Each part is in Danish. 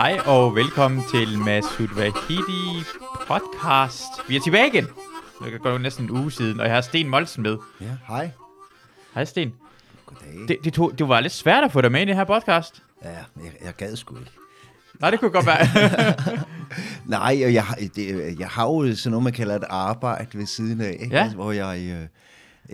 Hej og velkommen til Masud Vahidi podcast. Vi er tilbage igen. Det går jo næsten en uge siden, og jeg har Sten Molsen med. Ja, hej. Hej Sten. Goddag. Det, det, tog, det var lidt svært at få dig med i det her podcast. Ja, jeg, jeg gad sgu ikke. Nej, det kunne godt være. Nej, og jeg, har- det, jeg har jo sådan noget, man kalder et arbejde ved siden af, ikke? Ja. Altså, hvor jeg øh,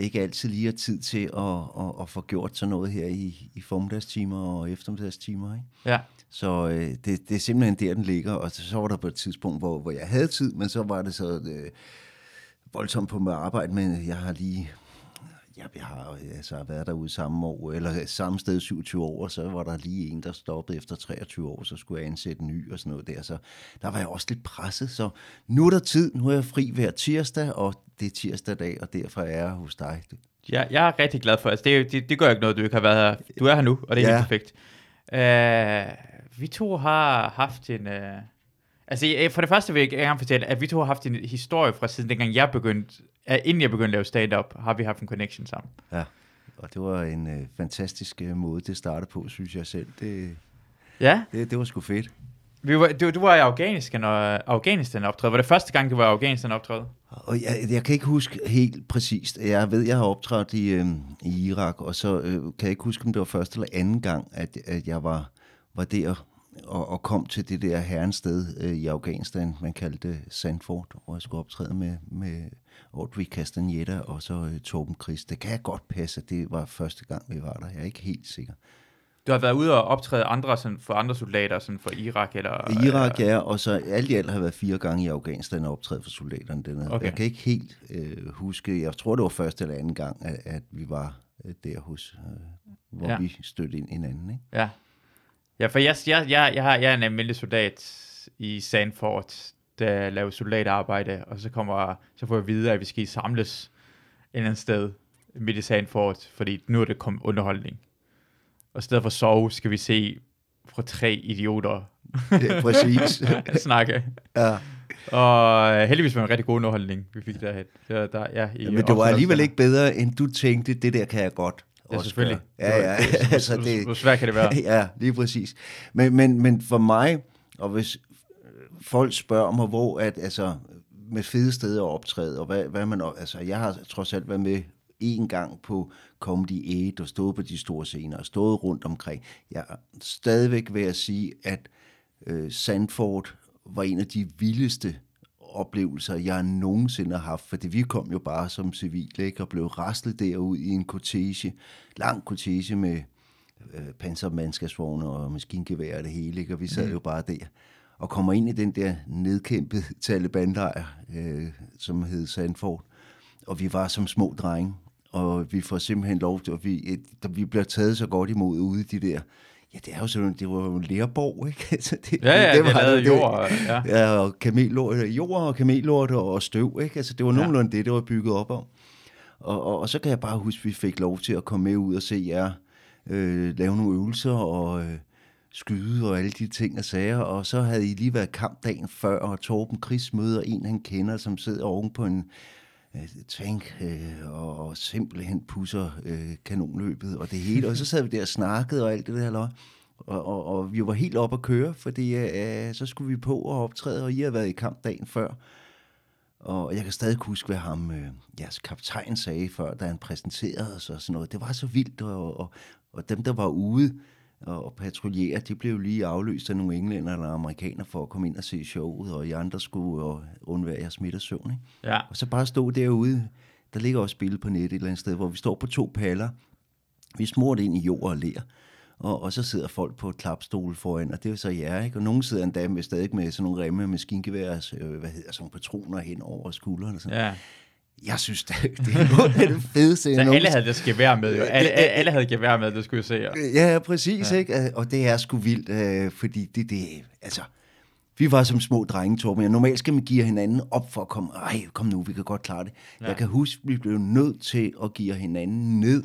ikke altid lige har tid til at, at, at få gjort sådan noget her i, i formiddagstimer og eftermiddagstimer. Ikke? ja. Så øh, det, det er simpelthen der, den ligger. Og så, så var der på et tidspunkt, hvor, hvor jeg havde tid, men så var det så øh, voldsomt på med arbejde, men jeg har lige... Ja, jeg har altså, været derude samme år, eller samme sted 27 år, og så var der lige en, der stoppede efter 23 år, så skulle jeg ansætte en ny og sådan noget der. Så der var jeg også lidt presset, så nu er der tid, nu er jeg fri hver tirsdag, og det er tirsdag dag, og derfor er jeg hos dig. Jeg, jeg er rigtig glad for altså, det. Det. Det gør ikke noget, du ikke har været her. Du er her nu, og det er Ja. helt perfekt. Uh, vi to har haft en... Uh, altså, for det første vil jeg gerne fortælle, at vi to har haft en historie fra siden dengang jeg begyndte... Uh, inden jeg begyndte at lave stand-up, har vi haft en connection sammen. Ja, og det var en øh, fantastisk øh, måde, det startede på, synes jeg selv. Det, Ja, det, det var sgu fedt. vi var, du, du var i Afghanistan, og Afghanistan optræde. Var det første gang, du var i Afghanistan optræde? Og jeg, jeg kan ikke huske helt præcist. Jeg ved, jeg har optrådt i, øh, i Irak, og så øh, kan jeg ikke huske, om det var første eller anden gang, at, at jeg var, var der og, og kom til det der herrens sted øh, i Afghanistan, man kaldte det Sandford, hvor jeg skulle optræde med, med Audrey Castaneda og så øh, Torben Chris. Det kan godt passe, at det var første gang, vi var der. Jeg er ikke helt sikker. Du har været ude og optræde andre, sådan, for andre soldater, sådan for Irak eller... Irak, ja, og så alt i alt har jeg været fire gange i Afghanistan og optrædet for soldaterne. Dernede. Okay. Jeg kan ikke helt øh, huske, jeg tror det var første eller anden gang, at, at vi var øh, der hos, øh, hvor Ja. ja. vi stødte ind hinanden. Ikke? Ja. Ja, for jeg, jeg, jeg, jeg, har, jeg er en almindelig soldat i Sanford, der laver soldatarbejde, og så kommer så får jeg videre, at vi skal samles et eller andet sted midt i Sanford, fordi nu er det kommet underholdning. Og i stedet for sove, skal vi se fra tre idioter Ja, præcis. snakke. ja. Og øh, heldigvis var det en rigtig god underholdning, vi fik derhen. Der, der, ja, i Men det var alligevel ikke bedre, end du tænkte, det der kan jeg godt. Ja, også selvfølgelig. Ja, ja. Det altså, Hvor det, svært kan det være? ja, lige præcis. Men, men, men for mig, og hvis folk spørger mig, hvor at, altså, med fede steder at optræde, og hvad, hvad man, altså, jeg har trods alt været med en gang på Comedy 8 og stået på de store scener og stået rundt omkring. Jeg er stadigvæk ved at sige, at øh, Sandford var en af de vildeste oplevelser, jeg nogensinde har haft, fordi vi kom jo bare som civile, ikke, og blev raslet derud i en kortege, lang kortege med øh, pansermandskabsvogne og maskingevær og det hele, ikke? og vi sad jo bare der og kommer ind i den der nedkæmpede Taliban-lejr, øh, som hed Sandford, og vi var som små drenge, og vi får simpelthen lov til, og vi, et, vi bliver taget så godt imod ude i de der, ja, det er jo sådan, det var jo en lærborg, ikke? Altså, det, Ja, ja, det, det var lavede det. jord. Ja. Ja, og kamellort, jord og kamellort og støv, ikke? Altså, det var Ja. nogenlunde det, det var bygget op om. Og, og, og så kan jeg bare huske, at vi fik lov til at komme med ud og se jer øh, lave nogle øvelser og øh, skyde og alle de ting og sager. Og så havde I lige været kampdagen før, og Torben Chris møder en, han kender, som sidder oven på en Øh, tank øh, og, og simpelthen pusser øh, kanonløbet og det hele. Og så sad vi der og snakkede og alt det der løg. Og, og, og vi var helt op at køre, fordi øh, så skulle vi på og optræde, og I har været i kamp dagen før. Og jeg kan stadig huske, hvad ham, øh, jeres kaptajn sagde før, da han præsenterede os og sådan noget. Det var så vildt, og, og, og dem, der var ude og, og patruljere, de blev lige afløst af nogle englænder eller amerikanere for at komme ind og se showet, og I andre skulle øh, undvære jeres middagssøvn. Ikke? ja. Og så bare stå derude. Der ligger også billede på nettet et eller andet sted, hvor vi står på to paller. Vi er smurt ind i jord og ler. Og, og så sidder folk på et klapstol foran, og det er så jer, ikke? Og nogen sidder endda med, stadig med sådan nogle remme med skingeværs, øh, hvad hedder sådan nogle patroner hen over skuldrene. Og sådan. ja. Jeg synes, det, det er noget af det fedeste. Så alle havde det gevær med, jo. Alle, alle, havde gevær med, det skulle jeg se. Ja, ja, præcis, ja. ikke? Og det er sgu vildt, øh, fordi det, det, altså, vi var som små drenge, Torben. Ja, normalt skal man give hinanden op for at komme, ej, kom nu, vi kan godt klare det. Ja. Jeg kan huske, vi blev nødt til at give hinanden ned,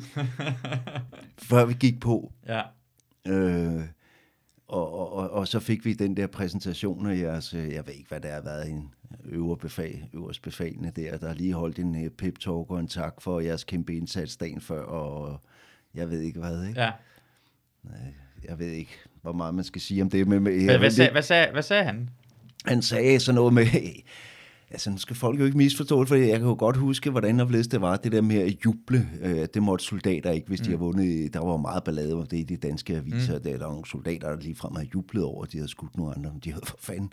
før vi gik på. Ja. Øh, og, og, og, og så fik vi den der præsentation af jeres, øh, jeg ved ikke, hvad det har været, en øvre befal, øverst befalende der, der lige holdt en uh, pep-talk og en tak for jeres kæmpe indsats dagen før, og jeg ved ikke hvad, ikke? Ja. jeg ved ikke, hvor meget man skal sige om det. Med, med, Hvad, hvad, sagde, hvad, sagde, hvad sagde han? Han sagde sådan noget med, altså nu skal folk jo ikke misforstå det, for jeg kan jo godt huske, hvordan og det var, det der med at juble, øh, det måtte soldater ikke, hvis mm. de har vundet, der var meget ballade om det i de danske aviser, mm. der, der var nogle soldater, der lige frem havde jublet over, at de havde skudt nogle andre, men de havde for fanden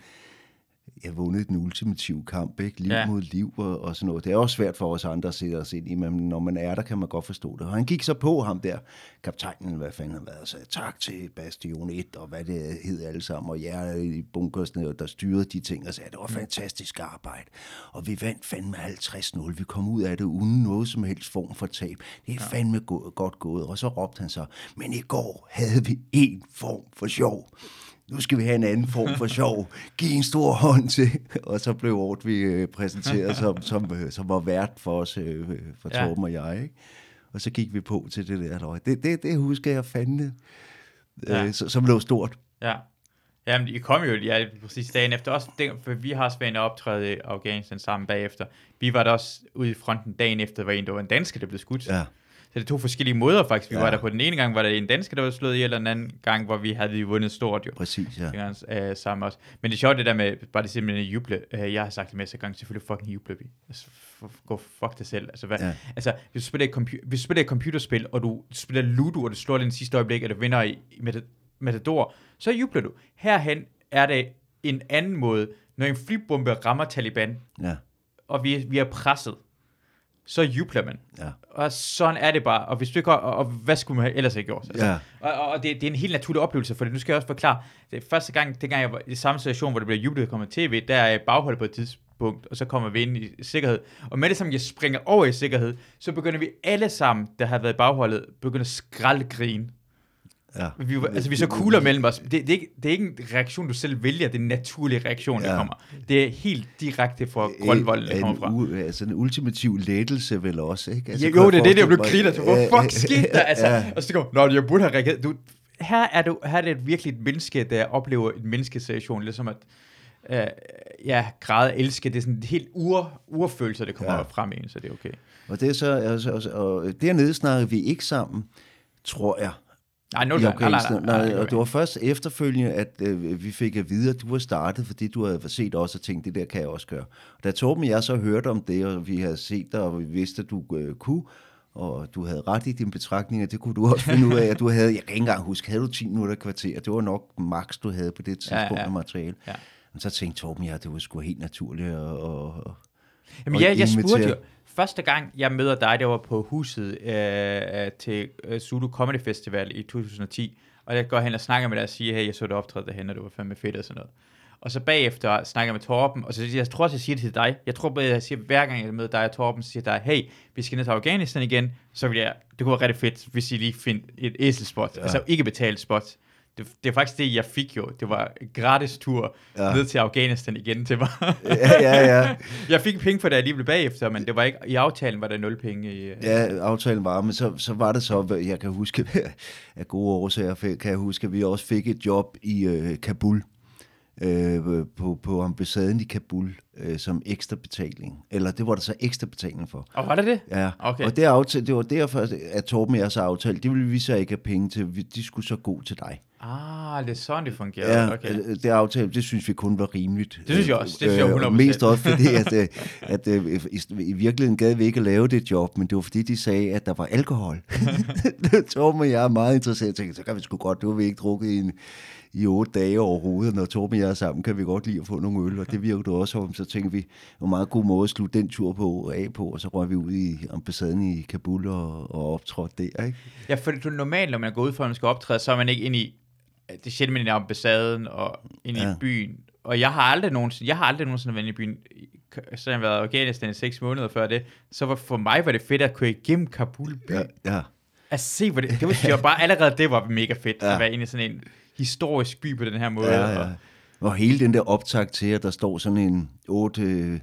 jeg vundet den ultimative kamp, ikke? liv ja. mod liv og, og sådan noget. Det er også svært for os andre at sætte os ind i, men når man er der, kan man godt forstå det. Og han gik så på ham der, kaptajnen, hvad fanden han været, og sagde tak til Bastion 1, og hvad det hed alle sammen, og jer i bunkersne, der styrede de ting, og sagde, det var fantastisk arbejde. Og vi vandt fandme 50-0. Vi kom ud af det uden noget som helst form for tab. Det er ja. fandme godt gået. Og så råbte han så, men i går havde vi en form for sjov nu skal vi have en anden form for sjov. Giv en stor hånd til. Og så blev Ortvi øh, præsenteret som, som, øh, som var vært for os, øh, for ja. Torben og jeg. Ikke? Og så gik vi på til det der. Det, det, det husker jeg fandme, ja. som lå stort. Ja. Jamen, I kom jo ja, præcis dagen efter også, for vi har også været optræde i Afghanistan sammen bagefter. Vi var der også ude i fronten dagen efter, hvor en, der var en dansker, der blev skudt. Ja. Så det er to forskellige måder faktisk. Vi ja. var der på den ene gang, var der en dansker, der var slået ihjel, og den anden gang, hvor vi havde vundet stort jo. Præcis, ja. Det øh, sammen også. Men det er sjovt det der med, bare det simpelthen at juble. Øh, jeg har sagt det med så gang, selvfølgelig fucking juble vi. Altså, gå fuck dig selv. Altså, hvad, ja. altså hvis, du spiller et compu- hvis du spiller et computerspil, og du spiller Ludo, og du slår den sidste øjeblik, og du vinder i Matador, så jubler du. Herhen er det en anden måde, når en flybombe rammer Taliban, ja. og vi, vi er presset, så jubler man. Ja. Og sådan er det bare. Og, hvis du ikke, og, og hvad skulle man ellers have gjort? Altså, ja. Og, og det, det, er en helt naturlig oplevelse, for det. Nu skal jeg også forklare. Det første gang, dengang jeg var i samme situation, hvor det blev jublet, kommer tv, der er jeg bagholdt på et tidspunkt, og så kommer vi ind i sikkerhed. Og med det som jeg springer over i sikkerhed, så begynder vi alle sammen, der har været i bagholdet, begynder at skraldgrine. Ja. Vi, altså, vi er så cooler mellem os. Det, det, er ikke, det er ikke en reaktion, du selv vælger, det er en naturlig reaktion, ja. der kommer. Det er helt direkte fra grønvolden, der kommer fra. U, altså en ultimativ lettelse vel også, ikke? Altså, ja, jo, det er det, der blev griner til. Hvor fuck skete der? Altså, ja. Og så går, nå, jeg burde have reageret. Du, her, er du, her er det virkelig et menneske, der oplever en menneskesituation, ligesom at øh, ja, græde elske, det er sådan en helt ur, urfølelse, der kommer ja. frem i en, så det er okay. Og det er så, altså, altså, og dernede snakker vi ikke sammen, tror jeg, Nej, no, nej, nej, nej, nej, og det var først efterfølgende, at øh, vi fik at vide, at du var startet, fordi du havde set også og tænkt, det der kan jeg også gøre. Og da Torben og jeg så hørte om det, og vi havde set dig, og vi vidste, at du øh, kunne, og du havde ret i dine betragtninger, det kunne du også finde ud af, at du havde, jeg kan ikke engang huske, havde du 10 minutter kvarter, det var nok max, du havde på det tidspunkt ja, ja. af materiale. Ja. Men så tænkte Torben, ja, det var sgu helt naturligt at, at, Jamen, ja, jeg spurgte jo, første gang, jeg møder dig, det var på huset øh, til øh, Zulu Comedy Festival i 2010, og jeg går hen og snakker med dig og siger, hey, jeg så dig optræde derhen, og det var fandme fedt og sådan noget. Og så bagefter snakker jeg med Torben, og så jeg tror også, jeg siger det til dig. Jeg tror, jeg siger hver gang, jeg møder dig og Torben, så siger dig, hey, vi skal ned til Afghanistan igen, så vil jeg, det kunne være rigtig fedt, hvis I lige finder et æselspot, ja. altså ikke betalt spot det, det er faktisk det, jeg fik jo. Det var en gratis tur ja. ned til Afghanistan igen til mig. ja, ja, ja. Jeg fik penge for det alligevel bagefter, men det var ikke, i aftalen var der nul penge. I, ja, aftalen var, men så, så var det så, jeg kan huske, af gode årsager, kan jeg huske, at vi også fik et job i uh, Kabul øh, på, på ambassaden i Kabul øh, som ekstra betaling. Eller det var der så ekstra betaling for. Og var det det? Ja, okay. og det, aftale, det var derfor, at Torben og jeg så aftalt, det ville vi så ikke have penge til, de skulle så gå til dig. Ah, det er sådan, det fungerer. Ja, okay. Øh, det aftale, det synes vi kun var rimeligt. Det synes jeg også, det synes jeg 100%. Øh, mest også fordi, at, øh, at, at i, i virkeligheden gad vi ikke at lave det job, men det var fordi, de sagde, at der var alkohol. Torben og jeg er meget interesseret. Så kan vi sgu godt, det var vi ikke drukket i en, i otte dage overhovedet. Når Torben og jeg er sammen, kan vi godt lide at få nogle øl, og det virkede også om. Så tænkte vi, en meget god måde at slutte den tur på af på, og så røg vi ud i ambassaden i Kabul og, og optrådte der. Ikke? Ja, for det er normalt, når man går ud for, at man skal optræde, så er man ikke ind i det er sjældent, man i ambassaden og ind i ja. byen. Og jeg har aldrig nogensinde, jeg har aldrig nogensinde været i byen, så jeg har været i Afghanistan i seks måneder før det, så var, for mig var det fedt at køre igennem Kabul by. Ja, ja. At se, hvor det, det var, jeg bare allerede det var mega fedt, ja. at være inde i sådan en historisk by på den her måde. Ja, ja. Og, og hele den der optag til, at der står sådan en otte... Øh,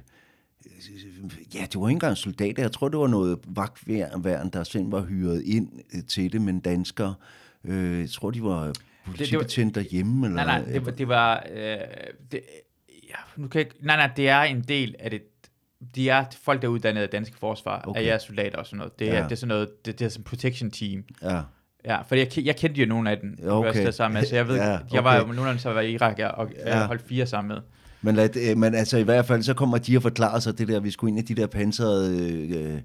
ja, det var ikke engang soldater. Jeg tror, det var noget vagtværn, der selv var hyret ind øh, til det, men danskere. Øh, jeg tror, de var politibetjent derhjemme? Eller? Nej, nej, det var... Det var øh, det, ja, nu kan jeg, nej, nej, det er en del af det de er folk, der er uddannet af danske forsvar, okay. er jeres soldater og sådan noget. Det er, ja. det er sådan noget, det, det er sådan protection team. Ja Ja, for jeg, jeg kendte jo nogle af dem, Okay. okay. sammen med, så jeg ved, Ja, okay. jeg var jo nogle af dem, så var i Irak ja, og Ja. ja. holdt fire sammen med. Men, lad, øh, men altså i hvert fald, så kommer de og forklarer sig det der, vi skulle ind i de der pansrede øh,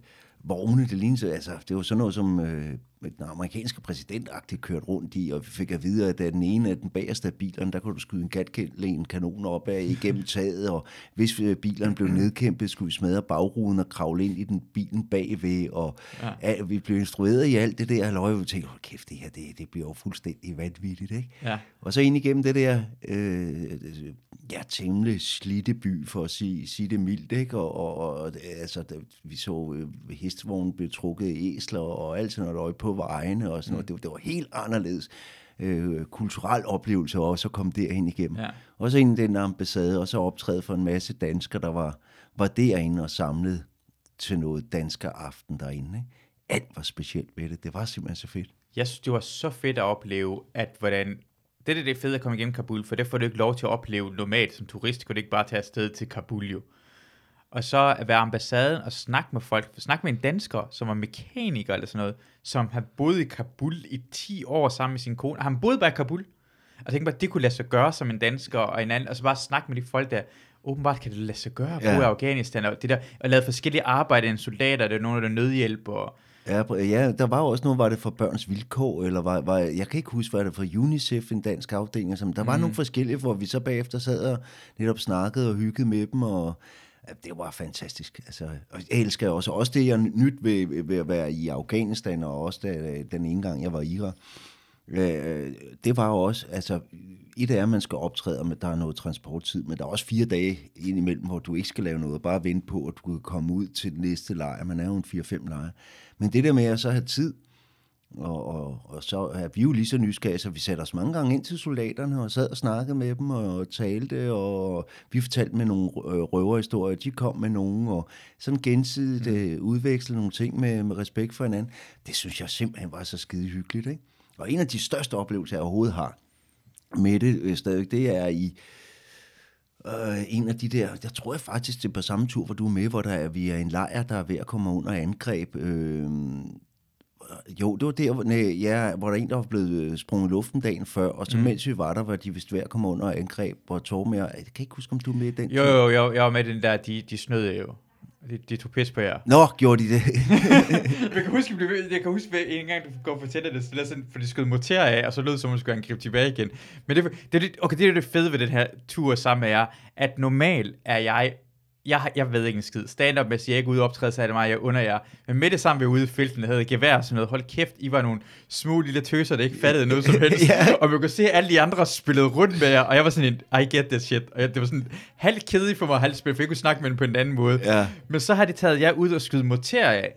vogne, det lignede, altså det var sådan noget som øh, den amerikanske præsident kørt rundt i, og vi fik at vide, at den ene af den bagerste af bilerne, der kunne du skyde en gatlen kanon op af igennem taget, og hvis øh, bilerne blev nedkæmpet, skulle vi smadre bagruden og kravle ind i den bilen bagved, og ja. at, vi blev instrueret i alt det der, og vi tænkte, hold kæft, det her, det, det bliver jo fuldstændig vanvittigt, ikke? Ja. Og så ind igennem det der, øh, ja, temmelig slidte by, for at sige, sige det mildt, ikke? Og, og, og altså, vi så øh, hestevognen blev trukket æsler og alt sådan noget på vejene og sådan noget. Det, var- det var helt anderledes øh, kulturel oplevelse også at komme derhen igennem. Ja. Og så ind i den ambassade, og så optræde for en masse danskere, der var, var derinde og samlet til noget dansker aften derinde. Ikke? Alt var specielt ved det. Det var simpelthen så fedt. Jeg synes, det var så fedt at opleve, at hvordan... Det er det fede at komme igennem Kabul, for det får du ikke lov til at opleve normalt som turist. Kunne du ikke bare tage afsted til Kabul jo. Og så at være ambassaden og snakke med folk. Snakke med en dansker, som var mekaniker eller sådan noget, som har boet i Kabul i 10 år sammen med sin kone. Han boede bare i Kabul. Og tænkte bare, at det kunne lade sig gøre som en dansker og en anden. Og så bare snakke med de folk der. Åbenbart kan det lade sig gøre at bo Ja. i Afghanistan. Og, det der, og lave forskellige arbejde end soldater. Det er nogle af der nødhjælp og... Ja, ja, der var jo også noget, var det for børns vilkår, eller var, var, jeg kan ikke huske, var det for UNICEF, en dansk afdeling, som, der var nogle forskellige, hvor vi så bagefter sad og netop snakkede og hyggede med dem, og det var fantastisk. Altså, og jeg elsker også, også det, jeg nyt ved, ved at være i Afghanistan, og også da, den ene gang, jeg var i Irak, Øh, det var jo også, altså, et er, at man skal optræde, og der er noget transporttid, men der er også fire dage indimellem, hvor du ikke skal lave noget, bare vente på, at du kan komme ud til den næste lejr. Man er jo en 4-5 lejr. Men det der med at så have tid, og, og, og så er vi jo lige så nysgerrige, så vi satte os mange gange ind til soldaterne og sad og snakkede med dem og talte, og vi fortalte med nogle øh, røverhistorier, de kom med nogen, og sådan gensidigt øh, udveksle nogle ting med, med respekt for hinanden. Det synes jeg simpelthen var så skide hyggeligt, ikke? Og en af de største oplevelser, jeg overhovedet har med det øh, stadig, det er i øh, en af de der, jeg tror jeg faktisk, det er på samme tur, hvor du er med, hvor der er, vi er en lejr, der er ved at komme under angreb. Øh, jo, det var der, nej, ja, hvor der er en, der var blevet øh, sprunget i luften dagen før, og så mm. mens vi var der, var de vist ved at komme under angreb, hvor Torben og jeg, jeg kan ikke huske, om du er med i den Jo, jo, jo, jeg var med den der, de, de snød jo. De, de tog pis på jer. Nå, gjorde de det? jeg kan huske, jeg, jeg kan huske, at en gang du går og fortæller det, så lad sådan, for de skød morter af, og så lød det som, om, man skulle angribe tilbage igen. Men det, det, er det, okay, det er det fede ved den her tur sammen med jer, at normalt er jeg, jeg, jeg ved ikke en skid. Stand-up, hvis jeg ikke ude optræde, så er det mig, jeg under jer. Men med det samme, var ude i felten, havde gevær og sådan noget. Hold kæft, I var nogle små lille tøser, der ikke fattede noget som helst. Ja. Og man kunne se, at alle de andre spillede rundt med jer, og jeg var sådan en, I get this shit. Og jeg, det var sådan halvt kedeligt for mig halvt spille, for jeg kunne snakke med dem på en anden måde. Ja. Men så har de taget jer ud og skyde morter af,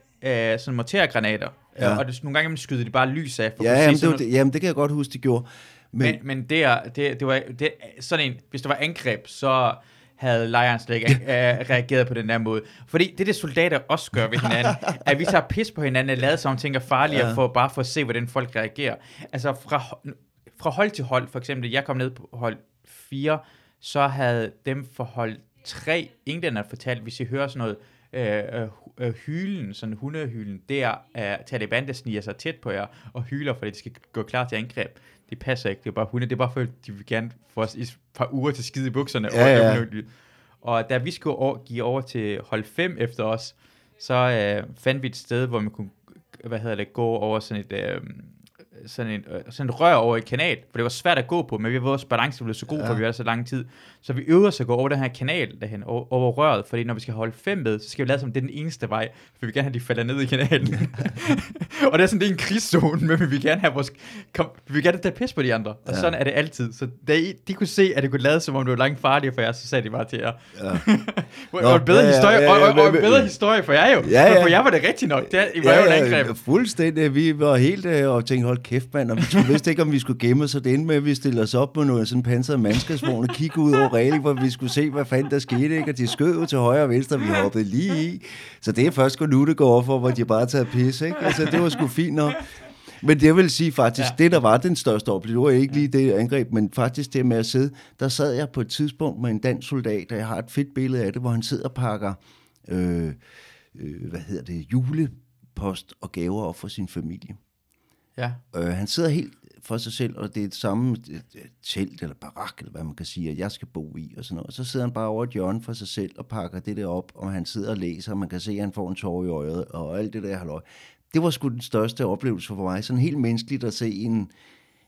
øh, sådan mortergranater. Ja. Og det, nogle gange skyder de bare lys af. For ja, jamen, det, var, det, jamen, det kan jeg godt huske, de gjorde. Men, men, men det, er, det, det var det, sådan en, hvis der var angreb, så havde lejren slet ikke øh, reageret på den der måde. Fordi det, det soldater også gør ved hinanden, at vi tager pis på hinanden og lader som ting er farlige, Ja. for, bare for at se, hvordan folk reagerer. Altså fra, fra hold til hold, for eksempel, jeg kom ned på hold 4, så havde dem for hold 3, englænder fortalt, hvis I hører sådan noget, øh, øh, øh, hylen, sådan hundehylen, det er uh, Taliban, der sniger sig tæt på jer og hyler, fordi de skal gå klar til angreb. Det passer ikke, det er bare hunde, det er bare for, de vil gerne få os i et par uger til skide i bukserne. Ja, ja. Og, og da vi skulle over, give over til hold 5 efter os, så øh, fandt vi et sted, hvor man kunne, hvad hedder det, gå over sådan et, øh, sådan, en, øh, sådan et rør over et kanal, for det var svært at gå på, men vi var vores balance blev så god, ja. for vi var der så lang tid. Så vi øvede os at gå over den her kanal derhen, over, over røret, fordi når vi skal holde fem med, så skal vi lade som det er den eneste vej, for vi vil gerne have, at de falder ned i kanalen. og det er sådan, det er en krigszone, men vi vil gerne have vores, kom, vi vil gerne tage pis på de andre, og Ja. ja. sådan er det altid. Så da I, de kunne se, at det kunne lade som om det var langt farligere for jer, så sagde de bare til jer. Ja. og, Nå, og en bedre ja, ja, historie, ja, og, og, ja, og, en bedre historie for jer jo. Ja, ja. For, jer var det rigtigt nok. Det, I var jo en angreb. fuldstændig. Vi var helt øh, og tænkte, hold kæft mand, og vi vidste ikke, om vi skulle gemme os, så det endte med, at vi stillede os op med noget sådan pansret mandskabsvogn og kiggede ud over regling, hvor vi skulle se, hvad fanden der skete, ikke? og de skød jo til højre og venstre, vi hoppede lige i. Så det er først nu, det går for, hvor de bare tager pis, ikke? Altså, det var sgu fint nok. Men det vil sige faktisk. Ja. det der var den største oplevelse, det var ikke lige det angreb, men faktisk det med at sidde, der sad jeg på et tidspunkt med en dansk soldat, og jeg har et fedt billede af det, hvor han sidder og pakker, øh, øh, hvad hedder det, julepost og gaver op for sin familie. Ja. Øh, han sidder helt for sig selv, og det er et samme et, et telt eller barak, eller hvad man kan sige, at jeg skal bo i, og sådan noget. Så sidder han bare over et hjørne for sig selv og pakker det der op, og han sidder og læser, og man kan se, at han får en tår i øjet, og alt det der halløj. Det var sgu den største oplevelse for mig. Sådan helt menneskeligt at se en,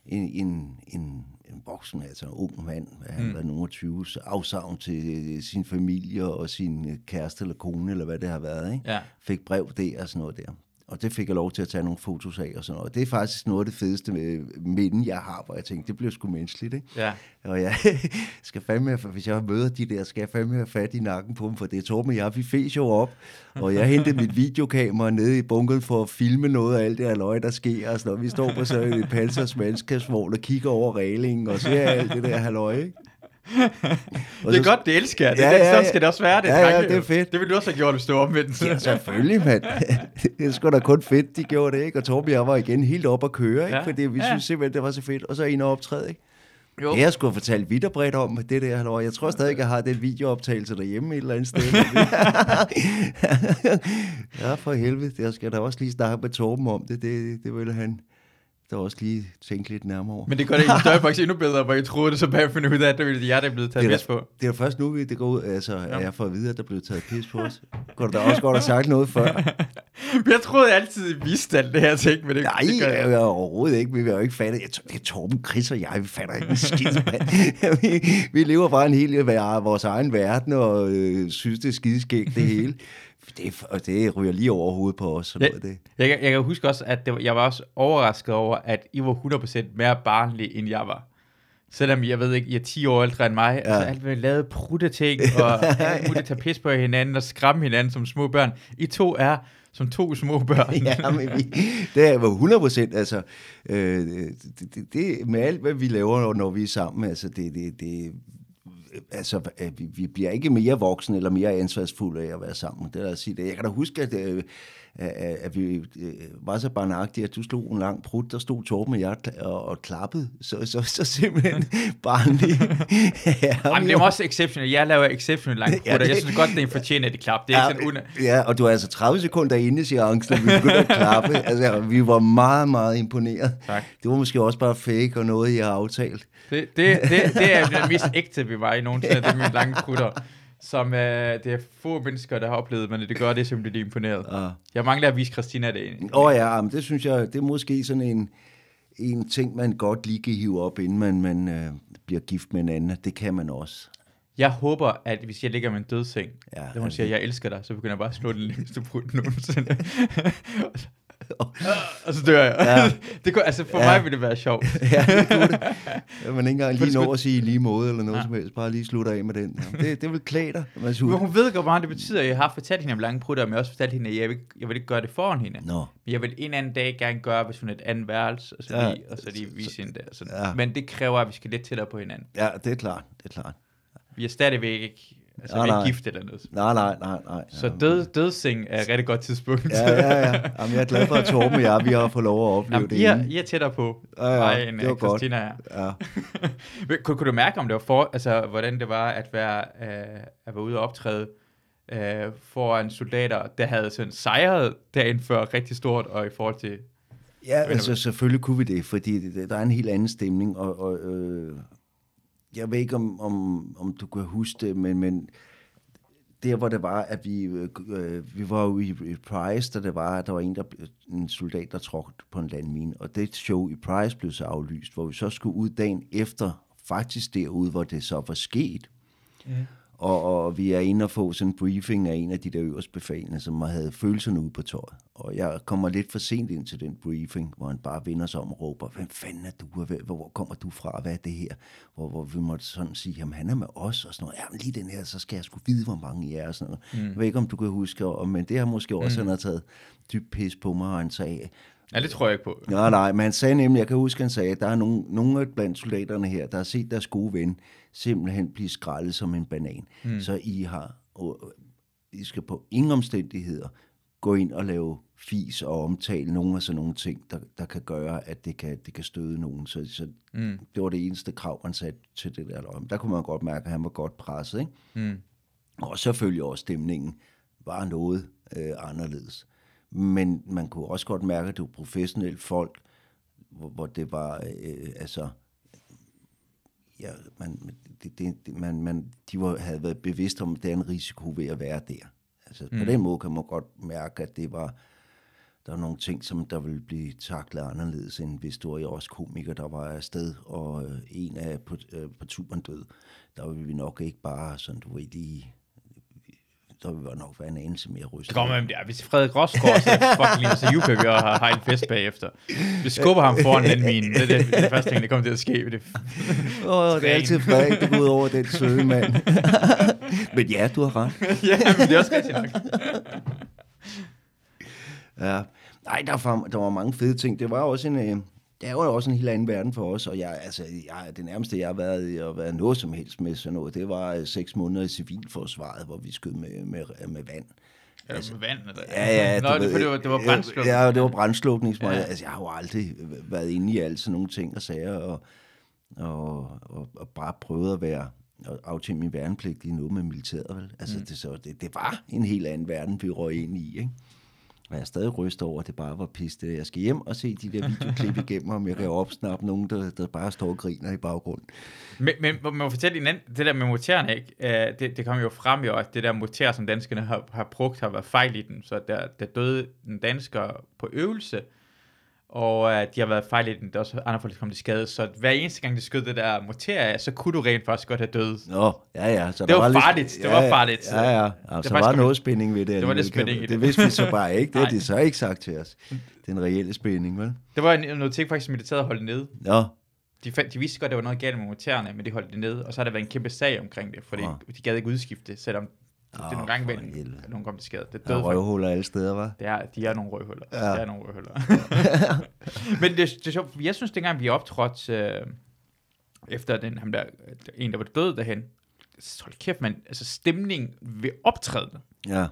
en, en, en, en voksen, altså en ung mand, han mm. var af 20, afsavn til øh, sin familie og sin øh, kæreste eller kone, eller hvad det har været, ikke? Ja. fik brev der og sådan noget der. Og det fik jeg lov til at tage nogle fotos af og sådan noget. Det er faktisk noget af det fedeste med minden, jeg har, hvor jeg tænkte, det bliver sgu menneskeligt, ikke? Ja. Og jeg skal fandme, hvis jeg møder de der, skal jeg fandme have fat i nakken på dem, for det er Torben og jeg, vi fes jo op, og jeg hentede mit videokamera nede i bunken for at filme noget af alt det her løg, der sker og sådan noget. Vi står på sådan et pansers mandskabsvogn og kigger over reglingen og ser alt det der halløj, ikke? Og Det er godt, det elsker jeg. Det, Ja, ja, ja, sådan skal det også være. Det, Ja, ja, det er fedt. Det ville du også have gjort, hvis du var omvendt. Ja, selvfølgelig, mand. Det er sgu da kun fedt, de gjorde det, ikke? Og Torben og jeg var igen helt op at køre, ikke? Ja, Fordi vi ja. synes simpelthen, det var så fedt. Og så en optræde, ikke? Jo. Det jeg skulle have fortalt vidt og bredt om, det der halløj. Jeg tror stadig, jeg har den videooptagelse derhjemme et eller andet sted. ja, for helvede. Jeg skal da også lige snakke med Torben om det. Det, det ville han da også lige tænke lidt nærmere over. Men det gør det egentlig større faktisk endnu bedre, hvor jeg troede det, så bagefter finde ud af, at det ville jeg, der er blevet taget Det er pis på. Det er først nu, vi- det går ud, altså, at jeg får at vide, at der blev taget pis på os. Kunne du da også godt have sagt noget før? Jeg troede jeg altid, I vidste alt det her ting, men det, Nej, det gør jeg, jeg. overhovedet ikke. Vi har jo ikke fattet. Jeg, det er Torben, Chris og jeg, vi fatter ikke en skid. vi, vi lever bare en hel vores egen verden og øh, synes, det er skideskægt det hele. Det, og det ryger lige over hovedet på os. Sådan Ja. noget, det. Jeg, kan- jeg kan huske også, at det, var- jeg var også overrasket over, at I var 100% mere barnlig, end jeg var. Selvom jeg ved ikke, I er 10 år ældre end mig. Ja. Altså alt, hvad vi lavede prutte ting, og alt muligt tage pis på hinanden, og skræmme hinanden som små børn. I to er som to små børn. ja, men vi, det jo 100 procent, altså, øh, det, det, det, med alt, hvad vi laver, når vi er sammen, altså, det, det, det altså, øh, vi, vi bliver ikke mere voksne eller mere ansvarsfulde af at være sammen. Det er at sige det. Jeg kan da huske, at, øh, at, at vi øh, var så barnagtige, at du slog en lang prut, der stod Torben og jeg og, og klappede. Så, så, så simpelthen barnlig. ja, Jamen, det er var- også exceptionelt. Jeg laver exceptionelt langt Ja, prutter. det- Jeg synes godt, det er en fortjent et klap. Det er ikke sådan una... ja, og du er altså 30 sekunder inde seancen, og vi begyndte at klappe. Altså, vi var meget, meget imponeret. Tak. Det var måske også bare fake og noget, jeg har aftalt. Det, det, det, det er den mest ægte, vi var i nogensinde. Det er mine lange prutter. Som øh, det er få mennesker, der har oplevet, men det gør det simpelthen imponeret. Ja. Jeg mangler at vise Christina det. Åh oh, ja, men det synes jeg, det er måske sådan en, en ting, man godt lige kan hive op, inden man, man øh, bliver gift med en anden. Det kan man også. Jeg håber, at hvis jeg ligger med en dødseng, Ja, og hun siger, jeg elsker dig, så begynder jeg bare at slå den længste prut nogensinde. og så dør jeg. Ja. det kunne, altså for Ja. mig ville det være sjovt. ja, det kunne det. Man ikke engang lige nå at sige lige måde eller noget ja. Som helst. Bare lige slutte af med den. Det, det vil klæde dig, Mads Men hun ved godt, meget det betyder. Jeg har fortalt hende om lange prutter, men jeg har også fortalt hende, at jeg vil, jeg vil ikke gøre det foran hende. Nå. Men jeg vil en anden dag gerne gøre, hvis hun er et andet værelse, og så Ja. lige, og så lige vise hende det. og Sådan. Ja. Men det kræver, at vi skal lidt tættere på hinanden. Ja, det er klart. Det er klart. Vi er stadigvæk ikke, altså, Nej, nej. gift eller noget. Nej, nej, nej, nej. Så død, dødseng er et rigtig godt tidspunkt. Ja, ja, ja. Jamen, jeg er glad for, at Torben og jeg, vi har fået lov at opleve Jamen, det I, er. I er tættere på Ja, ja, mig, end det var øh, godt. Christina er. Ja. Kunne, kunne du mærke, om det var for, altså, hvordan det var at være, øh, at være ude og optræde øh, foran soldater, der havde sådan sejret dagen før rigtig stort, og i forhold til... Ja, altså selvfølgelig kunne vi det, fordi det, der er en helt anden stemning, og, og øh, jeg ved ikke, om, om, om du kan huske det, men, men der hvor det var, at vi, øh, vi var jo i, i Price, da det var, at der var en, der, en soldat, der trådte på en landmine, og det show i Price blev så aflyst, hvor vi så skulle ud dagen efter, faktisk derude, hvor det så var sket. Ja. Og, og vi er inde og få sådan en briefing af en af de der øverste befalende, som havde følelserne ude på tøjet. Og jeg kommer lidt for sent ind til den briefing, hvor han bare vender sig om og råber, hvem fanden er du, hvor, kommer du fra, hvad er det her? Hvor, hvor vi måtte sådan sige, jamen han er med os, og sådan noget. Jamen lige den her, så skal jeg sgu vide, hvor mange I er, og sådan noget. Mm. Jeg ved ikke, om du kan huske, og, men det har måske også, mm. han har taget dyb pis på mig, og han sagde, Ja, det tror jeg ikke på. Nej, nej, men han sagde nemlig, jeg kan huske, han sagde, at der er nogle, nogle blandt soldaterne her, der har set deres gode ven simpelthen blive skrællet som en banan. Mm. Så I har, og, I skal på ingen omstændigheder gå ind og lave fis og omtale nogle af sådan nogle ting, der, der kan gøre, at det kan, det kan støde nogen. Så, så mm. det var det eneste krav, han satte til det der løg. Der kunne man godt mærke, at han var godt presset. Ikke? Mm. Og selvfølgelig også stemningen var noget øh, anderledes. Men man kunne også godt mærke, at det var professionelle folk, hvor, hvor det var, øh, altså, ja, man, det, det, man, man, de var, havde været bevidst om, at der er en risiko ved at være der. Altså, mm. på den måde kan man godt mærke, at det var, der var nogle ting, som der ville blive taklet anderledes, end hvis du var også komiker, der var afsted, og øh, en af på, øh, på turen død. Der ville vi nok ikke bare sådan, du ved, lige der vil nok være en anelse mere rystet. Det kommer med, ja, hvis Frederik Rosgaard så fucking lige, så jubler vi har, har en fest bagefter. Vi skubber ham foran den mine. Det er det, det, første ting, der kommer til at ske. Det, oh, det er altid Frederik, der går ud over den søge mand. men ja, du har ret. ja, men det er også rigtigt nok. ja. Nej, der var, der var mange fede ting. Det var også en... Øh, det er jo også en helt anden verden for os, og jeg, altså, jeg, det nærmeste, jeg har været i at være noget som helst med sådan noget, det var seks måneder i civilforsvaret, hvor vi skød med, med, med vand. Ja, altså, med vand? Eller? Ja, ja. Nå, det, ved, det var, det var brændslukning. Ja, det var brændslukning. Ja. Altså, jeg har jo aldrig været inde i alle sådan nogle ting og sager, og, og, og, og bare prøvet at være og aftjene min værnepligt i noget med militæret. Vel? Altså, mm. det, så det, det var en helt anden verden, vi røg ind i. Ikke? Og jeg er stadig rystet over, at det bare var piste. Jeg skal hjem og se de der videoklip igennem, om jeg kan opsnappe nogen, der, der bare står og griner i baggrunden. Men, men man må fortælle en anden, det der med motorerne, ikke? Uh, det, det kommer jo frem jo, at det der motor, som danskerne har, har brugt, har været fejl i den. Så der, der døde en dansker på øvelse, og uh, de har været fejl i den, der er også andre folk, kom til skade, så hver eneste gang, de skød det der motor så kunne du rent faktisk godt have død. Nå, ja, ja. Så det var, var farligt, lidt, det var farligt. Ja, ja, ja. Altså, der var noget spænding ved det. Det var lidt spænding det. Det vidste vi så bare ikke, det har de så ikke sagt til os. Det er en reelle spænding, vel? Det var en, noget ting faktisk, militæret holdt nede. Ja. De, fandt, de vidste godt, at der var noget galt med motorerne, men de holdt det nede, og så har der været en kæmpe sag omkring det, fordi ja. de gad ikke udskifte, selvom det er nogle gange vel, at nogen kom til skade. Det er døde røvhuller alle steder, var. Det er, de er nogle røvhuller. Ja. Det er nogle røvhuller. Men det, det er sjovt, jeg synes, dengang vi optrådte øh, efter den, ham der, en, der var død derhen, så hold kæft, man, altså stemningen ved optrædende. Ja.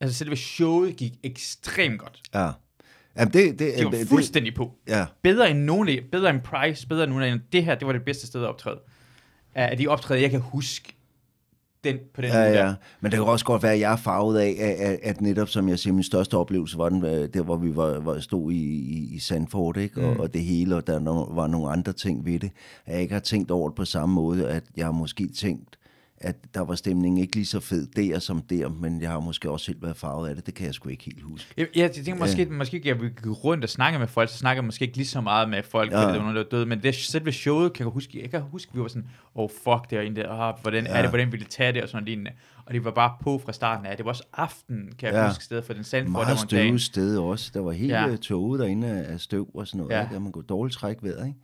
Altså selve showet gik ekstremt godt. Ja. Jamen det, det, de var det, fuldstændig på. Ja. Bedre end nogen, bedre end Price, bedre end nogen af det her, det var det bedste sted at optræde. Af de optræde, jeg kan huske den, på den ja, måde ja. Men det kan også godt være, at jeg er farvet af, at, at netop, som jeg siger, min største oplevelse var den, øh, der, hvor vi var, var stod i, i, i Sandford, ikke? Mm. Og, og det hele, og der var nogle andre ting ved det. At jeg ikke har tænkt over det på samme måde, at jeg har måske tænkt, at der var stemningen ikke lige så fed der som der, men jeg har måske også selv været farvet af det. Det kan jeg sgu ikke helt huske. Ja, jeg tænker måske, ja. måske jeg vil gå rundt og snakke med folk, så snakker jeg måske ikke lige så meget med folk, ja. fordi der var nogen, der var døde, men det selve showet kan jeg huske, jeg kan huske, vi var sådan, oh fuck, det er en der, oh, hvordan ja. er det, hvordan ville tage det, og sådan lignende. Og det var bare på fra starten af. Det var også aften, kan jeg ja. huske, stedet for den sand. Meget støvet sted også. Der var helt ja. toget derinde af støv og sådan noget. Ja. Der man kunne dårligt trække ved, ikke?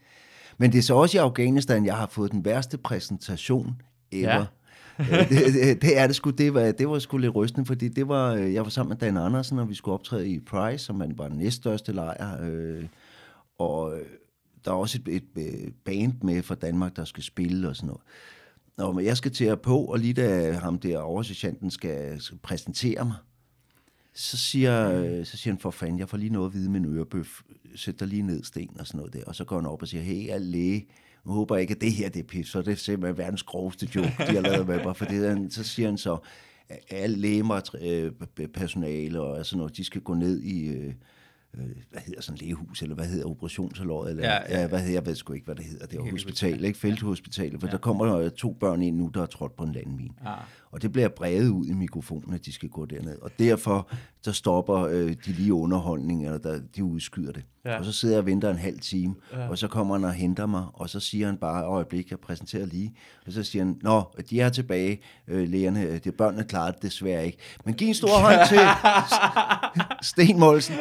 Men det er så også i Afghanistan, jeg har fået den værste præsentation ever. Ja det, det, det er det sgu, det var, det var sgu lidt rystende, fordi det var, øh, jeg var sammen med Dan Andersen, og vi skulle optræde i Price, som man var den næststørste lejr, øh, og øh, der er også et, et, øh, band med fra Danmark, der skal spille og sådan noget. Og jeg skal til at på, og lige da ham der oversergeanten skal, skal præsentere mig, så siger, mm. så siger han, for fanden, jeg får lige noget at vide med en ørebøf. Sæt dig lige ned, Sten, og sådan noget der. Og så går han op og siger, hey, jeg er læge nu håber jeg ikke, at det her det er pis, for det er simpelthen verdens groveste joke, de har lavet med mig. For det, så siger han så, at alle lægepersonale øh, og sådan noget, de skal gå ned i, øh, øh, hvad hedder sådan lægehus, eller hvad hedder operationsalåret, eller ja, ja, ja. hvad hedder, jeg ved sgu ikke, hvad det hedder, det er hospital, ikke? Felthospitalet, for ja. der kommer der to børn ind nu, der er trådt på en landmine. Ja. Og det bliver brevet ud i mikrofonen, at de skal gå derned. Og derfor, der stopper øh, de lige underholdning, eller der, de udskyder det. Ja. Og så sidder jeg og venter en halv time, ja. og så kommer han og henter mig, og så siger han bare, øjeblik, jeg præsenterer lige. Og så siger han, nå, de er tilbage, øh, lægerne, de børnene klarer det desværre ikke. Men giv en stor hånd til Sten Molsen.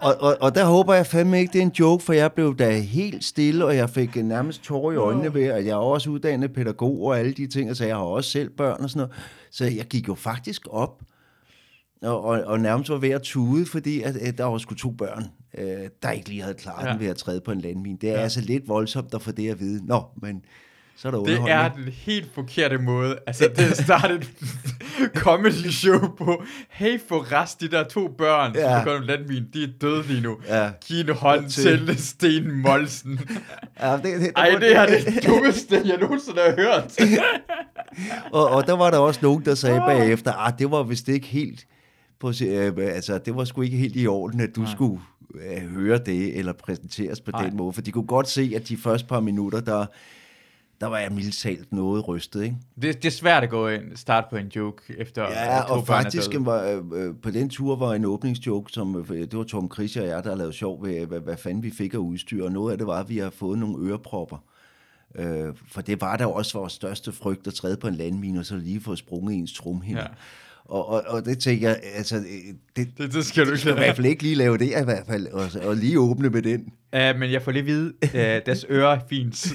Og, og, og der håber jeg fandme ikke, det er en joke, for jeg blev da helt stille, og jeg fik nærmest tårer i øjnene ved, at jeg er også uddannet pædagog og alle de ting, så jeg har også selv børn og sådan noget. Så jeg gik jo faktisk op og, og, og nærmest var ved at tude, fordi at, at der var sgu to børn, øh, der ikke lige havde klaret ja. den ved at træde på en landmine. Det er ja. altså lidt voldsomt at få det at vide. Nå, men så er der Det er den helt forkerte måde. Altså, det er startet comedy show på, hey for rest, de der to børn, ja. som går landmine, de er døde lige nu. Ja. Giv en hånd til Sten Molsen. ja, det, det, det, Ej, det er det dummeste, jeg nogensinde har hørt. og, og der var der også nogen, der sagde bagefter, ah, det var vist ikke helt på, øh, altså, det var sgu ikke helt i orden, at du Nej. skulle øh, høre det, eller præsenteres på Nej. den måde. For de kunne godt se, at de første par minutter, der, der var jeg mildt talt noget rystet, ikke? Det, det er svært at gå ind starte på en joke efter Ja, to og faktisk var, øh, øh, på den tur var en åbningsjoke, som øh, det var Tom Chris og jeg, der lavede sjov ved, hvad, hvad fanden vi fik af udstyr, og noget af det var, at vi har fået nogle ørepropper. Øh, for det var der også vores største frygt at træde på en landmine, og så lige få sprunget ens trumhinder. Ja. Ja. Og, og, og det tænker jeg, altså, øh, det, Det, det skal du ikke skal i hvert fald ikke lige lave det i hvert fald, og, og lige åbne med den. Uh, men jeg får lige at vide, uh, deres ører er fint.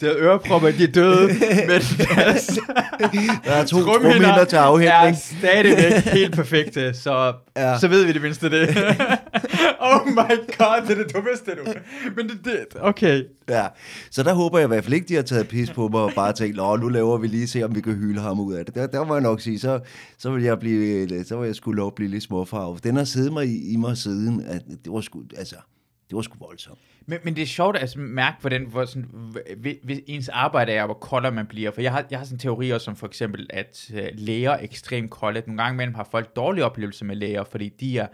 deres ørepropper, de er døde, men deres Der er to trumhinder til er afhængning. stadigvæk helt perfekte, så, ja. Så ved vi det mindste det. oh my god, det er det dummeste du. Men det, det okay. Ja, så der håber jeg i hvert fald ikke, de har taget pis på mig og bare tænkt, Åh, nu laver vi lige se, om vi kan hylde ham ud af det. Der, der må jeg nok sige, så, så vil jeg blive, så vil jeg skulle lov blive lidt småfarvet. Den har siddet mig i, i mig siden, at det var sgu, altså, det var sgu voldsomt. Men, men det er sjovt at altså, mærke, hvordan hvor sådan, hvis, ens arbejde er, hvor koldere man bliver. For jeg har, jeg har sådan en teori også, som for eksempel, at uh, læger er ekstremt kolde. Nogle gange imellem har folk dårlige oplevelser med læger, fordi de er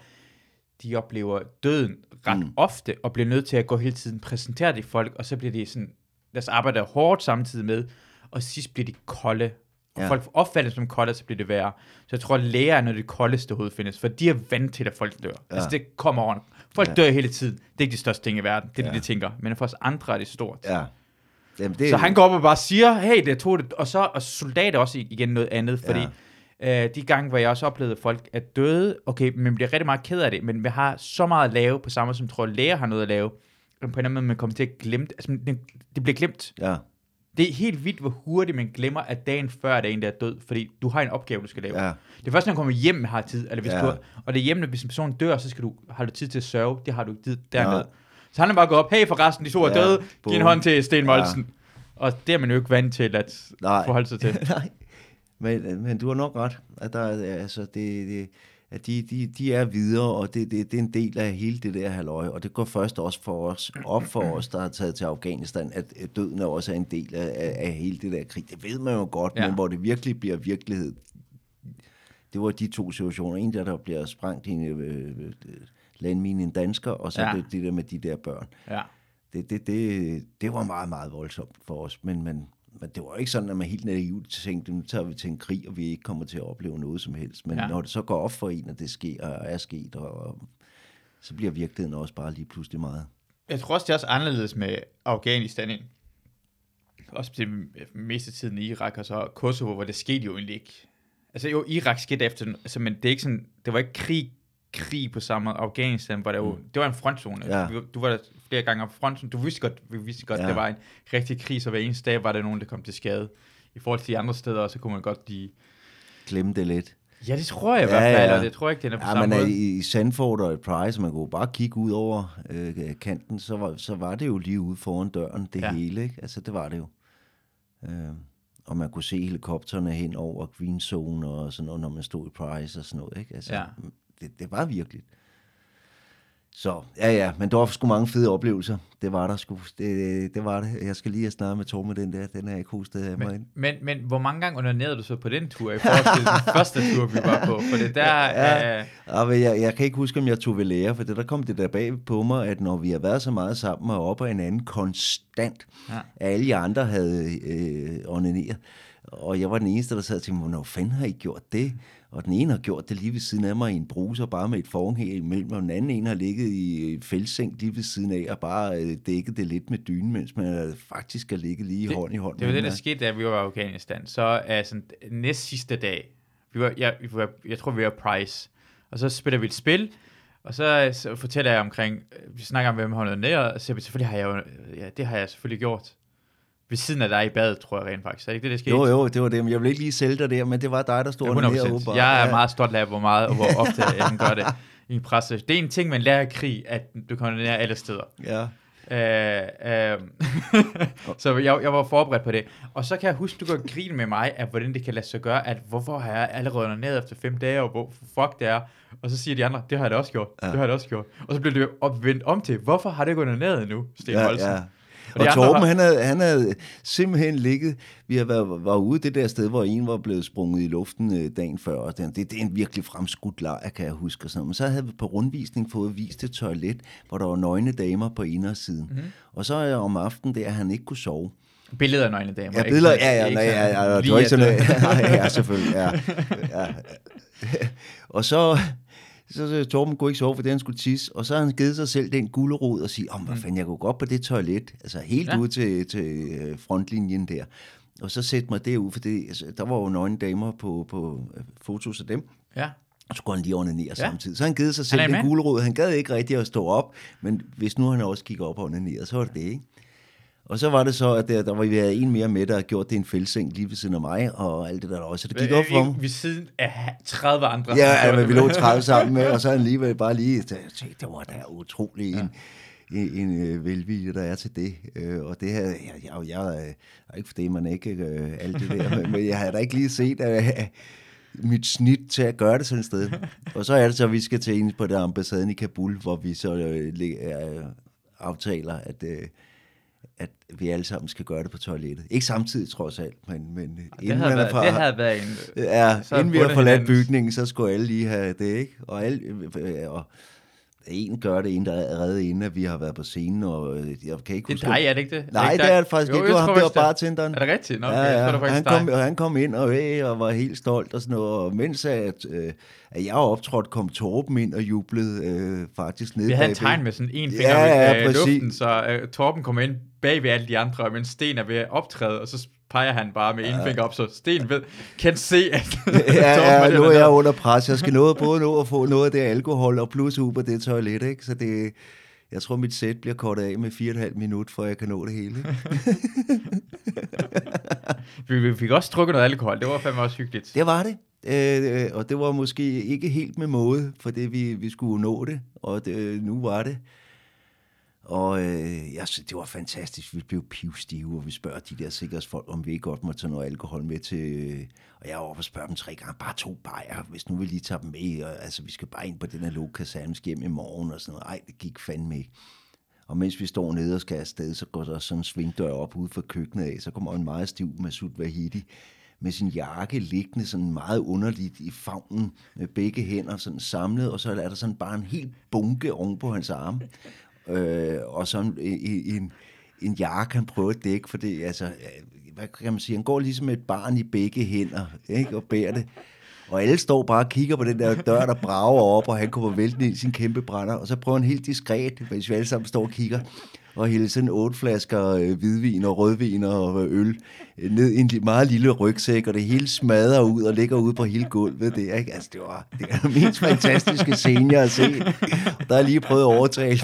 de oplever døden ret mm. ofte, og bliver nødt til at gå hele tiden præsentere det folk, og så bliver de sådan, deres arbejde er hårdt samtidig med, og sidst bliver de kolde. Og ja. Folk opfatter som kolde, så bliver det værre. Så jeg tror, at læger er noget af det koldeste overhovedet findes, for de er vant til, at folk dør. Ja. Altså det kommer over. Folk ja. dør hele tiden. Det er ikke de største ting i verden. Det er ja. Det, de tænker. Men for os andre er det stort. Ja. Jamen, det, Så han går op og bare siger, hey, det tog det. Og så og soldater også igen noget andet, fordi ja. øh, de gange, hvor jeg også oplevede, at folk er døde, okay, men bliver rigtig meget ked af det, men vi har så meget at lave, på samme måde som tror, læger har noget at lave, på en eller anden måde, man kommer til at glemme det. Altså, det, det bliver glemt. Ja, Det er helt vildt, hvor hurtigt man glemmer, at dagen før er der en, der er død, fordi du har en opgave, du skal lave. ja, Det er først, når du kommer hjem, har tid. Eller hvis Ja. du, og det er hjemme, hvis en person dør, så skal du, har du tid til at sørge. Det har du ikke tid dernede. Ja. Så han er bare gået op, hey forresten, de to er Ja, døde, giv en boom. hånd til Sten Molsen. Og det er man jo ikke vant til at Nej. forholde sig til. Nej, men, men du har nok ret. At der, er- altså, det, det, at de, de, de er videre, og det, det, det er en del af hele det der halvøje, og det går først også for os, op for os, der har taget til Afghanistan, at døden er også en del af, af, hele det der krig. Det ved man jo godt, Ja. men hvor det virkelig bliver virkelighed, det var de to situationer. En der, der bliver sprængt i en øh, øh, landmine en dansker, og så Ja. ja. det, det der med de der børn. Ja. Det, det, det, det var meget, meget voldsomt for os, men, men, men det var ikke sådan, at man helt naivt tænkte, nu tager vi til en krig, og vi ikke kommer til at opleve noget som helst. Men Ja. når det så går op for en, at det sker og er sket, og, og så bliver virkeligheden også bare lige pludselig meget. Jeg tror også, det er også anderledes med Afghanistan. ikke? Også til meste tiden i Irak og så Kosovo, hvor det skete jo egentlig ikke. Altså jo, Irak skete efter, altså, men det er ikke sådan, det var ikke krig, krig på samme måde. Afghanistan, hvor der jo, det var en frontzone. Ja. Du, du var flere gange på frontzone. Du vidste godt, vi vidste godt, ja. Det var en rigtig krig, så hver eneste dag var der nogen, der kom til skade. I forhold til de andre steder, så kunne man godt lige... Glemme det lidt. Ja, det tror jeg i Ja, hvert fald, ja. og det tror jeg ikke, den er på Ja, samme men måde. i, i Sandford og i Price, man kunne bare kigge ud over øh, kanten, så var, så var det jo lige ude foran døren, det Ja. hele. Ikke? Altså, det var det jo. Øh, og man kunne se helikopterne hen over Green Zone og sådan noget, når man stod i Price og sådan noget. Ikke? Altså, Ja. det, det var virkelig. Så, ja, ja, men der var sgu mange fede oplevelser. Det var der sgu. Det, det var det. Jeg skal lige have snakket med Torben med den der. Den er ikke hostet af mig. Men, men, men hvor mange gange onanerede du så på den tur, i forhold til den første tur, vi var på? For det der... Ja. Øh, Ja, men jeg, jeg kan ikke huske, om jeg tog ved lære, for det, der kom det der bag på mig, at når vi har været så meget sammen og op ad hinanden konstant, Ja. alle de andre havde øh, onaneret, og jeg var den eneste, der sad og tænkte, hvornår fanden har I gjort det? Og den ene har gjort det lige ved siden af mig i en bruser, bare med et forhæng imellem, og den anden en har ligget i et fældseng lige ved siden af, og bare øh, dækket det lidt med dynen, mens man øh, faktisk har ligget lige Det- hånd i hånd. Det var det, der skete, da vi var i Afghanistan. Så sådan, næst sidste dag, vi var, jeg, vi var, jeg tror, vi var Price, og så spiller vi et spil, og så, så fortæller jeg omkring, øh, vi snakker om, hvem noget nær, og så siger vi, selvfølgelig har jeg jo, ja, det har jeg selvfølgelig gjort. Ved siden af dig i badet, tror jeg rent faktisk. Er det ikke det, der skete? Jo, jo, det var det, men jeg vil ikke lige sælge dig der, men det var dig, der stod Ja, 100%. åbenbart. Jeg er Ja. meget stolt af, hvor meget og hvor ofte jeg gør det i en presse. Det er en ting, man lærer i krig, at du kommer nær alle steder. Ja. Øh, øh, så jeg, jeg var forberedt på det. Og så kan jeg huske, du kan grine med mig, af hvordan det kan lade sig gøre, at hvorfor har jeg allerede ned efter fem dage, og hvor fuck det er. Og så siger de andre, det har jeg da også gjort, ja. Det har jeg da også gjort. Og så bliver det opvendt om til, hvorfor har det gået ned endnu, Sten ja, Holsen? ja. Og Torben, var- han havde, han havde simpelthen ligget, vi har været, var ude det der sted, hvor en var blevet sprunget i luften øh, dagen før, og det, det, det er en virkelig fremskudt lejr, kan jeg huske. Og sådan. Men så havde vi på rundvisning fået vist et toilet, hvor der var nøgne damer på indersiden. Mm. Og så øh, om aftenen der, han ikke kunne sove. Billeder af nøgne damer. Ja, ikke billeder, sådan- ja, ja, ikke nej, ja, ja, ja, ikke ja, ja, selvfølgelig, ja, ja. Og så, så, så Torben kunne ikke sove, fordi han skulle tisse, og så har han givet sig selv den gulerod og sige, om hvad fanden, jeg kunne gå op på det toilet, altså helt Mm. Ja. ud til, til øh, frontlinjen der, og så sætte mig derud, for det, altså, der var jo nøgne damer på, på øh, fotos af dem, Ja. og så går han lige onanere Ja. samtidig. Så han givet sig selv den gulerod. Han gad ikke rigtig at stå op, men hvis nu han også gik op og onanerede, så var det det, ikke? Og så var det så, at der, der var vi havde en mere med, der havde gjort det en fældseng lige ved siden af mig, og alt det der også. Så det gik op for ham. Ved siden af 30 andre. Ja, ja, men vi lå 30 sammen med, og så alligevel bare lige, tænkte, det var da utrolig en, en, en øh, velvilje, der er til det. Øh, og det her, jeg, jeg, jeg, er ikke fordi man ikke øh, alt det der, men, men jeg har da ikke lige set øh, mit snit til at gøre det sådan et sted. Og så er det så, at vi skal til en på der ambassaden i Kabul, hvor vi så øh, aftaler, at, øh, at vi alle sammen skal gøre det på toilettet. Ikke samtidig, trods alt, men, men Det havde, været, det havde været en... Ja, Så inden vi har forladt bygningen, så skulle alle lige have det, ikke? Og, alle, øh, og en gør det, en der er reddet inden, at vi har været på scenen, og øh, jeg kan ikke Det huske... er dig, er det ikke det? Nej, det er det faktisk Jo, ikke. Det var ham, det var det- bartenderen. Er det rigtigt? Nå, okay, ja, ja. det han, kom, og han kom ind og, øh, og var helt stolt og sådan noget, og mens at, øh, at jeg optrådte, kom Torben ind og jublede øh, faktisk ned Vi havde et tegn med sådan en finger Ja, ja, i øh, luften, så uh, Torben kommer ind bag ved alle de andre, mens Sten er ved at optræde, og så peger han bare med en finger op, så Sten ved, kan se, at Ja, ja, nu er jeg under pres. Jeg skal nå, både nå at få noget af det alkohol og plus på det toilet, ikke? Så det, jeg tror, mit sæt bliver kortet af med fire og et halvt minut, for jeg kan nå det hele. Vi, vi fik også drukket noget alkohol, det var fandme også hyggeligt. Det var det. Øh, og det var måske ikke helt med måde, for det vi, vi skulle nå det, og det, nu var det. Og øh, jeg synes, det var fantastisk. Vi blev pivstive, og vi spørger de der sikkerhedsfolk, om vi ikke godt må tage noget alkohol med til... Øh, og jeg var oppe og spørger dem tre gange, bare to bajer, hvis nu vi lige tager dem med. Og, altså, vi skal bare ind på den her lokaserne, hjem i morgen og sådan noget. Ej, det gik fandme ikke. Og mens vi står nede og skal afsted, så går der sådan en svingdør op ude for køkkenet af. Så kommer en meget stiv Masud Vahidi med sin jakke liggende sådan meget underligt i favnen med begge hænder sådan samlet, og så er der sådan bare en helt bunke oven på hans arm. Øh, og sådan en, en, en jakke, han prøver at dække, for det, altså, øh, hvad kan man sige, han går ligesom et barn i begge hænder, ikke, og bærer det. Og alle står bare og kigger på den der dør, der brager op, og han kommer væltende ind i sin kæmpe brænder, og så prøver han helt diskret, hvis vi alle sammen står og kigger, og hælde sådan otte flasker øh, hvidvin og rødvin og øl øh, ned i en meget lille rygsæk, og det hele smadrer ud og ligger ude på hele gulvet. Det ikke? Altså, det var det er den mest fantastiske scene, jeg har set. Der er lige prøvet at overtale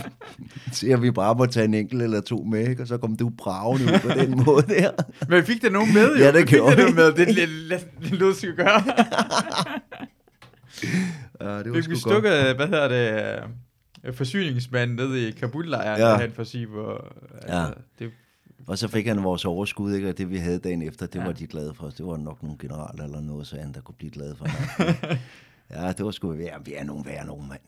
til, at vi bare må tage en enkelt eller to med, ikke? og så kom du bravende ud på den måde der. Men fik der nogen med, jo? Ja, det gjorde nogen med, det lidt lidt lød, skal gøre. Ja, det var Fik vi godt. stukket, hvad hedder det, øh, forsyningsmanden nede i Kabul-lejren, Ja. ja. han for at sige, hvor... Ja. Altså, det, Og så fik han vores overskud, ikke? og det vi havde dagen efter, det Ja. ja. var de glade for os. Det var nok nogle generaler eller noget, så han der kunne blive glad for. ja, det var sgu, ja, vi er nogen værre nogen, mand.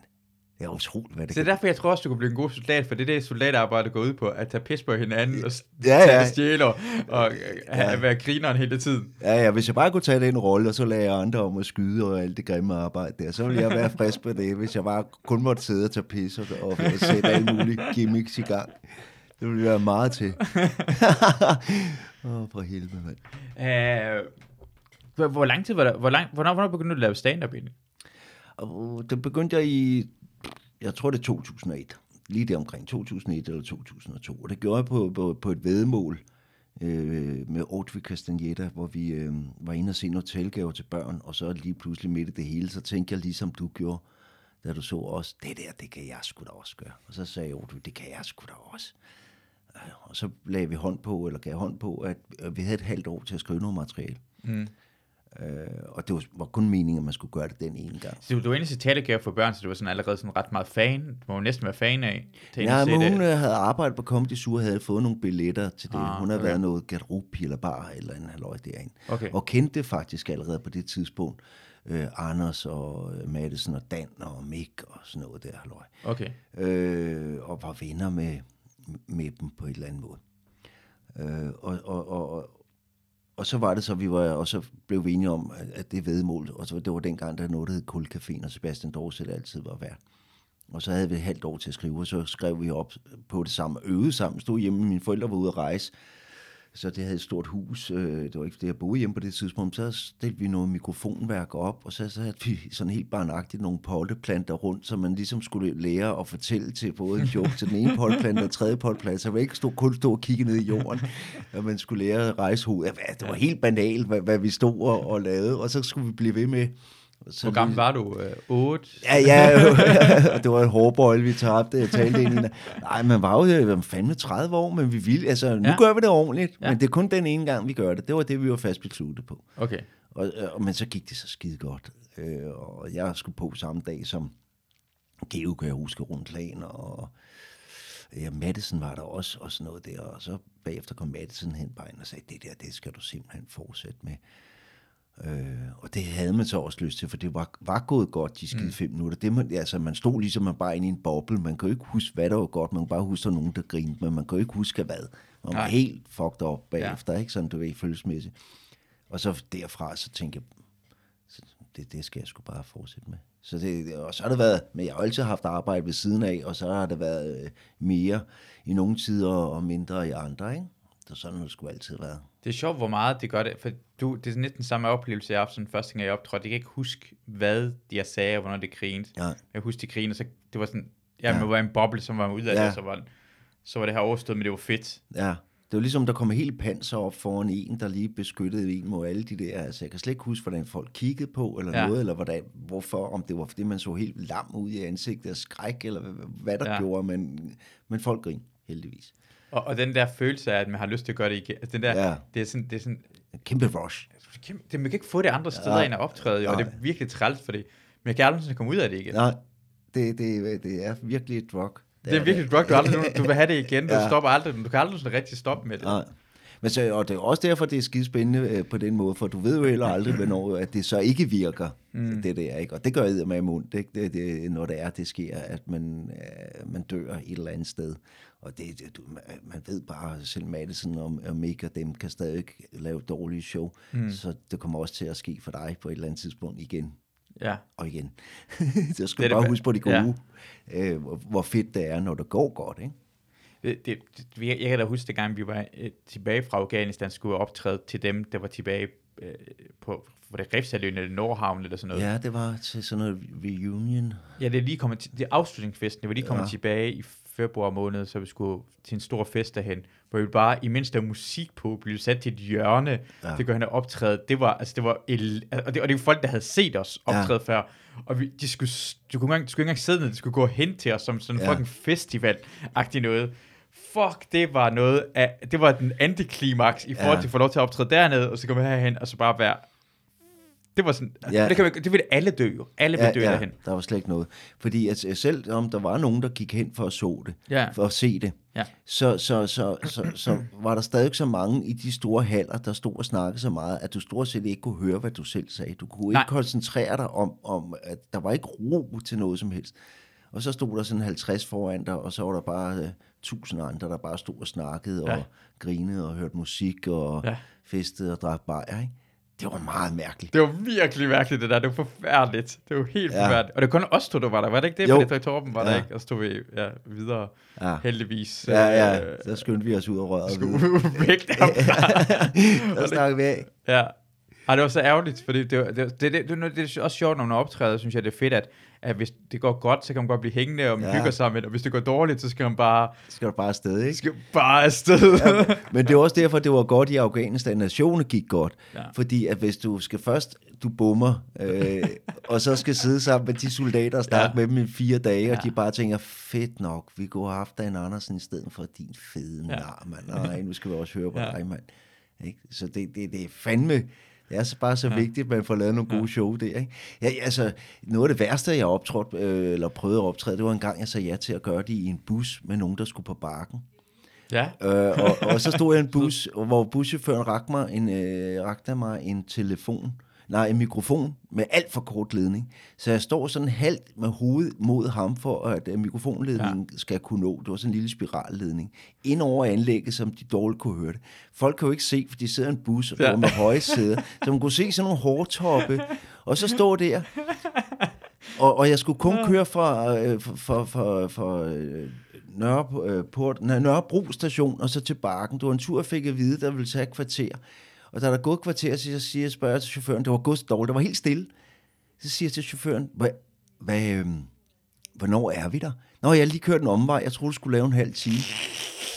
Det er utroligt, hvad det så det er derfor, jeg tror også, du kunne blive en god soldat, for det er det, soldatarbejde går ud på, at tage pis på hinanden og Ja, ja. stjæler og øh, have, være grineren hele tiden. Ja, ja, hvis jeg bare kunne tage den rolle, og så lade jeg andre om at skyde og alt det grimme arbejde der, så ville jeg være frisk på det, hvis jeg bare kun måtte sidde og tage pis og, og sætte alle mulige gimmicks i gang. Det ville være meget til. Åh, oh, for helvede, mand. Uh, hvor, hvor lang tid var der, hvor lang, hvornår, hvornår begyndte du at lave stand-up egentlig? Og det begyndte jeg i, jeg tror det er 2001, lige der omkring 2001 eller 2002. Og det gjorde jeg på, på, på et vedmål øh, med Audrey Castaneda, hvor vi øh, var inde og se noget hotelgave til børn, og så lige pludselig midt i det hele, så tænkte jeg ligesom du gjorde, da du så os, det der, det kan jeg sgu da også gøre. Og så sagde Audrey, det kan jeg sgu da også. Og så lagde vi hånd på, eller gav hånd på, at vi havde et halvt år til at skrive noget materiale. Mm. Øh, og det var, var kun meningen, at man skulle gøre det den ene gang. Så du, du var inde til teatergave for børn, så du var sådan allerede sådan ret meget fan. Du må jo næsten være fan af. Ja, men hun det. øh, havde arbejdet på Comedy Sur, havde fået nogle billetter til det. Ah, hun havde okay. været noget Gatrup eller bare eller en halvøj derinde. Okay. Og kendte faktisk allerede på det tidspunkt øh, Anders og øh, Madison og Dan og Mick og sådan noget der halvøj. Okay. Øh, og var venner med, med dem på et eller andet måde. Øh, og, og, og, og, så var det så, vi var, og så blev vi enige om, at, at det vedmål, og så, det var dengang, der nåede der hed Kulcaféen, og Sebastian Dorset altid var værd. Og så havde vi et halvt år til at skrive, og så skrev vi op på det samme, øvede sammen, stod hjemme, mine forældre var ude at rejse, så det havde et stort hus, øh, det var ikke det, jeg boede hjemme på det tidspunkt, så stillede vi noget mikrofonværk op, og så, så vi sådan helt barnagtigt nogle potteplanter rundt, så man ligesom skulle lære at fortælle til både en joke til den ene potteplante og tredje potteplante, så man ikke stod, kun stå og kigge ned i jorden, og man skulle lære at rejse hovedet. Det var helt banalt, hvad, hvad vi stod og, og lavede, og så skulle vi blive ved med så Hvor gammel var du? Øh, 8? Ja, ja, det var en hårdbøjle, vi tabte. Jeg talte ind i Nej, man var jo øh, fandme 30 år, men vi ville, altså, nu ja. gør vi det ordentligt, ja. men det er kun den ene gang, vi gør det. Det var det, vi var fast besluttet på. Okay. Og, og, men så gik det så skide godt. Øh, og jeg skulle på samme dag som Geo, kan jeg huske, rundt og ja, Madison var der også, og sådan noget der. Og så bagefter kom Madison hen på og sagde, det der, det skal du simpelthen fortsætte med. Øh, og det havde man så også lyst til, for det var, var gået godt de skide mm. fem minutter. Det, man, altså, man stod ligesom man bare inde i en boble. Man kan jo ikke huske, hvad der var godt. Man kan bare huske, at nogen, der grinede, men man kan jo ikke huske, hvad. Man var Nej. helt fucked op bagefter, ja. ikke? Sådan, du ved, følelsesmæssigt. Og så derfra, så tænkte jeg, det, det skal jeg sgu bare fortsætte med. Så det, og så har det været, men jeg har altid haft arbejde ved siden af, og så har det været øh, mere i nogle tider og mindre i andre, ikke? Så sådan det sgu altid været. Det er sjovt, hvor meget det gør det, for du, det er næsten samme oplevelse, jeg har haft sådan første gang, jeg optrådte. Jeg kan ikke huske, hvad de sagde, og hvornår det grinede. Ja. Jeg husker, de grinede, så det var sådan, ja, ja. man var en boble, som var ud af ja. det, så var, så var det her overstået, men det var fedt. Ja, det var ligesom, der kom helt panser op foran en, der lige beskyttede en mod alle de der, altså jeg kan slet ikke huske, hvordan folk kiggede på, eller ja. noget, eller hvordan, hvorfor, om det var, fordi man så helt lam ud i ansigtet af skræk, eller hvad der ja. gjorde, men, men folk grin, heldigvis. Og, og den der følelse af, at man har lyst til at gøre det igen, altså den der, ja. det er sådan, det er sådan... En kæmpe rush. Det, man kan ikke få det andre steder ja. end at optræde, og det er virkelig træls for det. Men jeg kan aldrig komme ud af det igen. Nej, det, det, det er virkelig et drug. Det, det er, er virkelig et drug, du, aldrig, du vil have det igen, du ja. stopper aldrig, du kan aldrig sådan rigtig stoppe med det. Nej. Men så, og det er også derfor, det er skide spændende øh, på den måde, for du ved jo heller aldrig, hvornår at det så ikke virker, mm. det der, ikke? Og det gør jeg med mund, det, det, det, når det er, det sker, at man, øh, man dør et eller andet sted. Og det, det, man ved bare, selv Madison og, og Mick og dem kan stadig lave dårlige show, mm. så det kommer også til at ske for dig på et eller andet tidspunkt igen. Ja. Og igen. så skal du bare huske på det gode, ja. øh, hvor fedt det er, når det går godt, ikke? Det, det, jeg, jeg kan da huske, det gang vi var øh, tilbage fra Afghanistan, skulle optræde til dem, der var tilbage øh, på var det Refsaløen eller Nordhavn eller sådan noget. Ja, det var til sådan noget reunion. Ja, det er lige kommet til, det er afslutningsfesten, det var lige kommet ja. tilbage i februar måned, så vi skulle til en stor fest derhen, hvor vi bare, imens der musik på, blev sat til et hjørne, ja. det gør han optræde. Det var, altså det var, el, og, det, og det var folk, der havde set os optræde ja. før, og vi, de skulle, du kunne ikke, de skulle ikke engang sidde ned, de skulle gå hen til os som sådan en ja. fucking festival-agtig noget fuck, det var noget af, det var den antiklimaks i forhold ja. til at få lov til at optræde dernede, og så komme herhen, og så bare være det var sådan, ja. det, kan man, det ville alle dø jo. Alle ville ja, dø ja, derhen. der var slet ikke noget. Fordi at, selv om der var nogen, der gik hen for at så det, ja. for at se det, ja. så, så, så, så, så, var der stadig så mange i de store haller, der stod og snakkede så meget, at du stort set ikke kunne høre, hvad du selv sagde. Du kunne Nej. ikke koncentrere dig om, om, at der var ikke ro til noget som helst. Og så stod der sådan 50 foran dig, og så var der bare uh, tusind andre, der bare stod og snakkede ja. og grinede og hørte musik og ja. festede og drak bajer, ikke? Det var meget mærkeligt. Det var virkelig mærkeligt, det der. Det var forfærdeligt. Det var helt ja. forfærdeligt. Og det var kun os to, der var der. Var det ikke det? Jo. Fordi Torben var ja. der ikke. Og så stod vi ja, videre. Ja. Heldigvis. Ja, ja. Øh, så skyndte vi os ud og rørte. Skulle væk derfra. der snakkede vi af. Ja. Ej, det var så ærgerligt, for det, det, det, det, det, det, det er også sjovt, når man optræder, synes jeg, det er fedt, at, at hvis det går godt, så kan man godt blive hængende, og man ja. hygger sammen, og hvis det går dårligt, så skal man bare... Skal du bare afsted, ikke? Skal bare afsted. ja, men det er også derfor, det var godt i Afghanistan. Nationen gik godt. Ja. Fordi at hvis du skal først, du bummer, øh, og så skal sidde sammen med de soldater og snakke ja. med dem i fire dage, ja. og de bare tænker, fedt nok, vi kunne have haft Dan Andersen i stedet for din fede ja. nar, mand. Nej, nu skal vi også høre på ja. dig, mand. Ikke? Så det, det, det er fandme det er så bare så ja. vigtigt, at man får lavet nogle gode ja. show der. Ikke? Ja, altså, noget af det værste, jeg optrådte, øh, eller prøvede at optræde, det var en gang, jeg sagde ja til at gøre det i en bus med nogen, der skulle på bakken. Ja. øh, og, og så stod jeg i en bus, hvor buschaufføren rakte mig en, øh, rakte mig en telefon nej, en mikrofon med alt for kort ledning. Så jeg står sådan halvt med hovedet mod ham, for at mikrofonledningen ja. skal kunne nå. Det var sådan en lille spiralledning. Ind over anlægget, som de dårligt kunne høre det. Folk kan jo ikke se, for de sidder i en bus og ja. med høje sæder. Så man kunne se sådan nogle hårtoppe. Og så står der, og, og jeg skulle kun køre fra, øh, for, for, for øh, Nørreport, nej, Nørrebro station og så til Bakken. Det var en tur, jeg fik at vide, der ville tage et kvarter. Og da der er gået et kvarter, så siger jeg, spørger jeg til chaufføren, det var gået dårligt, det var helt stille. Så siger jeg til chaufføren, hvad, hvad, øhm, hvornår er vi der? Nå, jeg har lige kørt en omvej, jeg troede, du skulle lave en halv time.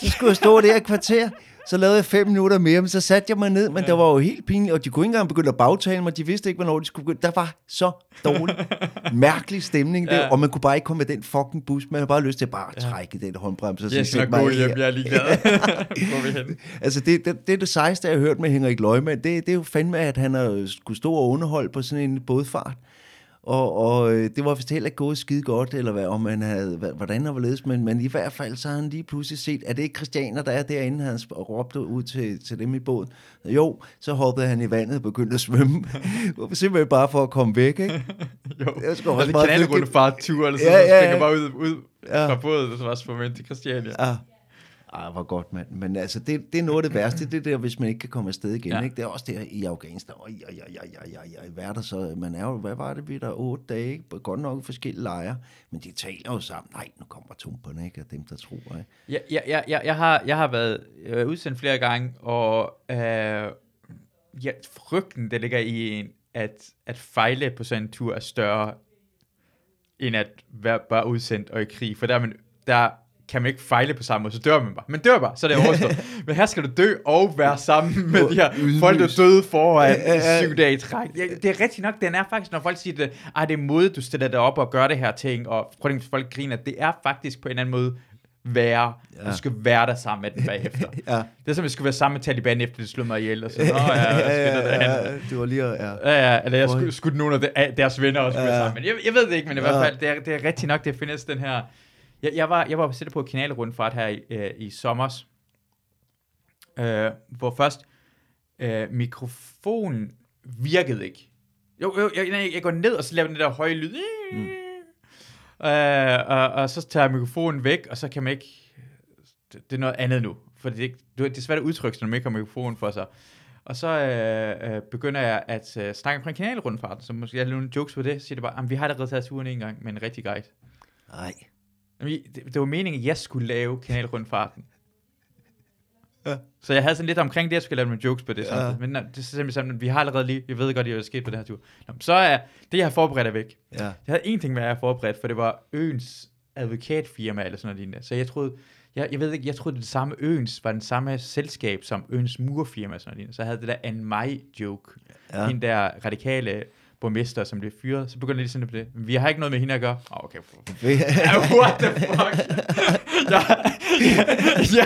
Så skulle jeg stå der et kvarter. Så lavede jeg fem minutter mere, men så satte jeg mig ned, men ja. det var jo helt pinligt, og de kunne ikke engang begynde at bagtale mig, de vidste ikke, hvornår de skulle begynde. Der var så dårlig, mærkelig stemning der, ja. og man kunne bare ikke komme med den fucking bus, man havde bare lyst til at bare trække ja. den håndbremse. Og jeg skal gå hjem, jeg er lige glad. altså det, det, det, er det sejeste, jeg har hørt med Henrik Løgman, det, det er jo fandme, at han har skulle stå og underholde på sådan en bådfart. Og, og øh, det var vist heller ikke gået skide godt, eller hvad, om man havde, hvordan var ledes, men, men i hvert fald så har han lige pludselig set, at det ikke Christianer, der er derinde, han råbte ud til, til dem i båden. Jo, så hoppede han i vandet og begyndte at svømme. Simpelthen bare for at komme væk, ikke? jo, det skal også bare kanalrunde far tur, eller sådan ja, ja, ja. bare ud, ud ja. fra båden, og så var svømme til Christiania. Ja. Ej, hvor godt, mand. Men altså, det, det er noget af det værste, det der, hvis man ikke kan komme afsted igen. Ja. Ikke? Det er også det i Afghanistan. Oj, oj, oj, oj, oj, oj, hvad er der så? Man er jo, hvad var det, vi der otte dage, ikke? Godt nok forskellige lejre, men de taler jo sammen. Nej, nu kommer tumperne, ikke? Af dem, der tror, ikke? Ja, ja, ja, ja jeg, har, jeg har været øh, udsendt flere gange, og øh, ja, frygten, der ligger i en, at, at fejle på sådan en tur er større, end at være bare udsendt og i krig. For der, man, der kan man ikke fejle på samme måde, så dør man bare. Men dør bare, så er det overstået. Men her skal du dø og være sammen med de her folk, der døde foran syv dage i træk. Ja, det er rigtigt nok, den er faktisk, når folk siger, det, ah, det er måde, du stiller dig op og gør det her ting, og prøv at folk griner, det er faktisk på en eller anden måde være, ja. du skal være der sammen med den bagefter. ja. Det er som, at jeg skulle være sammen med Taliban, efter de slog mig ihjel, og så, Nå, ja, ja, ja, ja, ja, det var lige, ja. Ja, ja, eller jeg skulle, skulle nogle af deres venner også ja. være sammen. Men jeg, jeg ved det ikke, men i ja. hvert fald, det er, det er rigtigt nok, det findes den her, jeg, jeg, var, jeg var sætte på kanalrundfart her i, øh, i sommer, øh, hvor først øh, mikrofonen virkede ikke. Jo, jo jeg, jeg, jeg går ned, og så laver den der høje lyd. Mm. Øh, og, og så tager jeg mikrofonen væk, og så kan man ikke... Det, det er noget andet nu. For det, det, det er svært at udtrykke, når man ikke har mikrofonen for sig. Og så øh, øh, begynder jeg at øh, snakke omkring kanalrundfarten, så måske jeg har nogle jokes på det, så siger det bare, vi har allerede taget turen en gang med en rigtig guide. Nej. Det, det var meningen, at jeg skulle lave kanalrundfarten. Ja. Så jeg havde sådan lidt omkring det, jeg skulle lave med jokes på det. Ja. Men det er simpelthen sådan, vi har allerede lige, jeg ved godt, det er sket på den her tur. Nå, så er det, jeg har forberedt er væk. Ja. Jeg havde en ting med, at jeg har forberedt, for det var øens advokatfirma eller sådan noget lignende. Så jeg troede, jeg, jeg ved ikke, jeg troede, det, det samme øens var den samme selskab som øens murfirma. Sådan noget. Så jeg havde det der en mig joke. Ja. Den der radikale borgmester, som bliver fyret, så begynder de sådan på det. Vi har ikke noget med hende at gøre. Oh, okay. what the fuck? ja, ja,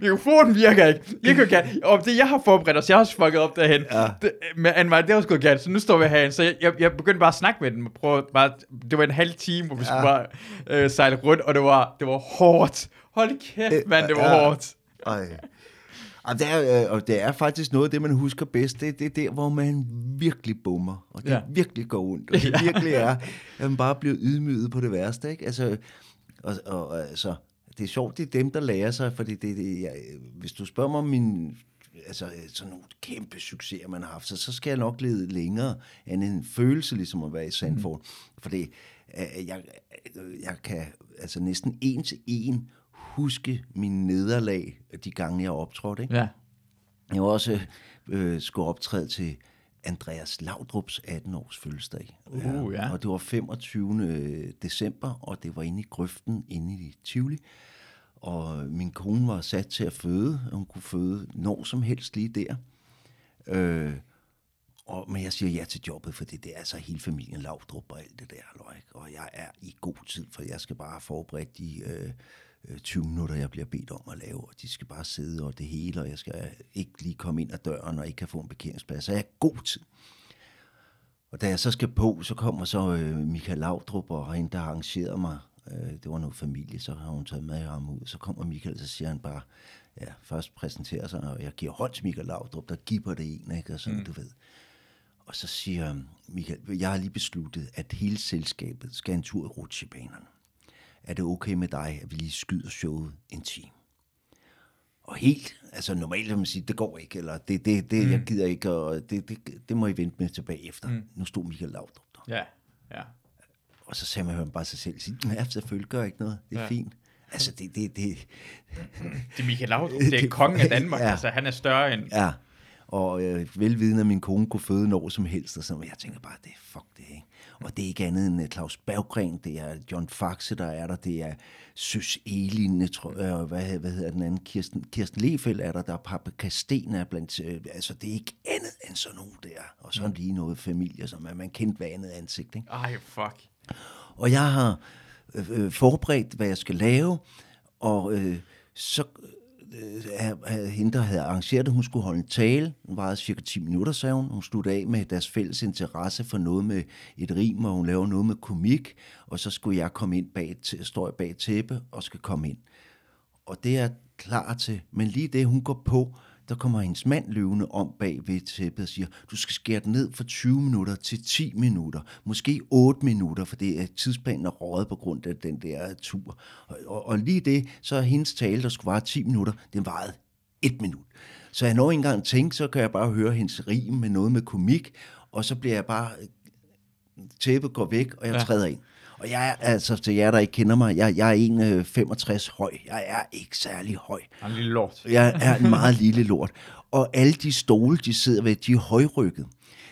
mikrofonen virker ikke. Jeg kan galt. Og det, jeg har forberedt os, jeg har også fucket op derhen. Ja. Det, med Anne det også gået galt, så nu står vi herhen. Så jeg, jeg, jeg begyndte bare at snakke med den. Prøve, bare, det var en halv time, hvor vi ja. skulle bare øh, sejle rundt, og det var, det var hårdt. Hold kæft, mand, det var ja. hårdt. Ej. Og det, er, øh, og det er faktisk noget af det, man husker bedst. Det, det er der, hvor man virkelig bummer. Og det ja. virkelig går ondt. Og det ja. virkelig er, at man bare bliver ydmyget på det værste. Ikke? Altså, og, og, altså, det er sjovt, det er dem, der lærer sig. Fordi det, det, jeg, hvis du spørger mig om min altså sådan nogle kæmpe succeser, man har haft, så, så skal jeg nok lede længere end en følelse, ligesom at være i Sandford. Mm. Fordi øh, jeg, jeg kan altså næsten en til en huske min nederlag de gange, jeg optrådte. Ikke? Ja. Jeg var også øh, skulle optræde til Andreas Laudrups 18-års fødselsdag. Uh, ja. Og det var 25. december, og det var inde i grøften, inde i Tivoli. Og min kone var sat til at føde, og hun kunne føde når som helst lige der. Øh, og, men jeg siger ja til jobbet, for det er altså hele familien Laudrup og alt det der. Og jeg er i god tid, for jeg skal bare forberede de... Øh, 20 øh, minutter, jeg bliver bedt om at lave, og de skal bare sidde og det hele, og jeg skal ikke lige komme ind ad døren, og ikke kan få en parkeringsplads. Så jeg har god tid. Og da jeg så skal på, så kommer så øh, Michael Laudrup, og hende, der har arrangeret mig, øh, det var noget familie, så har hun taget med ham ud. Så kommer Michael, så siger han bare, ja, først præsenterer sig, og jeg giver hånd til Michael Laudrup, der giver det en, ikke, og sådan, mm. du ved. Og så siger Michael, jeg har lige besluttet, at hele selskabet skal en tur i rutsjebanerne. Er det okay med dig, at vi lige skyder showet en time? Og helt, altså normalt vil man sige, det går ikke, eller det, det, det mm. jeg gider ikke, og det, det, det må I vente med tilbage efter. Mm. Nu stod Michael Laudrup der. Ja, ja. Og så sagde man bare sig selv, sige, ja, selvfølgelig gør jeg ikke noget, det er ja. fint. Altså, det, det, det... Det er Michael Laudrup, det er kongen af Danmark, ja. altså han er større end... Ja, og øh, velvidende, at min kone kunne føde når som helst, og så jeg tænker bare, det er fuck det, ikke? Og det er ikke andet end øh, Claus Berggren, det er John Faxe, der er der, det er Søs Elin, tror jeg, og hvad, hvad hedder den anden, Kirsten, Kirsten Lefeldt er der, der er Papa Kasten er blandt, øh, altså det er ikke andet end sådan nogen der, og så lige noget familie, som er man kendt hver andet ansigt, ikke? Ej, fuck. Og jeg har øh, øh forberedt, hvad jeg skal lave, og øh, så øh, Øh, hende, der havde arrangeret det, hun skulle holde en tale. Hun varede cirka 10 minutter, sagde hun. Hun stod af med deres fælles interesse for noget med et rim, og hun laver noget med komik. Og så skulle jeg komme ind bag, står jeg bag tæppe og skal komme ind. Og det er jeg klar til. Men lige det, hun går på, der kommer hendes mand løvende om bag ved tæppet og siger, du skal skære den ned fra 20 minutter til 10 minutter, måske 8 minutter, for det er tidsplanen er rådet på grund af den der tur. Og, og, og lige det, så er hendes tale, der skulle vare 10 minutter, den varede et minut. Så jeg når ikke engang tænke, så kan jeg bare høre hendes rim med noget med komik, og så bliver jeg bare, tæppet går væk, og jeg ja. træder ind. Og jeg er, altså til jer, der ikke kender mig, jeg, jeg er 1,65 øh, høj. Jeg er ikke særlig høj. En lille lort. Jeg er en meget lille lort. Og alle de stole, de sidder ved, de er højrykket.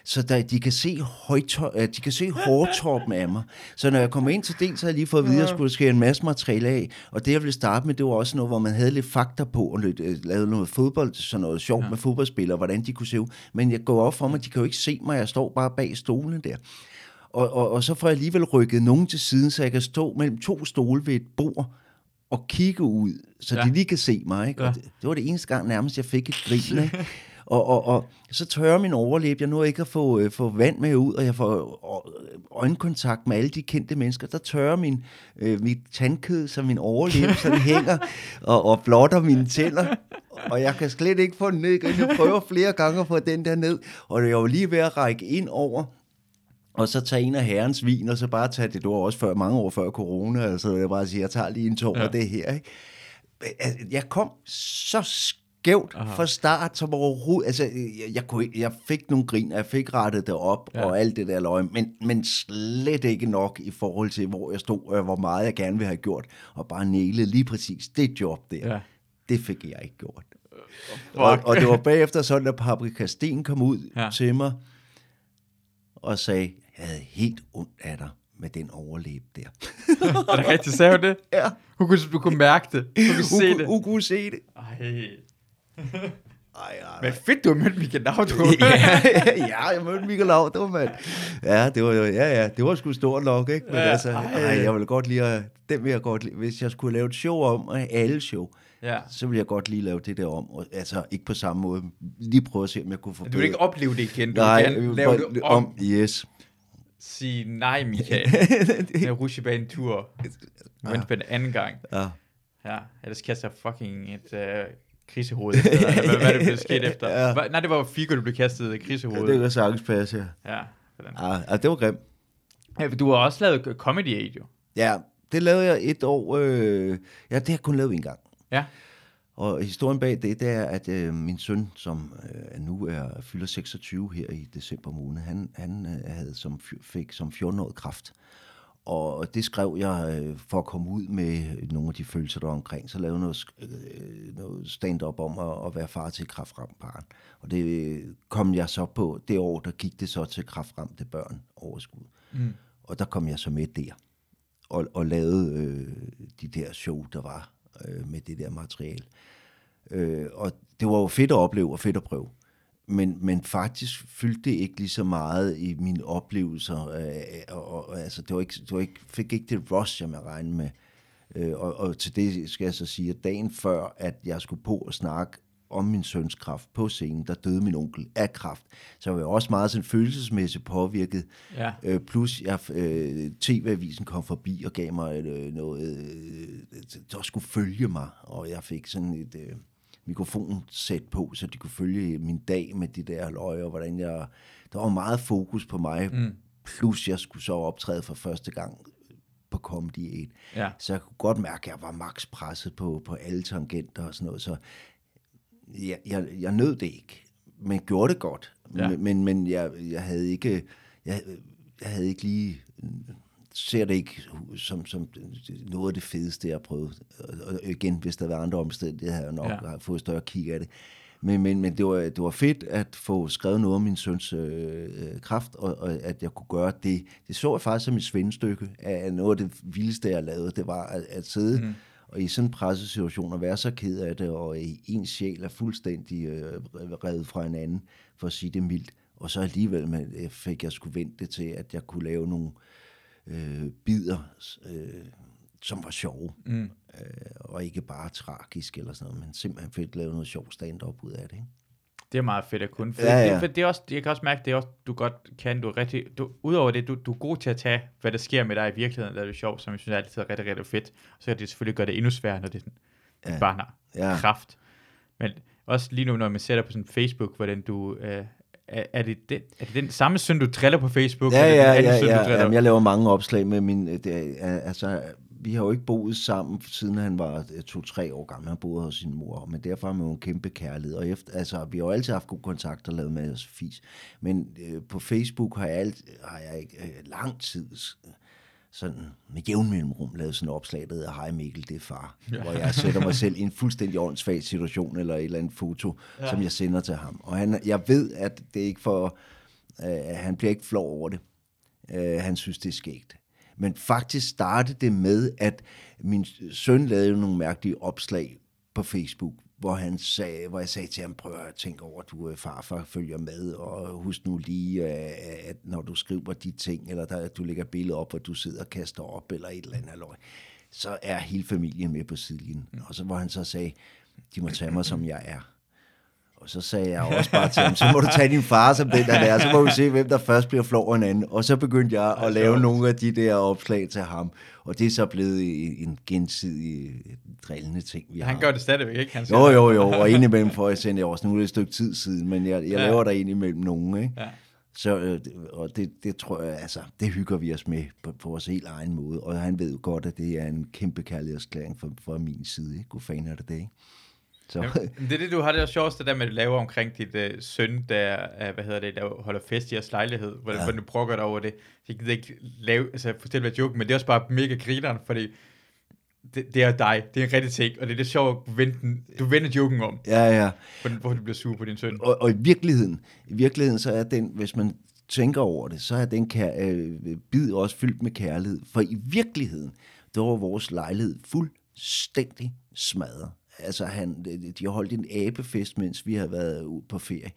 Så der, de kan se, højtop, de kan se hårtoppen af mig. Så når jeg kommer ind til det, så har jeg lige fået at vide, at jeg skulle skære en masse materiale af. Og det, jeg ville starte med, det var også noget, hvor man havde lidt fakta på, og lidt, øh, lavede noget fodbold, så noget sjovt ja. med fodboldspillere, hvordan de kunne se ud. Men jeg går op for mig, de kan jo ikke se mig, jeg står bare bag stolen der. Og, og, og så får jeg alligevel rykket nogen til siden, så jeg kan stå mellem to stole ved et bord og kigge ud, så ja. de lige kan se mig. Ikke? Ja. Det, det var det eneste gang nærmest, jeg fik et grin. Ikke? Og, og, og så tørrer min overlæb. Jeg nu ikke at få, øh, få vand med ud, og jeg får øjenkontakt med alle de kendte mennesker. Der tørrer min, øh, mit tandkød som min overlæb, så det hænger og, og blotter mine tænder. Og jeg kan slet ikke få den ned. Jeg prøver flere gange at få den der ned, og jeg var lige ved at række ind over og så tage en af herrens vin, og så bare tage det, det var også før, mange år før corona, altså jeg bare sige, jeg tager lige en tår ja. af det her. Ikke? Jeg kom så skævt Aha. fra start, som overhovedet, altså jeg, jeg, kunne, jeg fik nogle grin, jeg fik rettet det op, ja. og alt det der løg, men, men slet ikke nok i forhold til, hvor jeg stod, og hvor meget jeg gerne ville have gjort, og bare næle lige præcis det job der. Ja. Det fik jeg ikke gjort. Og, og det var bagefter sådan, at Paprika Sten kom ud ja. til mig, og sagde, jeg havde helt ondt af dig med den overlæb der. er det rigtigt, sagde hun det? Ja. Hun kunne, du kunne mærke det. Hun kunne se hun, det. Hun kunne se det. Ej. Ej, ej, Men fedt, du har mødt Michael Laudrup. ja, ja, jeg mødte Michael Laudrup, mand. Ja, det var, ja, ja, det var sgu stort nok, ikke? Men ja, altså, ej. jeg ville godt lide, dem vil jeg godt lide, hvis jeg skulle lave et show om, alle show, ja. så vil jeg godt lige lave det der om. Og, altså, ikke på samme måde. Lige prøve at se, om jeg kunne få... Du vil ikke opleve det igen? Du Nej, vil gerne lave det om. om. Yes sige nej, Michael. med rusjebanen tur. Men ja. den anden gang. Ja. Ja, ellers kaster jeg fucking et uh, krisehoved efter hvad, hvad det blev sket efter. Ja. Hva, nej, det var Figo, der blev kastet et krisehoved. Ja, det var sagtens passe, ja. Ja, ja, ja, det var grimt. Ja, du har også lavet Comedy Aid, jo. Ja, det lavede jeg et år. Øh, ja, det har jeg kun lavet en gang. Ja. Og historien bag det, det er, at øh, min søn, som øh, nu er fylder 26 her i december måned, han, han øh, havde som, fik som 14-årig kraft. Og det skrev jeg øh, for at komme ud med nogle af de følelser, der omkring. Så lavede noget, øh, noget stand-up om at, at være far til kraftramt barn. Og det øh, kom jeg så på. Det år, der gik det så til kraftramte børn overskud. Mm. Og der kom jeg så med der. Og, og lavede øh, de der show, der var øh, med det der materiale. Øh, og det var jo fedt at opleve og fedt at prøve. Men, men faktisk fyldte det ikke lige så meget i mine oplevelser. Øh, og, og, altså, det var ikke, det var ikke, fik ikke det rush, jeg jeg regnede med. Øh, og, og til det skal jeg så sige, at dagen før, at jeg skulle på og snakke om min søns kraft på scenen, der døde min onkel af kraft. Så jeg var også meget sådan følelsesmæssigt påvirket. Ja. Øh, plus jeg, øh, TV-avisen kom forbi og gav mig øh, noget, øh, der skulle følge mig, og jeg fik sådan et... Øh, mikrofonsæt på, så de kunne følge min dag med de der løg, og hvordan jeg... Der var meget fokus på mig, mm. plus jeg skulle så optræde for første gang på Comedy 8. Ja. Så jeg kunne godt mærke, at jeg var max presset på, på alle tangenter og sådan noget, så jeg, jeg, jeg nød det ikke, men gjorde det godt. Ja. Men, men, men jeg, jeg havde ikke... Jeg, jeg havde ikke lige ser det ikke som, som noget af det fedeste, jeg har prøvet. Og igen, hvis der var andre omstændigheder, havde jeg nok ja. fået større kig af det. Men, men, men det, var, det var fedt at få skrevet noget om min søns øh, kraft, og, og at jeg kunne gøre det. Det så jeg faktisk som et svendestykke af noget af det vildeste, jeg lavede. Det var at, at sidde mm. Og i sådan en pressesituation og være så ked af det, og en sjæl er fuldstændig øh, revet fra en anden, for at sige det mildt. Og så alligevel man, fik jeg skulle vente til, at jeg kunne lave nogle øh, bider, øh, som var sjove. Mm. Øh, og ikke bare tragisk eller sådan noget, men simpelthen fedt lavet noget sjov stand-up ud af det. Ikke? Det er meget fedt at kunne. For Ja, ja. Det, for det er også, jeg kan også mærke, det er også, du godt kan, du er rigtig, du, udover det, du, du er god til at tage, hvad der sker med dig i virkeligheden, der er det sjovt, som jeg synes altid er rigtig, rigtig fedt. Så kan det selvfølgelig gøre det endnu sværere, når det ja. bare har Ja. kraft. Men også lige nu, når man ser dig på sådan Facebook, hvordan du, øh, er, er, det den, er det den samme søn, du driller på Facebook? Ja, eller ja, anden ja, søn, du ja. Jamen, jeg laver mange opslag med min... Det er, altså, vi har jo ikke boet sammen, siden han var to-tre år gammel. Han boede hos sin mor, men derfor har man jo en kæmpe kærlighed. Og efter, altså, vi har jo altid haft god kontakt og lavet med os fis. Men øh, på Facebook har jeg, alt, har jeg ikke øh, lang tid sådan med jævn mellemrum lavet sådan et opslag, der hedder, hej Mikkel, det er far. Ja. Hvor jeg sætter mig selv i en fuldstændig åndssvag situation, eller et eller andet foto, ja. som jeg sender til ham. Og han, jeg ved, at det er ikke for, øh, han bliver ikke flov over det. Øh, han synes, det er skægt. Men faktisk startede det med, at min søn lavede nogle mærkelige opslag på Facebook, hvor, han sagde, hvor jeg sagde til ham, prøv at tænke over, at du er farfar følger med, og husk nu lige, øh, at når du skriver de ting, eller der, du lægger billeder op, hvor du sidder og kaster op, eller et eller andet halløj, så er hele familien med på sidelinjen. Og så hvor han så sagde, de må tage mig, som jeg er. Og så sagde jeg også bare til ham, så må du tage din far som den, der er, så må vi se, hvem der først bliver flov over en anden. Og så begyndte jeg at lave nogle af de der opslag til ham. Og det er så blevet en gensidig drillende ting, vi har. Han gør det stadigvæk, ikke? Han Jo, jo, jo, og indimellem får jeg sendt også, nu er det et stykke tid siden, men jeg, jeg ja. laver der indimellem nogen, ikke? Ja. Så, øh, og det, det tror jeg, altså, det hygger vi os med på, på vores helt egen måde, og han ved jo godt, at det er en kæmpe kærlighedserklæring fra, fra min side, ikke? God fan er det det, ikke? Så, Jamen, det er det, du har det sjoveste der med, at du laver omkring dit øh, søn, der, øh, hvad hedder det, der holder fest i jeres lejlighed, hvordan, ja. hvordan du brokker dig over det. Jeg gider ikke lave, altså fortælle hvad joke, men det er også bare mega grineren, fordi det, det er dig, det er en rigtig ting, og det er det sjovt, du vender, du vender joken om, ja, ja. hvordan, hvorfor du bliver sur på din søn. Og, og i virkeligheden, i virkeligheden, så er den, hvis man tænker over det, så er den kær, øh, bid også fyldt med kærlighed. For i virkeligheden, der var vores lejlighed fuldstændig smadret. Altså, han, de har holdt en abefest, mens vi havde været ude på ferie,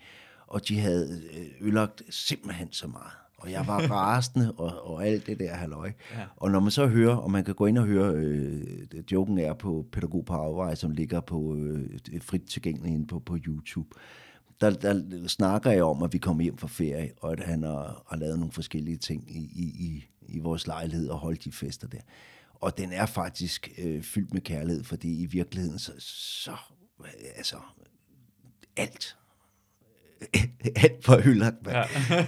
og de havde øh, ødelagt simpelthen så meget. Og jeg var rasende og, og alt det der halløj. Ja. Og når man så hører, og man kan gå ind og høre, øh, joken er på Pædagog på Afvej, som ligger på øh, frit tilgængelig inde på, på YouTube, der, der snakker jeg om, at vi kommer hjem fra ferie, og at han har, har lavet nogle forskellige ting i, i, i, i vores lejlighed og holdt de fester der. Og den er faktisk øh, fyldt med kærlighed, fordi i virkeligheden så, så altså, alt, alt var ødelagt, mand. Ja.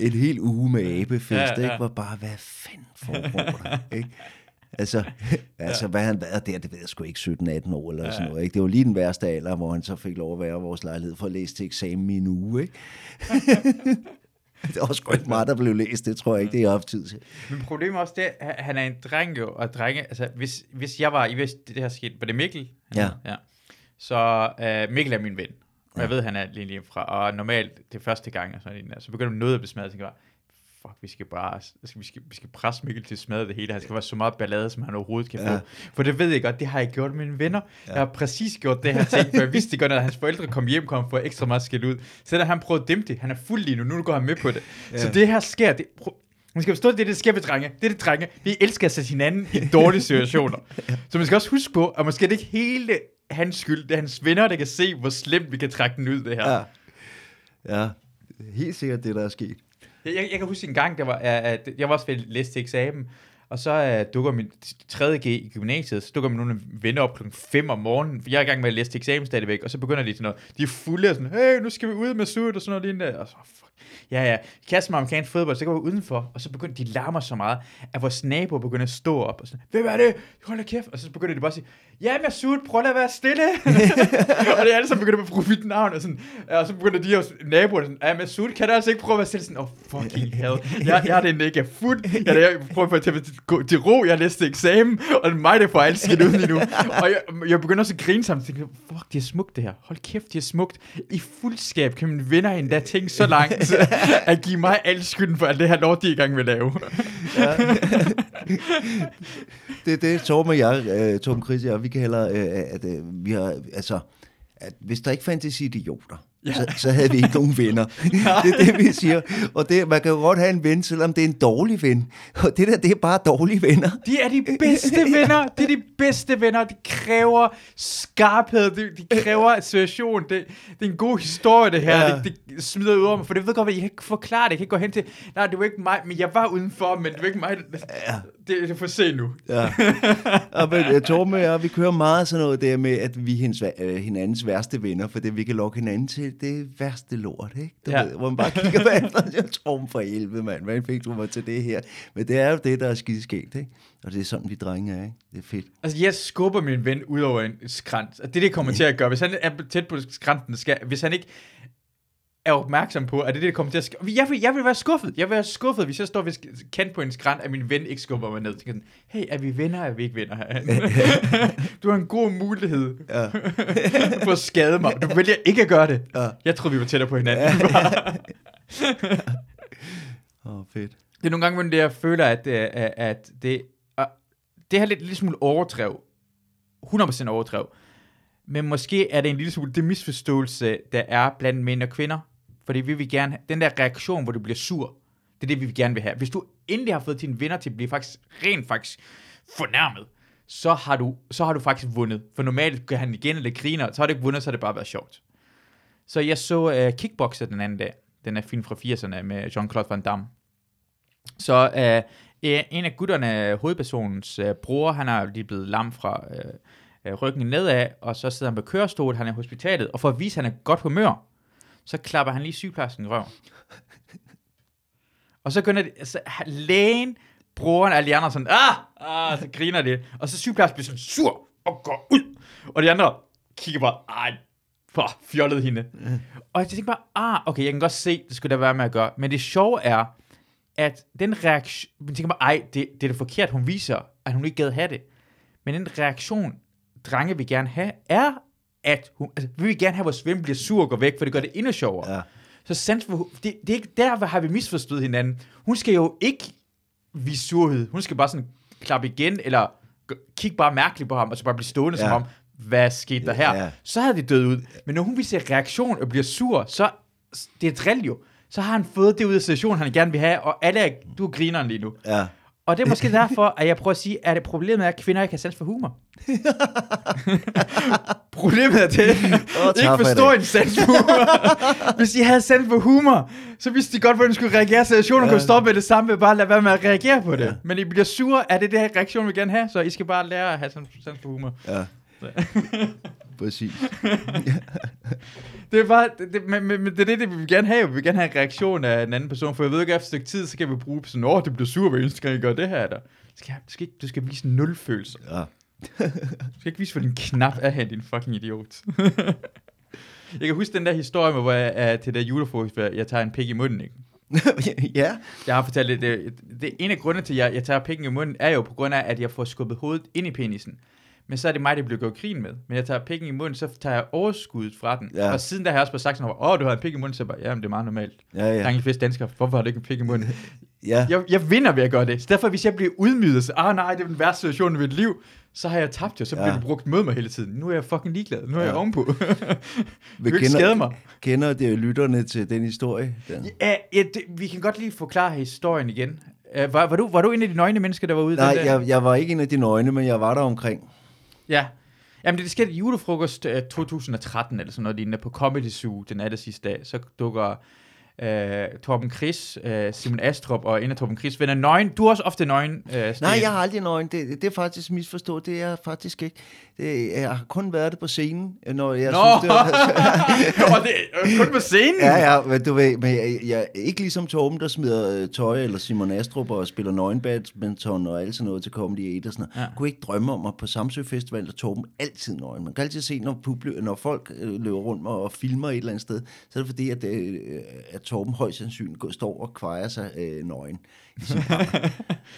En hel uge med abefest, Ja, ja, ja. ja. ikke? Var bare, hvad fanden foregår der, ikke? Altså, altså hvad han været der, det ved jeg sgu ikke, 17-18 år eller ja. sådan noget. Ikke? Det var lige den værste alder, hvor han så fik lov at være i vores lejlighed for at læse til eksamen i en uge. Ikke? det var sgu ikke meget, der blev læst. Det tror jeg ikke, det jeg haft tid til. Men problemet er også det, at han er en dreng jo, og drenge, altså hvis, hvis jeg var, I vidste, det her skete, var det Mikkel? Ja. ja. Så uh, Mikkel er min ven, og jeg ved, han er lige lige fra, og normalt, det er første gang, og sådan, så begynder man noget at og tænker bare, fuck, vi skal bare, vi skal, vi skal presse Mikkel til at smadre det hele, han skal være så meget ballade, som han overhovedet kan Ja. få. For det ved jeg godt, det har jeg gjort med mine venner. Ja. Jeg har præcis gjort det her ting, for jeg vidste godt, at hans forældre kom hjem, kom for ekstra meget skilt ud. Så da han prøvede at dæmpe det, han er fuld lige nu, nu går han med på det. Ja. Så det her sker, det, man skal forstå, det er det, der sker ved drenge. Det er det, drenge. Vi elsker at sætte hinanden i dårlige situationer. Så man skal også huske på, at måske er det ikke hele hans skyld. Det er hans venner, der kan se, hvor slemt vi kan trække den ud, det her. Ja. ja, helt sikkert det, der er sket. Jeg, jeg, kan huske en gang, der var, at jeg var også ved læst til eksamen, Og så uh, dukker min 3.G i gymnasiet, så dukker min nogle venner op klokken 5 om morgenen, for jeg er i gang med at læse til eksamen stadigvæk, og så begynder de sådan noget, de er fulde af sådan, hey, nu skal vi ud med sut, og sådan noget lignende, og så, ja, ja, Kast mig amerikansk fodbold, så går vi udenfor, og så begynder de larmer så meget, at vores naboer begynder at stå op og sådan, hvem er det? Hold da kæft, og så begynder de bare at sige, ja, Masud, prøv at være stille. og det er alle sammen begynder at bruge mit navn, og, sådan, og så begynder de også naboerne sådan, ja, Masud, kan du altså ikke prøve at være stille? Sådan, oh, fucking hell. Jeg, jeg er det ikke fuld. Jeg, jeg prøver at tage til, til ro, jeg læste eksamen, og det er mig, der får alt skidt ud lige nu. Og jeg, jeg begynder også at grine sammen, og tænker, fuck, det er smukt det her. Hold kæft, det er smukt. I fuldskab kan man vinde endda ting så langt, at give mig al skylden for alt det her lort, de er i gang med at lave. ja. det er det, Torben og jeg, uh, Torben Chris og jeg, vi kan hellere, uh, at uh, vi har, altså, at hvis der ikke fandtes idioter, ja. så, så havde vi ikke nogen venner. det er det, vi siger. Og det, man kan jo godt have en ven, selvom det er en dårlig ven. Og det der, det er bare dårlige venner. De er de bedste venner. Det er de bedste venner. De kræver skarphed. De, de kræver situation. Det, det er en god historie, det her. Ja. Det, det smider ud om for det ved godt, at jeg kan ikke forklare det. Jeg kan ikke gå hen til, nej, det var ikke mig, men jeg var udenfor, men det var ikke mig. Ja. Det, det får se nu. Ja. Og men, Torben og jeg, vi kører meget sådan noget der med, at vi er hendes, øh, hinandens værste venner, for det vi kan lokke hinanden til, det værste lort, ikke? Du ja. ved, hvor man bare kigger på efter, jeg tror for helvede, mand, hvad fik du mig til det her? Men det er jo det, der er skideskægt, ikke? Og det er sådan, vi drenge er, ikke? Det er fedt. Altså, jeg skubber min ven ud over en skrant. Og det, det kommer til at gøre. Hvis han er tæt på skranten, skal, hvis han ikke er opmærksom på, at det er det, der kommer til at ske. Jeg vil, jeg vil være skuffet. Jeg vil være skuffet, hvis jeg står ved kendt på en skrant, at min ven ikke skubber mig ned. Så sådan, hey, er vi venner, er vi ikke venner? du har en god mulighed ja. for at skade mig. Du vælger ikke at gøre det. Ja. Jeg tror vi var tættere på hinanden. Åh, oh, fedt. Det er nogle gange, hvor jeg føler, at, øh, at det, det her lidt, lidt smule overdrev. 100% overdrev. Men måske er det en lille smule det misforståelse, der er blandt mænd og kvinder fordi vi vil gerne have, den der reaktion, hvor du bliver sur, det er det, vi gerne vil have. Hvis du endelig har fået din vinder til at blive faktisk, rent faktisk fornærmet, så har du, så har du faktisk vundet. For normalt kan han igen eller griner, så har du ikke vundet, så har det bare været sjovt. Så jeg så uh, Kickboxer den anden dag. Den er film fra 80'erne med Jean-Claude Van Damme. Så uh, en af gutterne, hovedpersonens uh, bror, han er lige blevet lam fra uh, ryggen nedad, og så sidder han på kørestol, han er i hospitalet, og for at vise, at han er godt humør, så klapper han lige sygeplejersken i røven. og så begynder det, altså, lægen, brugeren alle de andre sådan, ah, ah, så griner det. Og så sygeplejersken bliver sådan sur og går ud. Og de andre kigger bare, ej, for fjollet hende. Mm. Og jeg tænker bare, ah, okay, jeg kan godt se, det skulle der være med at gøre. Men det sjove er, at den reaktion, man tænker bare, ej, det, det er det forkert, hun viser, at hun ikke gad have det. Men den reaktion, drenge vil gerne have, er, at hun, altså, vi vil gerne have, at vores ven bliver sur og går væk, for det gør det endnu sjovere. Ja. Så sans for, det, det er ikke, der har vi misforstået hinanden. Hun skal jo ikke vise surhed. Hun skal bare sådan klappe igen, eller kigge bare mærkeligt på ham, og så bare blive stående ja. som om, hvad skete der her? Ja. Så havde det død ud. Men når hun viser reaktion og bliver sur, så det er drill jo. Så har han fået det ud af situationen, han gerne vil have, og alle er, du er grineren lige nu. Ja. Og det er måske derfor, at jeg prøver at sige, at det problemet er, at kvinder ikke har sans for humor. problemet er det, oh, ikke forstår en sans for humor. Hvis de havde sans for humor, så vidste de godt, hvordan de skulle reagere. Situationen ja. kunne stoppe med det samme, ved bare lade være med at reagere på det. Ja. Men I bliver sure, er det det her reaktion, vi gerne have, så I skal bare lære at have sans for humor. Ja. Præcis. det er bare, det, det, men, men, det er det, det, vi vil gerne have. Vi vil gerne have en reaktion af en anden person, for jeg ved ikke, efter et stykke tid, så kan vi bruge sådan, åh, det bliver sur, hver eneste gang, I gør det her. Der. Du skal, du skal, ikke, du skal vise nul følelser. Ja. du skal ikke vise, hvor din knap er hen, din fucking idiot. jeg kan huske den der historie med, hvor jeg er til der julefrokost, jeg tager en pik i munden, ikke? ja. Jeg har fortalt det, det, det, en af grundene til, at jeg, jeg tager pikken i munden, er jo på grund af, at jeg får skubbet hovedet ind i penisen men så er det mig, der bliver gået grin med. Men jeg tager pikken i munden, så tager jeg overskuddet fra den. Ja. Og siden der har jeg også bare sagt sådan, åh, du har en pik i munden, så jeg bare, jamen, det er meget normalt. Ja, ja. Der er de fleste danskere, hvorfor har du ikke en pik i munden? ja. jeg, jeg vinder ved at gøre det. Så derfor, hvis jeg bliver udmydet, så, ah nej, det er den værste situation i mit liv, så har jeg tabt jo, så bliver ja. du brugt mod mig hele tiden. Nu er jeg fucking ligeglad, nu er ja. jeg ovenpå. du ikke skade mig. Kender det lytterne til den historie? Den? Ja, ja det, vi kan godt lige forklare historien igen. Uh, var, var, du, var du en af de nøgne mennesker, der var ude? Nej, den der? Jeg, jeg var ikke en af de nøgne, men jeg var der omkring. Ja. Jamen, det skete i julefrokost øh, 2013, eller sådan noget lignende, på Comedy Zoo den aller sidste dag. Så dukker øh, Torben Chris, øh, Simon Astrup og en af Torben Chris venner nøgen. Du er også ofte nøgen, øh, Sten. Nej, jeg har aldrig nøgen. Det, det er faktisk misforstået. Det er jeg faktisk ikke. Det, jeg har kun været det på scenen, når jeg Nå, synes, det var... det kun på scenen. Ja, ja, men du ved, men jeg, jeg ikke ligesom Torben, der smider øh, tøj, eller Simon Astrup og spiller nøgenbadminton og alt sådan noget til Comedy 8 og sådan noget. Ja. Ja. kunne ikke drømme om, at på Samsø Festival er Torben altid nøgen. Man kan altid se, når, publi- når folk øh, løber rundt og, filmer et eller andet sted, så er det fordi, at, øh, at Torben højst sandsynligt går, står og kvejer sig øh, nøgen.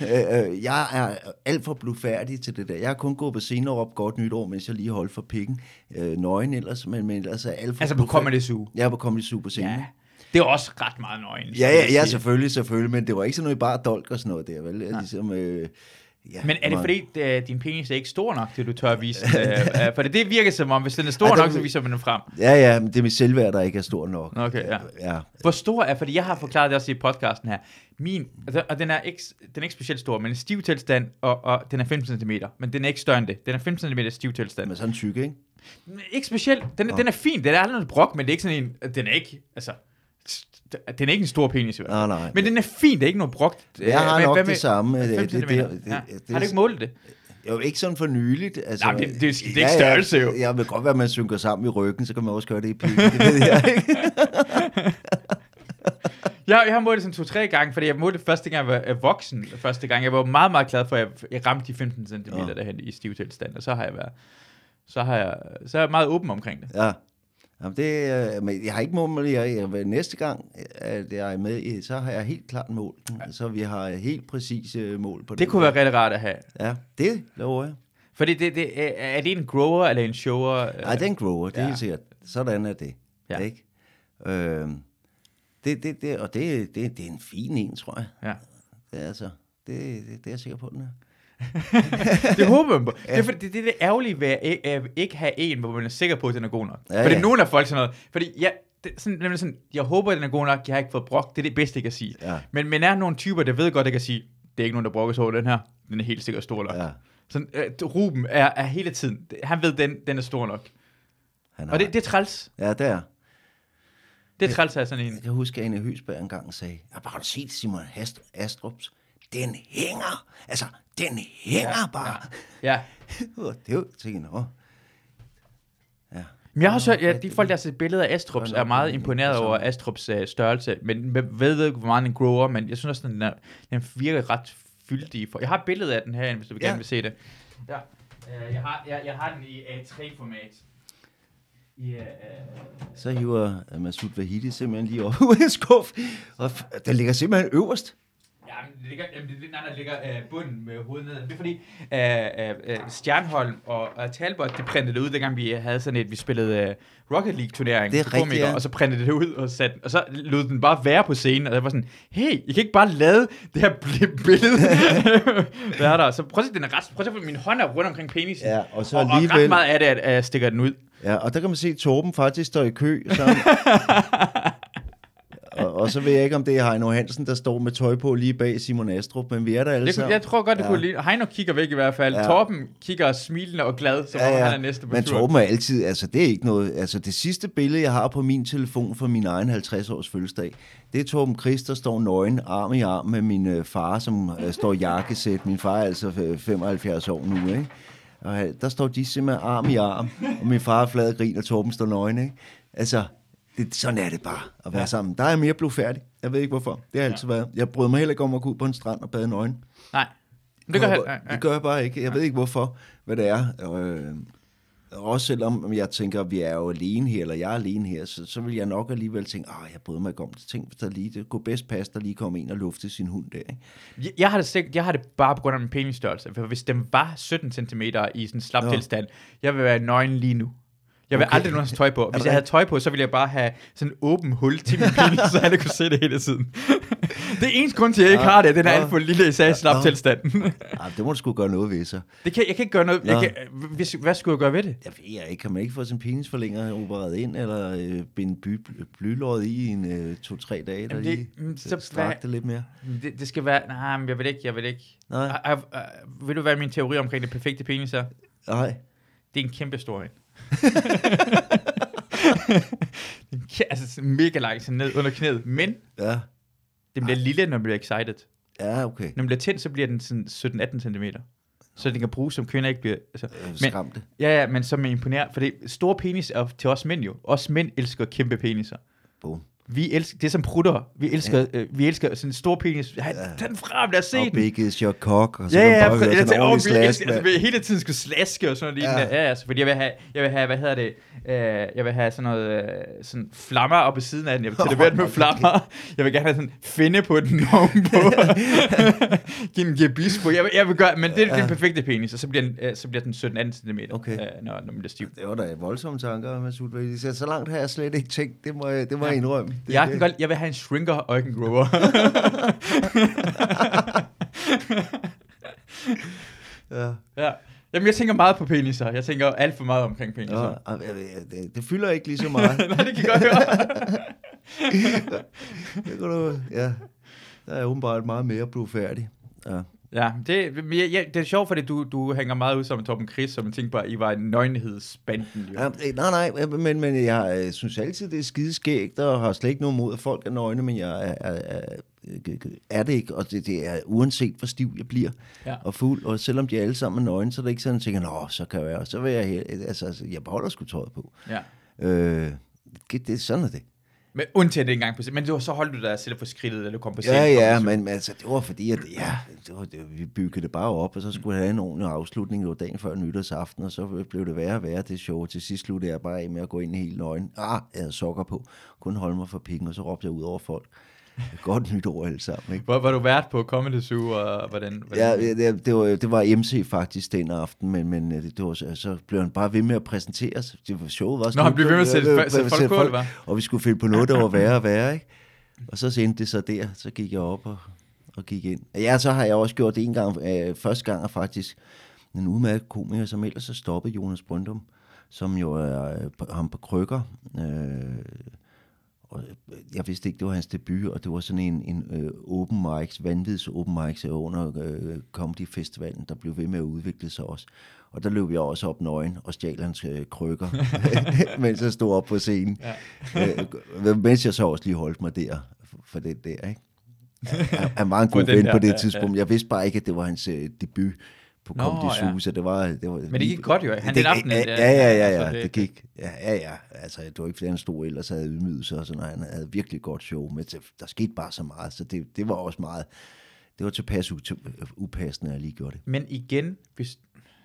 øh, øh, jeg er alt for blufærdig til det der. Jeg har kun gået på og råbt godt nytår, mens jeg lige holdt for pikken. Øh, nøgen ellers, men, men ellers er alt for Altså på. Comedy Zoo. Jeg er på Comedy Zoo på scenen. Ja. Det er også ret meget nøgen. Ja, ja, ja, selvfølgelig, selvfølgelig, men det var ikke sådan noget bare dolk og sådan noget der, vel? Ligesom, øh, ja, Men er det fordi, at din penis er ikke stor nok, til du tør at vise den? øh, øh, For det, virker som om, hvis den er stor der- nok, så viser man den frem. Ja, ja, men det er mit selvværd, der ikke er stor nok. Okay, ja. ja. Hvor stor er, fordi jeg har forklaret det også i podcasten her, min, altså, og den er, ikke, den er ikke specielt stor, men en stiv tilstand, og, og den er 15 cm, men den er ikke større end det. Den er 15 cm stiv tilstand. Men sådan tyk, ikke? Ikke specielt, den, den er fin, den er aldrig noget brok, men det er ikke sådan en, den er ikke, altså, den er ikke en stor penis i hvert fald. Nej, nej. Men den er fin, det er ikke noget brok. Jeg har Øh, nok hvad det samme. Det- 5 det- det- centimeter? det- ja. det- Har du ikke målt det? Jo, ikke sådan for nyligt. Altså, Nej, det- det- det er ikke størrelse, jo. Ja, det kan godt være, at man synker sammen i ryggen, så kan man også gøre det i pikken. Det ved jeg ikke. Jeg, jeg har målt det sådan to-tre gange, fordi jeg målte det første gang, jeg var voksen. Første gang. Jeg var meget, meget glad for, at jeg, jeg ramte de 15 cm Ja. derhen i stiv tilstand, og så har jeg været, så har jeg, så er jeg meget åben omkring det. Ja. Jamen det, øh, men jeg har ikke målt, jeg, jeg, næste gang, at jeg er med i, så har jeg helt klart målt den. Så vi har helt præcise mål på det. Det kunne være rigtig rart at have. Ja, det lover jeg. Fordi det, det, er- det en grower eller en shower? Nej, det er en grower, det er Ja. ja. helt sikkert. Sådan er det. Ja. Ja. Ikke? Øhm, det, det, det, og det, det, det er en fin en, tror jeg. Ja. Det er, altså, det, det, det er jeg sikker på, den er. Det håber jeg på. Det er, det, det er det ærgerlige ved at ikke- have en, hvor man er sikker på, at den er god nok. Ja, fordi ja. nogle af folk sådan noget, fordi jeg, det, sådan, nemlig sådan, jeg håber, at den er god nok, jeg har ikke fået brok, det er det bedste, jeg kan sige. Ja. Men, men er nogle typer, der ved godt, at kan sige, det er ikke nogen, der brokker sig over den her, den er helt sikkert stor nok. Ja. Sådan, øh, Ruben er, er hele tiden, han ved, den, den er stor nok. Han Og det, det er træls. Ja, det er. Det er træls af sådan en. Jeg kan huske, at Anne Høsberg engang sagde, jeg har bare set Simon Hast- Astrups. Den hænger. Altså, den hænger ja, bare. Ja. Ja. det er jo, tænker jeg, nå. Ja. Men jeg har også hørt, ja, de folk, der har set billeder af Astrups, er meget imponeret nå, over Astrups uh, størrelse, men ved, ved hvor meget den grower, men jeg synes også, den, er, den virker ret fyldig. For, jeg har et billede af den her, hvis du Ja. gerne vil se det. Ja. Uh, jeg, har, jeg, jeg har den i A3-format. I, uh, Så hiver Masud Vahidi simpelthen lige ud af en skuff. Og den ligger simpelthen øverst. Ja, men det ligger, jamen, det, nej, der ligger øh, bunden med hovedet ned. Det er fordi, øh, øh, øh, Stjernholm og, og Talbot, det printede det ud, dengang vi havde sådan et, vi spillede øh, Rocket League-turnering. Det er rigtigt, ja. Og så printede det ud, og, satte, og så lod den bare være på scenen, og jeg var sådan, hey, I kan ikke bare lade det her billede være der. Så prøv at se, den er ret, prøv at se, min hånd er rundt omkring penisen. Ja, og så og, og ret alligevel- meget af det, at, at jeg stikker den ud. Ja, og der kan man se, at Torben faktisk står i kø. Så og, så ved jeg ikke, om det er Heino Hansen, der står med tøj på lige bag Simon Astrup, men vi er der alle Det, sammen. jeg tror godt, det ja. ja. kunne lide. Heino kigger væk i hvert fald. Ja. Ja. Torben kigger smilende og glad, som om han er næste på Men tur. Torben er altid, altså det er ikke noget, altså det sidste billede, jeg har på min telefon fra min egen 50-års fødselsdag, det er Torben Chris, der står nøgen, arm i arm med min øh, far, som øh, står jakkesæt. Min far er altså øh, 75 år nu, ikke? Og øh, der står de simpelthen arm i arm, og min far er flad grin, og Torben står nøgen, ikke? Altså, det, sådan er det bare at være ja. sammen. Der er jeg mere blufærdig. Jeg ved ikke hvorfor. Det har altid været. Jeg bryder mig heller ikke om at gå ud på en strand og bade nøgen. Nej. Det gør jeg, han. bare- det gør jeg bare ikke. Jeg ved ikke hvorfor, hvad det er. Øh, også selvom jeg tænker, at vi er jo alene her, eller jeg er alene her, så, så vil jeg nok alligevel tænke, at jeg bryder mig ikke om det. Tænk, hvis der lige, det kunne bedst passe, der lige kom en og lufte sin hund der. Ikke? Jeg, jeg, har det sikkert, jeg har det bare på grund af min penisstørrelse. For hvis den var 17 cm i sådan en slap Nå. tilstand, jeg vil være nøgen lige nu. Jeg vil Okay. aldrig nogensinde tøj på. Hvis jeg havde tøj på, så ville jeg bare have sådan en åben hul til min penis, så alle kunne se det hele tiden. det er eneste grund til, at jeg ikke Nå. har det. Den er Nå. alt for lille, så jeg slap Nå. tilstand. Ej, det må du sgu gøre noget ved, så. det kan, jeg kan ikke gøre noget. Jeg kan, hvis, hvad skulle jeg gøre ved det? Jeg ved jeg ikke, kan man ikke få sin penisforlænger opereret ind, eller øh, binde by, blylåret i i en øh, to-tre dage, Jamen, lige det, mm, så, så strak det lidt mere? det, det skal være... Nej, men jeg ved ikke, jeg ved ikke. Nej, Uh, uh, uh, vil du være min teori omkring det perfekte penis her? nej. Det er en kæmpe stor en. Den kan- altså mega lang, sådan ned under knæet. Men Ja, den bliver lille, når man bliver excited. ja okay. Når man bliver tændt, så bliver den sådan 17-18 cm. Så den kan bruges, som kvinder ikke bliver... Altså, Øh, men, Skræmte. ja, ja, men som er imponeret. For det store penis er til os mænd jo. Os mænd elsker kæmpe peniser. Boom. Vi elsker, det er som prutter. Vi elsker, ja. øh, vi elsker sådan en stor penis. Ja, den frem, lad os se Og den. big is your cock, og så Ja, kan ja, bare høre jeg sådan en ordentlig slask, altså, vi hele tiden skulle slaske og sådan noget. Ja. Ja. ja, altså, fordi jeg vil have, jeg vil have, hvad hedder det, øh, jeg vil have sådan noget, øh, sådan flammer op ved siden af den. Jeg vil tatovere den med flammer. Jeg vil gerne have sådan finde på den ovenpå. Give den gebis på. Jeg vil, jeg vil gøre, men det, det er den perfekte penis, og så bliver den, øh, så bliver den 17-18 cm, Okay. øh, når, når man bliver stiv. Det var da voldsomme tanker, Masud Veli. Så så langt har jeg slet ikke tænkt. Det må jeg, det må jeg indrømme. Det, Jeg, det. kan godt, jeg vil have en shrinker og ikke en grower. Ja. ja. Jamen, jeg tænker meget på peniser. Jeg tænker alt for meget omkring peniser. Ja, det, det fylder ikke lige så meget. Nej, det kan godt høre. det kan du, ja. Der er åbenbart meget mere blodfærdig. Ja. Ja, det, jeg, det er sjovt, fordi du, du hænger meget ud som Torben Chris, som man tænker på, at I var en nøgenhedsbanden. Ja, nej, nej, men, men jeg øh, synes altid, det er skideskægt, og har slet ikke noget mod, at folk er nøgne, men jeg er, er, er, det ikke, og det, det er uanset, hvor stiv jeg bliver Ja. og fuld, og selvom de alle sammen er nøgne, så er det ikke sådan, at jeg tænker, nå, så kan jeg være, så vil jeg, altså, altså, jeg beholder sgu tøjet på. Ja. Øh, det, det, sådan er det. Men undtagen det engang på. Men du, så holdt du dig selv på skridtet, da du kom på scenen. Ja, ja, men, men altså, det var fordi, at ja, det var, det, vi byggede det bare op, og så skulle jeg have en ordentlig afslutning. Det var dagen før nytårsaften, og så blev det værre og værre, det show. Til sidst sluttede jeg bare af med at gå ind i helt nøgen. Ah, jeg havde sokker på. Kun holde mig for pikken, og så råbte jeg ud over folk. Godt nytår alle sammen, ikke? Hvor var du vært på Comedy Zoo, og hvordan? hvordan Ja, det, det, var, det var MC faktisk den aften, men, men øh, det, det var, så, så blev han bare ved med at præsentere sig. Det var sjovt. Var Nå, han blev ved med at sætte- Øh, sætte folk på, eller hvad? Og vi skulle finde på noget, der var værre og værre, ikke? Og så endte det så der, så gik jeg op og, og gik ind. Ja, så har jeg også gjort det en gang, øh, første gang er faktisk en udmærket komiker, som ellers har stoppet Jonas Brøndum, som jo er øh, på- ham på krykker. Øh, og øh, jeg vidste ikke, det var hans debut, og det var sådan en, en øh, open mics, vanvids open mics under øh, Comedy Festivalen, der blev ved med at udvikle sig også. Og der løb jeg også op nøgen og stjal hans øh, krykker, mens jeg stod op på scenen. Ja. øh, mens jeg så også lige holdt mig der, for, det der, ikke? Han, var en god ven på det ja, tidspunkt. Jeg vidste bare ikke, at det var hans øh, debut på Nå, Comedy ja. Zoo, det var... Det var Men det gik godt jo. Han det, den aften, ja, ja, ja, ja, ja, altså, ja, det- det gik. Ja, ja, ja. Altså, det var ikke flere, han stod ellers havde ydmyget sig og sådan noget. Han havde virkelig godt show, men det- der skete bare så meget, så det, det var også meget... Det var tilpas upassende, at jeg lige gjorde det. Men igen, hvis,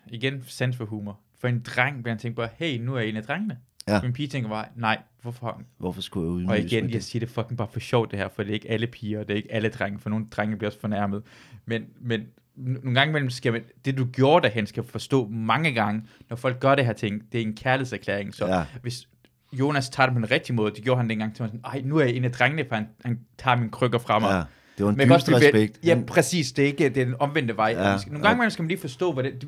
igen sans for humor. For en dreng bliver han tænkt på, hey, nu er jeg en af drengene. Ja. Min pige tænker bare, nej, hvorfor? Hvorfor skulle jeg ydmyges Og igen, det? jeg siger det fucking bare for sjovt det her, for det er ikke alle piger, og det er ikke alle drenge, for nogle drenge bliver også fornærmet. Men, men nogle gange imellem skal man, det du gjorde derhen, skal forstå mange gange, når folk gør det her ting, det er en kærlighedserklæring. Så Ja. ja. hvis Jonas tager det på den rigtige måde, det gjorde han dengang til mig sådan, ej, nu er jeg en af drengene, for han, han tager min krykker fra mig. Ja, det var en Men respekt. Ja, præcis. Det er ikke det er den omvendte vej. Ja, Ja, Nogle ja. gange imellem skal man lige forstå, hvad det,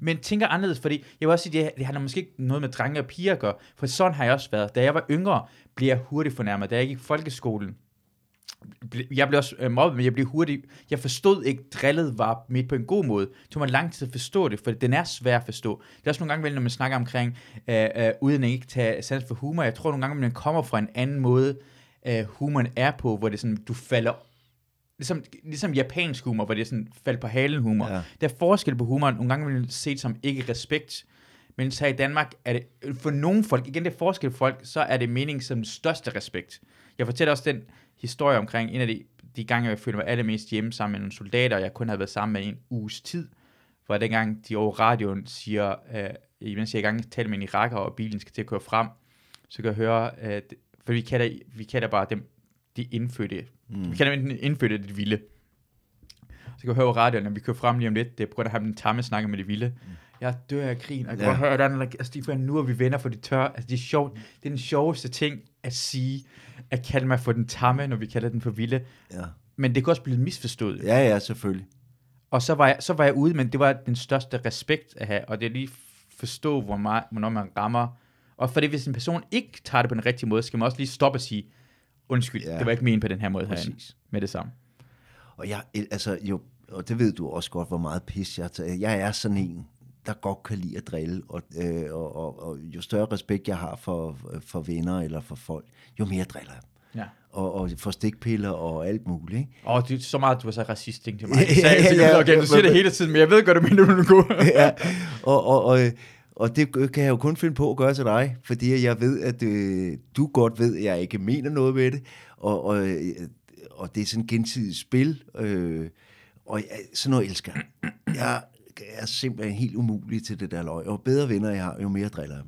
men tænker anderledes, fordi jeg vil også sige, det, det har måske ikke noget med drenge og piger at gøre, for sådan har jeg også været. Da jeg var yngre, blev jeg hurtigt fornærmet. Da jeg gik i folkeskolen, jeg blev også øh, mobbet, men jeg blev hurtigt, jeg forstod ikke, drillet var midt på en god måde. Det tog mig lang tid at forstå det, for den er svær at forstå. Det er også nogle gange, når man snakker omkring, øh, øh, uden at ikke tage sans for humor, jeg tror nogle gange, man kommer fra en anden måde, øh, humoren er på, hvor det er sådan, du falder Ligesom, ligesom japansk humor, hvor det er sådan fald på halen humor. Ja. Der er forskel på humor. Nogle gange vil man se det som ikke respekt. Men så i Danmark er det, for nogle folk, igen det er forskel folk, så er det meningen som den største respekt. Jeg fortæller også den historie omkring en af de, de gange, jeg følte mig allermest hjemme sammen med nogle soldater, jeg kun havde været sammen med en uges tid, hvor dengang de over radioen siger, øh, imens jeg i gang med at tale med en iraker, og bilen skal til at køre frem, så kan jeg høre, øh, for vi kalder, vi kalder bare dem, de indfødte, mm. vi dem enten indfødte eller de vilde. Så kan jeg høre radioen, når vi kører frem lige om lidt, det er på grund af, at den tamme snakker med de vilde. Jeg dør af grin, og jeg kan Ja. høre, der- altså, de får nu er vi venner, for de tør. Altså, det er sjovt. Det er den sjoveste ting at sige, at kalde mig for den tamme, når vi kalder den for vilde. Ja. Men det kan også blive misforstået. ja, ja, selvfølgelig. Og så var, jeg, så var jeg ude, men det var den største respekt at have, og det er lige forstå, hvor meget, hvornår man rammer. Og for det, hvis en person ikke tager det på den rigtige måde, skal man også lige stoppe og sige, undskyld, Ja. det var ikke meningen på den her måde herinde, med det samme. Og jeg, altså, jo, og det ved du også godt, hvor meget pis jeg tager. Jeg er sådan en, der godt kan lide at drille, og, øh, og, og, og jo større respekt jeg har for, for venner eller for folk, jo mere driller jeg. Ja. Og, og for stikpiller og alt muligt. Ikke? Åh, det er så meget, du var så racist, ting til mig. Jeg sagde, ja, ja, ja, okay, du siger det hele tiden, men jeg ved godt, du mener, du er god. ja, og, og, og, og det kan jeg jo kun finde på at gøre til dig, fordi jeg ved, at øh, du godt ved, at jeg ikke mener noget med det, og, og, øh, og det er sådan gensidigt spil, øh, og jeg, sådan noget elsker jeg. Jeg er simpelthen helt umulig til det der løg, og bedre venner jeg har, jo mere driller jeg.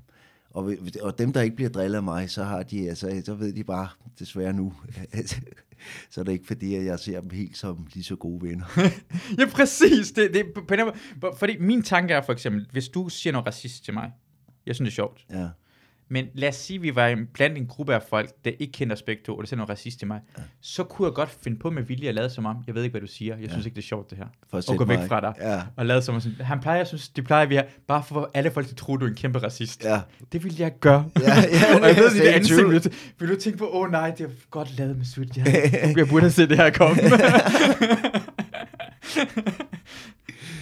Og, og dem, der ikke bliver drillet af mig, så har de, altså, så ved de bare, desværre nu, så er det ikke fordi, at jeg ser dem helt som lige så gode venner. ja, præcis. Det, det, på måde, fordi min tanke er for eksempel, hvis du siger noget racist til mig, jeg synes, det er sjovt. Ja. Men lad os sige, at vi var en- blandt en gruppe af folk, der ikke kender os begge to, og det siger noget racist til mig. Ja. Så kunne jeg godt finde på med vilje at lade som om, jeg ved ikke, hvad du siger. Jeg synes ikke, det er sjovt, det her. For at Og gå væk mig- fra dig. Ja. Og lade som om sådan, han plejer, jeg synes, det plejer vi her, bare for at alle folk til tror, du er en kæmpe racist. Ja. Det vil jeg gøre. Ja, ja, og jeg ved, det er ansigt, vil du, vil du tænke på, åh oh, nej, det er godt lavet med sweet. Jeg, jeg burde have set det her komme.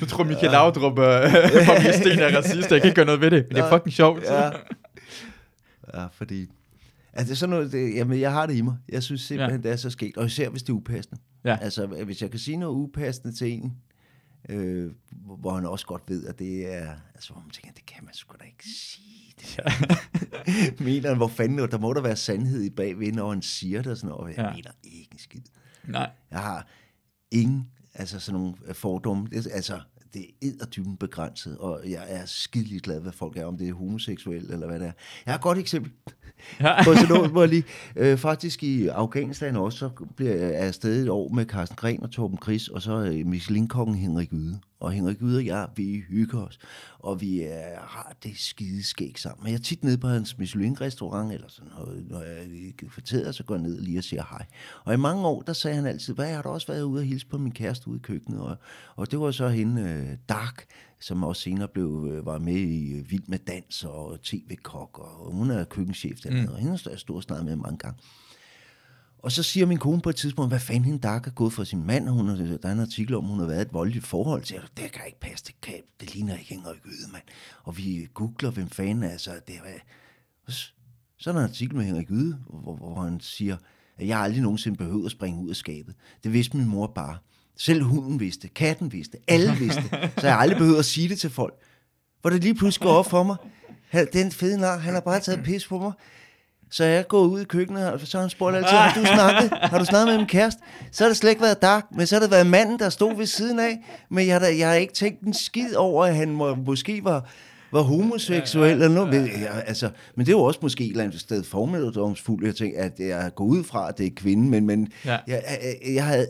Du tror, Michael Laudrup øh, fra Mia Sten er racist, jeg kan ikke gøre noget ved det. Men det er fucking sjovt. Ja. Ja, fordi... Altså, det er sådan noget, det, jamen, jeg har det i mig. Jeg synes simpelthen, ja. det er så sket. Og især, hvis det er upassende. Ja. Altså, hvis jeg kan sige noget upassende til en, øh, hvor han også godt ved, at det er... Altså, hvor man tænker, det kan man sgu da ikke sige. Det ja. mener han, hvor fanden, der må der være sandhed i bagved, når han siger det og sådan noget. Og jeg Ja. mener ikke en skid. Nej. Jeg har ingen altså sådan nogle fordomme. Altså, det er edderdyben begrænset, og jeg er skidelig glad, hvad folk er, om det er homoseksuel eller hvad det er. Jeg har et godt eksempel. Ja. På sådan noget, hvor jeg lige, øh, faktisk i Afghanistan også, så bliver jeg afsted et år med Carsten Gren og Torben Chris, og så øh, Michelin-kongen Henrik Yde. Og Henrik Yde og jeg, vi hygger os, og vi er, har det skide skæg sammen. Men jeg er tit nede på hans Michelin-restaurant, eller sådan noget, når jeg er kvarteret, så går jeg ned lige og siger hej. Og i mange år, der sagde han altid, hvad jeg har da også været ude og hilse på min kæreste ude i køkkenet, og, og det var så hende, øh, Dark, som også senere blev, øh, var med i øh, Vild med Dans og TV-kok, og hun er køkkenchef dernede, mm. og hende har jeg stået og snakket med mange gange. Og så siger min kone på et tidspunkt, hvad fanden hende Dark er gået for sin mand, og hun har, der er en artikel om, hun har været i et voldeligt forhold til, det kan ikke passe, det, kan, det ligner ikke Henrik Yde, mand. Og vi googler, hvem fanden er, så det er, så, er der en artikel med Henrik Yde, hvor, hvor han siger, at jeg aldrig nogensinde behøver at springe ud af skabet. Det vidste min mor bare. Selv hunden vidste, katten vidste, alle vidste, så jeg aldrig behøvet at sige det til folk. Hvor det lige pludselig går op for mig, den fede nar, han har bare taget pis på mig. Så jeg går ud i køkkenet, og så har han spurgt altid, har du snakket, har du snakket med min kæreste? Så har det slet ikke været Dark, men så har det været manden, der stod ved siden af. Men jeg, har da- jeg har ikke tænkt en skid over, at han må, måske var, var homoseksuel eller noget. Men, jeg, altså, men det er jo også måske et eller andet sted formeldomsfuldt. Jeg tænker, at jeg går ud fra, at det er kvinde, men, men Ja. ja. jeg, jeg, jeg havde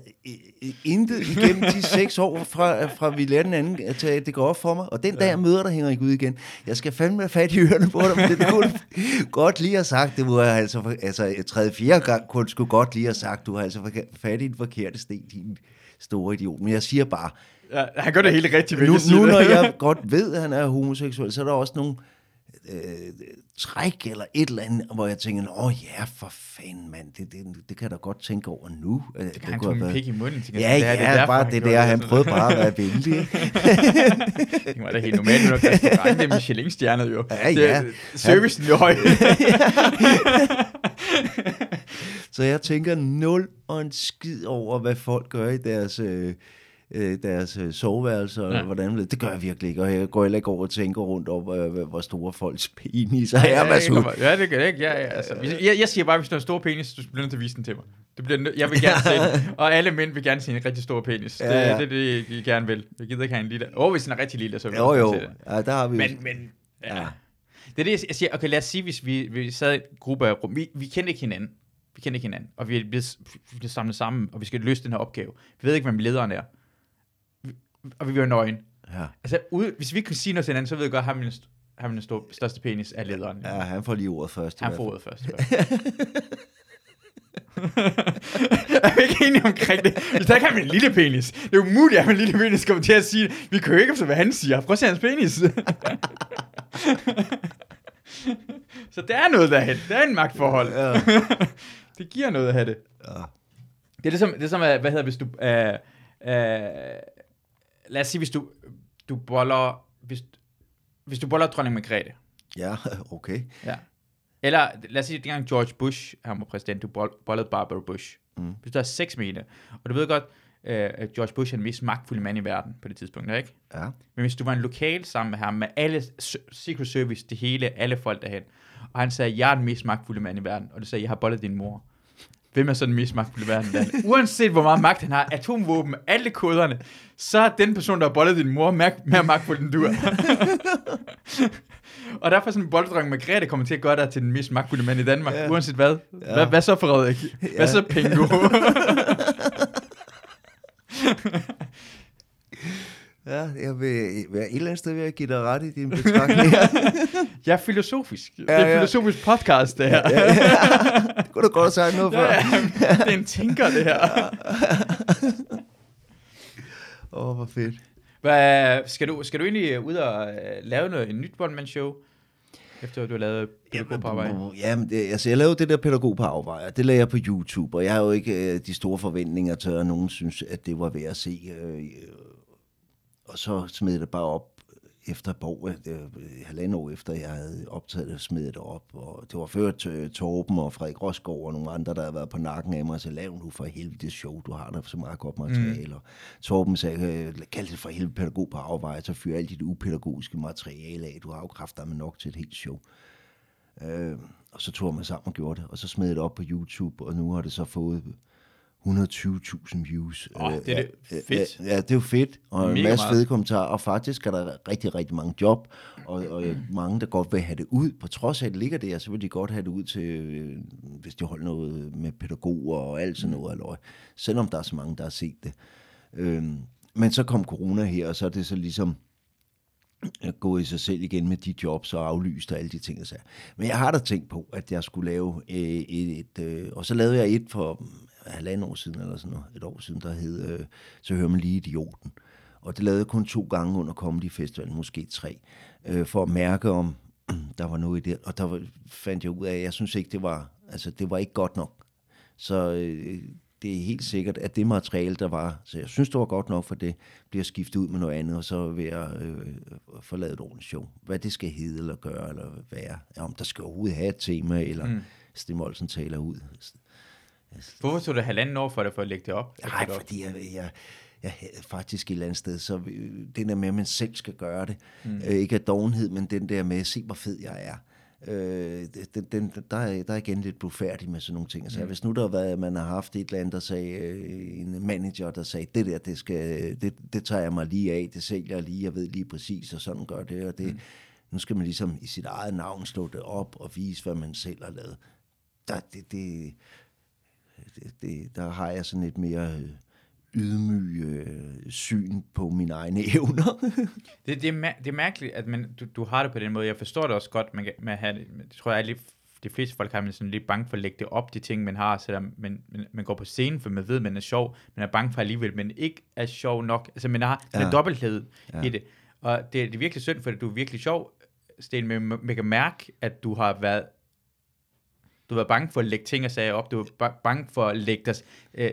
intet igennem de seks år, fra, fra vi lærte den anden, at det går op for mig. Og den dag, jeg møder dig, Henrik, ud igen, jeg skal fandme have fat i ørerne på dig, men det kunne godt lige have sagt. Det jeg altså, altså tredje, fjerde gang kunne sgu godt lige have sagt, du har altså fat i den forkerte sten, din store idiot. Men jeg siger bare, Ja, han gør det helt rigtigt, vil nu, jeg sige nu det. når jeg godt ved, at han er homoseksuel, så er der også nogle øh, træk eller et eller andet, hvor jeg tænker, åh ja, for fanden, mand, det, det, det kan jeg da godt tænke over nu. Det, det Han kunne have pik i munden. Tænker, Ja, det er, det er derfor, bare det der, han prøvede bare at være venlig. Det var da helt normalt, når du er restaurant, det er Michelin-stjernet jo. Ja, Det- ja. Servicen er jo høj. Så jeg tænker nul og en skid over, hvad folk gør i deres, øh, øh, deres øh, soveværelser, Ja. hvordan det gør jeg virkelig ikke, og jeg går heller ikke over og tænker rundt over, øh, hvor store folks peniser er. ja, Masud. ja, det gør det ikke. Ja, ja, altså, jeg, jeg siger bare, hvis du har en stor penis, du bliver nødt til at vise den til mig. Det bliver, jeg vil gerne se den, og alle mænd vil gerne se en rigtig stor penis. Det, Ja, ja. det er det, de gerne vil. Jeg gider ikke have en lille. Åh, oh, hvis den er rigtig lille, så vil Jo, jeg jo, se det. ja, der har vi Men, men, ja. Ja. Det er det, jeg siger. Okay, lad os sige, hvis vi, vi sad i en gruppe af rum. Vi, vi kendte ikke hinanden. Vi kendte ikke hinanden. Og vi er blevet, vi bliver samlet sammen, og vi skal løse den her opgave. Vi ved ikke, hvem lederen er. Og vi var nøgen. Ja. Altså, ude, hvis vi kunne sige noget til hinanden, så ved jeg godt, at ham, ham den store, største penis er lederen. ja, han får lige ordet først. Han får ordet først. er vi ikke enige omkring det? Hvis der ikke har en lille penis. Det er umuligt, at en lille penis kommer til at sige, vi kan jo ikke hvad han siger. Prøv at se hans penis. Så der er noget derhen. Der er en magtforhold. Ja. det giver noget at have det. Ja. Det er det som, det er som hvad hedder, hvis du... Øh, øh, lad os sige, hvis du, du boller... Hvis, hvis du boller dronning Margrethe, Ja, okay. ja. eller lad os sige, dengang George Bush, han var præsident, du boll- bollede Barbara Bush. Mm. Hvis er sex med hende, og du ved godt, øh, at George Bush er den mest magtfulde mand i verden på det tidspunkt, ikke? Ja. Men hvis du var en lokal sammen med ham, med alle Secret Service, det hele, alle folk derhen, og han sagde, jeg er den mest magtfulde mand i verden, og du sagde, jeg har bollet din mor. Hvem er så den mest magtfulde i verden? Dan? Uanset hvor meget magt han har, atomvåben, alle koderne, så er den person, der har bollet din mor, mere, mere magtfuld end du er. og derfor er sådan en bolddreng Margrethe kommer til at gøre dig til den mest magtfulde mand i Danmark, Ja. uanset hvad. Ja. Hvad, hvad så, Frederik? Hvad Ja. så, Pingo? Ja, jeg vil, være et eller andet sted vil jeg give dig ret i din betragtning. jeg er filosofisk. Det Ja, er en ja. filosofisk podcast, det her. ja, ja. Det kunne du godt have sagt noget Ja, før. ja, det er en tænker, det her. Åh, oh, hvor fedt. Hvad, skal, du, skal du egentlig ud og øh, lave noget, en nyt one-man-show? Efter at du har lavet pædagog på arbejde? Jamen, det, altså, jeg lavede det der pædagog på afvejer. Det lavede jeg på YouTube, og jeg har jo ikke øh, de store forventninger til, at nogen synes, at det var værd at se. Øh, og så smed jeg det bare op efter et par år, halvandet år efter, jeg havde optaget det, smed det op. Og det var før Torben og Frederik Rosgaard og nogle andre, der havde været på nakken af mig, så lav nu for helvede det show, du har der så meget godt materiale. Mm. Og Torben sagde, øh, kald det for helvede pædagog på afvejer, så fyr alt dit upædagogiske materiale af. Du har jo kraftedeme nok til et helt show. Øh, og så tog mig sammen og gjorde det, og så smed det op på YouTube, og nu har det så fået 120.000 views. Åh, Øh, det er ja, det ja, fedt. Ja, det er jo fedt, og en Mega masse meget. fede kommentarer, og faktisk er der rigtig, rigtig mange job, og, og mange, der godt vil have det ud. På trods af, at det ligger der, så vil de godt have det ud til, øh, hvis de holder noget med pædagoger og alt sådan noget, halløj. selvom der er så mange, der har set det. Øhm, men så kom corona her, og så er det så ligesom at gå i sig selv igen med de jobs og aflyst og alle de ting. Så. Men jeg har da tænkt på, at jeg skulle lave øh, et, et øh, og så lavede jeg et for halvandet år siden, eller sådan noget, et år siden, der hed, øh, så hører man lige idioten. Og det lavede jeg kun to gange under Comedy Festival, måske tre, øh, for at mærke om, der var noget i det. Og der var, fandt jeg ud af, at jeg synes ikke, det var, altså det var ikke godt nok. Så øh, det er helt sikkert, at det materiale, der var, så jeg synes, det var godt nok for det, bliver skiftet ud med noget andet, og så vil jeg øh, forlade et ordentligt show. Hvad det skal hedde eller gøre, eller være. Om der skal overhovedet have et tema, eller mm. Stim Olsen taler ud. Hvorfor tog det halvanden år for dig for at lægge det op? Nej, fordi jeg, jeg, jeg havde faktisk et eller andet sted, så øh, det der med, at man selv skal gøre det, mm. øh, ikke af dovenhed, men den der med, se hvor fed jeg er. Øh, den, den, der, er, der er igen lidt blufærdig med sådan nogle ting. Altså, mm. Hvis nu der har været, at man har haft et eller andet, der sagde, øh, en manager, der sagde, det der, det, skal, det, det tager jeg mig lige af, det sælger jeg lige, jeg ved lige præcis, og sådan gør det, og det. Mm. Nu skal man ligesom i sit eget navn slå det op og vise, hvad man selv har lavet. Der, det, det, det, der har jeg sådan et mere øh, ydmyg øh, syn på mine egne evner. Det, det, er, mær- det er mærkeligt, at man, du, du har det på den måde. Jeg forstår det også godt, man kan, at have det. men Det tror jeg, lidt, de fleste folk har man sådan lidt bange for at lægge det op, de ting, man har, selvom man, man, man går på scenen, for man ved, man er sjov, man er bange for alligevel, men ikke er sjov nok. Altså, man har ja. Ja. en dobbelthed ja. I det. Og det, det er virkelig synd, for du er virkelig sjov, Sten, men man, man kan mærke, at du har været du været bange for at lægge ting og sager op. Du var ba- bange for at lægge dig, øh,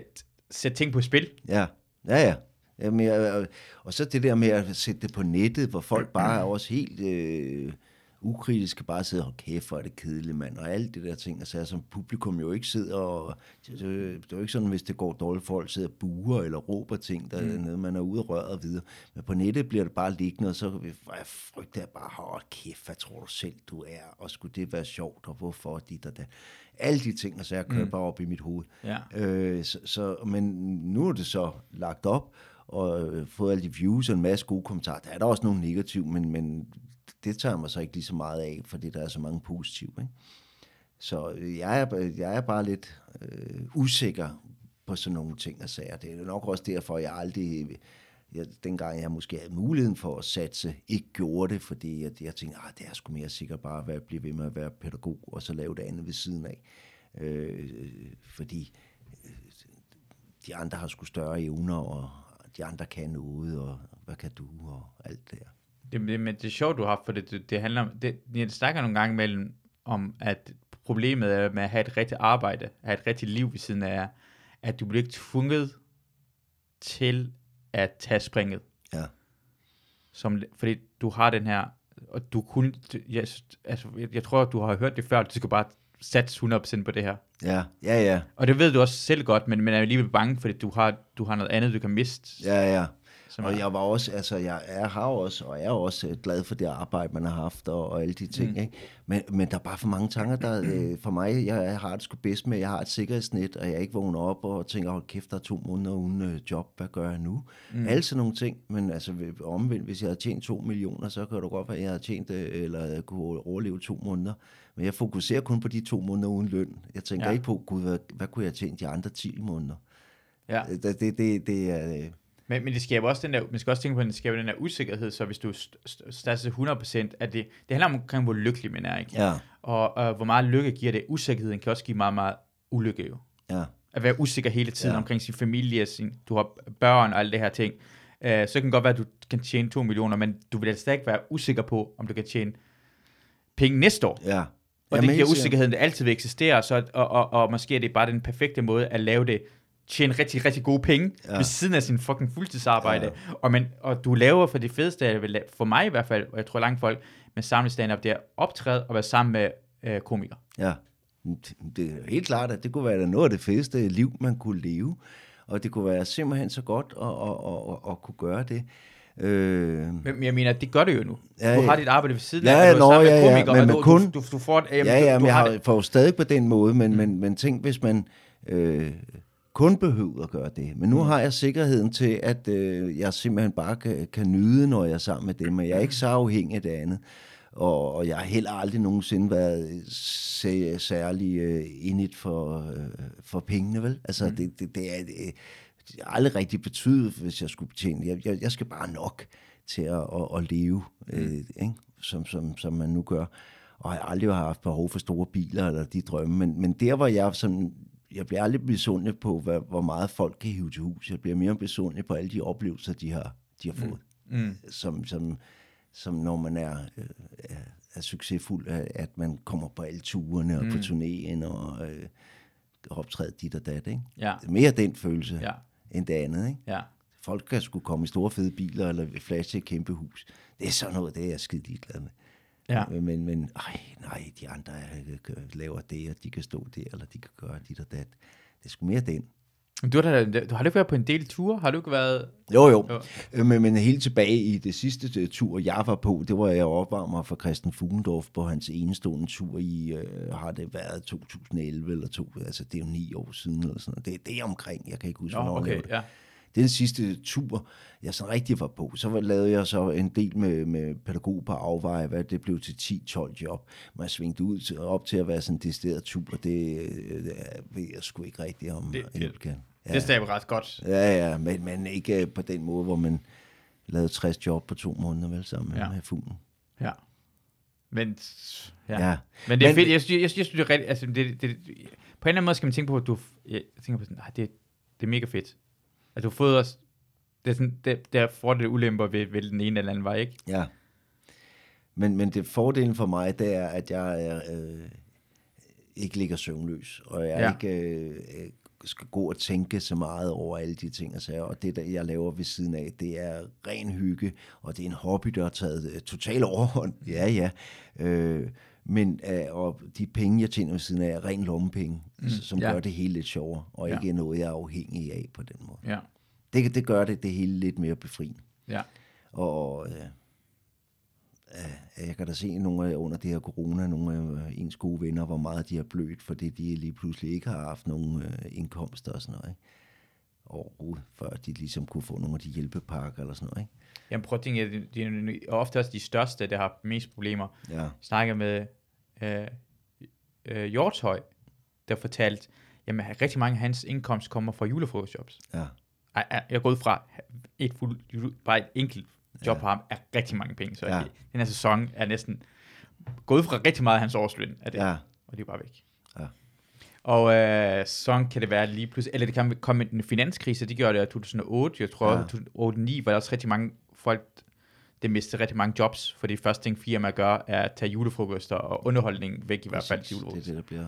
sætte ting på spil. ja, ja, ja. Jamen, jeg, og- og så det der med at sætte det på nettet, hvor folk bare er også helt øh, ukritiske, bare sidder og kæft, hvor er det kedeligt, mand, og alt det der ting, og så som publikum jo ikke sidder og, det, det, er jo ikke sådan, hvis det går dårligt, folk sidder og buer eller råber ting dernede, man er ude og røret og videre, men på nettet bliver det bare liggende, og så jeg frygter jeg bare, hold kæft, hvad tror du selv, du er, og skulle det være sjovt, og hvorfor dit og dat. Alle de ting, og så jeg kører mm. bare op i mit hoved. Ja. Øh, så, så, men nu er det så lagt op, og øh, fået alle de views og en masse gode kommentarer. Der er der også nogle negative, men, men det tager mig så ikke lige så meget af, fordi der er så mange positive. Ikke? Så øh, jeg er, jeg er bare lidt øh, usikker på sådan nogle ting og sager. Det er nok også derfor, jeg aldrig, jeg, dengang jeg måske havde muligheden for at satse, ikke gjorde det, fordi jeg, jeg tænkte, ah, det er sgu mere sikkert bare at blive ved med at være pædagog, og så lave det andet ved siden af. Øh, fordi øh, de andre har sgu større evner, og de andre kan noget, og hvad kan du, og alt det der. Det, det, men det er sjovt, du har, for det, det, det handler om, det, jeg snakker nogle gange mellem, om, at problemet er med at have et rigtigt arbejde, at have et rigtigt liv ved siden af, er, at du bliver ikke tvunget til at tage springet. Ja. Som, fordi du har den her, og du kunne, jeg, altså, jeg, jeg tror, du har hørt det før, du skal bare satse 100% på det her. Ja, ja, ja. Og det ved du også selv godt, men, men er alligevel bange, fordi du har, du har noget andet, du kan miste. Ja, ja. Som Og jeg var også, altså jeg er, har også, og er også øh, glad for det arbejde, man har haft, og, og alle de ting, mm. ikke? Men, men der er bare for mange tanker, der øh, for mig, jeg, har det sgu bedst med, jeg har et sikkerhedsnet, og jeg ikke vågner op og tænker, hold kæft, der er to måneder uden øh, job, hvad gør jeg nu? Mm. Alle sådan nogle ting, men altså omvendt, hvis jeg havde tjent to millioner, så kan det godt være, at jeg havde tjent, øh, eller kunne overleve to måneder. Men jeg fokuserer kun på de to måneder uden løn. Jeg tænker Ja. ikke på, gud, hvad, hvad kunne jeg have tjent de andre 10 måneder? Ja. Det, det, det, det er... Øh, Men, men det skaber også den der, man skal også tænke på, at det skaber den der usikkerhed, så hvis du st- st- satser 100%, at det, det handler om, omkring, hvor lykkelig man er, ikke? ja, Og, og hvor meget lykke giver det. Usikkerheden kan også give meget, meget ulykke jo. ja. At være usikker hele tiden ja. Omkring sin familie, sin, du har børn og alle det her ting. Uh, så kan det godt være, at du kan tjene 2 millioner, men du vil altså ikke være usikker på, om du kan tjene penge næste år. Ja. Og Jamen, det giver usikkerheden, der altid vil eksistere, så, og, og, og måske er det bare den perfekte måde at lave det, tjene rigtig, rigtig gode penge ja. Ja. ved siden af sin fucking fuldtidsarbejde. Ja. Og, man, og du laver for det fedeste, for mig i hvert fald, og jeg tror langt folk, med samlet stand-up, det er optræde og være sammen med øh, komikere. Ja, det er helt klart, at det kunne være noget af det fedeste liv, man kunne leve. Og det kunne være simpelthen så godt at, at, at, at, kunne gøre det. Øh, Men jeg mener, det gør det jo nu. Ja, Ja, du ja. har dit arbejde ved siden Ja, af, og du er nå, sammen med ja, ja, men- du, kun- du, du, du får, jamen, ja, ja, du, men du jeg har har, det, får jo stadig på den måde, men, mm. men, men tænk, hvis man øh, kun behøver at gøre det. Men nu Mm. har jeg sikkerheden til, at øh, jeg simpelthen bare kan, kan nyde, når jeg er sammen med dem, og jeg er ikke så afhængig af det andet. Og, og jeg har heller aldrig nogensinde været sæ- særlig øh, indet for, øh, for pengene, vel? Altså, mm. det, det, det er... Det, det har aldrig rigtig betydet, hvis jeg skulle betjene. Jeg, jeg, jeg skal bare nok til at, at, at leve, øh, ikke? Som, som, som man nu gør. Og jeg har aldrig haft behov for store biler eller de drømme. Men, men der var jeg sådan, jeg bliver aldrig besundelig på, hvad, hvor meget folk kan hive til hus. Jeg bliver mere besundelig på alle de oplevelser, de har, de har fået. mm, Som, som, som når man er, øh, er, er succesfuld, at- man kommer på alle turene og mm. på turnéen og øh, optræde dit og dat. Ikke? ja, er mere den følelse ja, end det andet. Ikke? ja. Folk kan skulle komme i store fede biler eller flashe et kæmpe hus. Det er sådan noget, det er jeg skide ligeglad med. Ja. Men, men, men ej, nej, de andre øh, laver det, og de kan stå der, eller de kan gøre dit og dat. Det er sgu mere den. Du har, da, du har du ikke været på en del ture? Har du ikke været... Jo, jo. Jo. jo. Men, men helt tilbage i det sidste øh, tur, jeg var på, det var jeg opvarmer for Christian Fugendorf på hans enestående tur i, øh, har det været 2011 eller to, altså det er jo ni år siden eller sådan noget. Det, det er omkring, jeg kan ikke huske, Nå, hvornår okay, det. ja. Det er den sidste tur, jeg sådan rigtig var på. Så lavede jeg så en del med, med pædagog på afveje, hvad det blev til 10-12 job. Man svingte ud til, op til at være sådan en decideret tur, det, øh, det ved jeg sgu ikke rigtigt om. Det- det- kan. Det staber ret godt. Ja, ja, men, men ikke øh, på den måde, hvor man lavede 60 job på to måneder, vel, sammen Ja. ja. med fuglen. Ja. Men, ja. Ja. Men det er Men- fedt. Jeg synes, jeg, synes, det er rigtig, altså, det, det, det, på en eller anden måde skal man tænke på, at du, jeg tænker på sådan, nej, det, det er mega fedt. At du har fået os, det er sådan, det, der får det ulemper ved, ved den ene eller anden vej, ikke? Ja. Men, men det fordelen for mig, det er, at jeg er, øh, ikke ligger søvnløs, og jeg Ja. ikke øh, skal gå og tænke så meget over alle de ting, og, sager. og det, der jeg laver ved siden af, det er ren hygge, og det er en hobby, der har taget øh, total overhånd. Ja, ja. Øh, men øh, og de penge, jeg tjener ved siden af, er ren lommepenge, mm, som ja. gør det hele lidt sjovere, og Ja. ikke noget, jeg er afhængig af på den måde. Ja. Det, det gør det, det hele lidt mere befriende. Ja. Og øh, øh, jeg kan da se nogle af, under det her corona, nogle af øh, ens gode venner, hvor meget de har blødt, fordi de lige pludselig ikke har haft nogen øh, indkomster og sådan noget. Ikke? Overhovedet, før de ligesom kunne få nogle af de hjælpepakker eller sådan noget. Ikke? Jamen prøv at tænke, det, det er ofte også de største, der har mest problemer. Ja, Jeg snakker med øh, øh, Hjortshøj, der fortalte, jamen rigtig mange af hans indkomst kommer fra julefrokostjobs. ja, Jeg er gået fra et fuld, bare et enkelt job på ham, er rigtig mange penge. Så Ja. ja. den her sæson er næsten gået fra rigtig meget af hans årsløn, af det, ja, og det er bare væk. Ja. Og øh, så kan det være lige pludselig, eller det kan komme en finanskrise, det gjorde det i 2008, jeg tror, Ja. ja. 2008-2009 var der også rigtig mange folk, det mistede rigtig mange jobs, fordi det første ting firmaer gør, er at tage julefrokoster og underholdning væk i hvert fald præcis. det er julefrokoster. det, der bliver.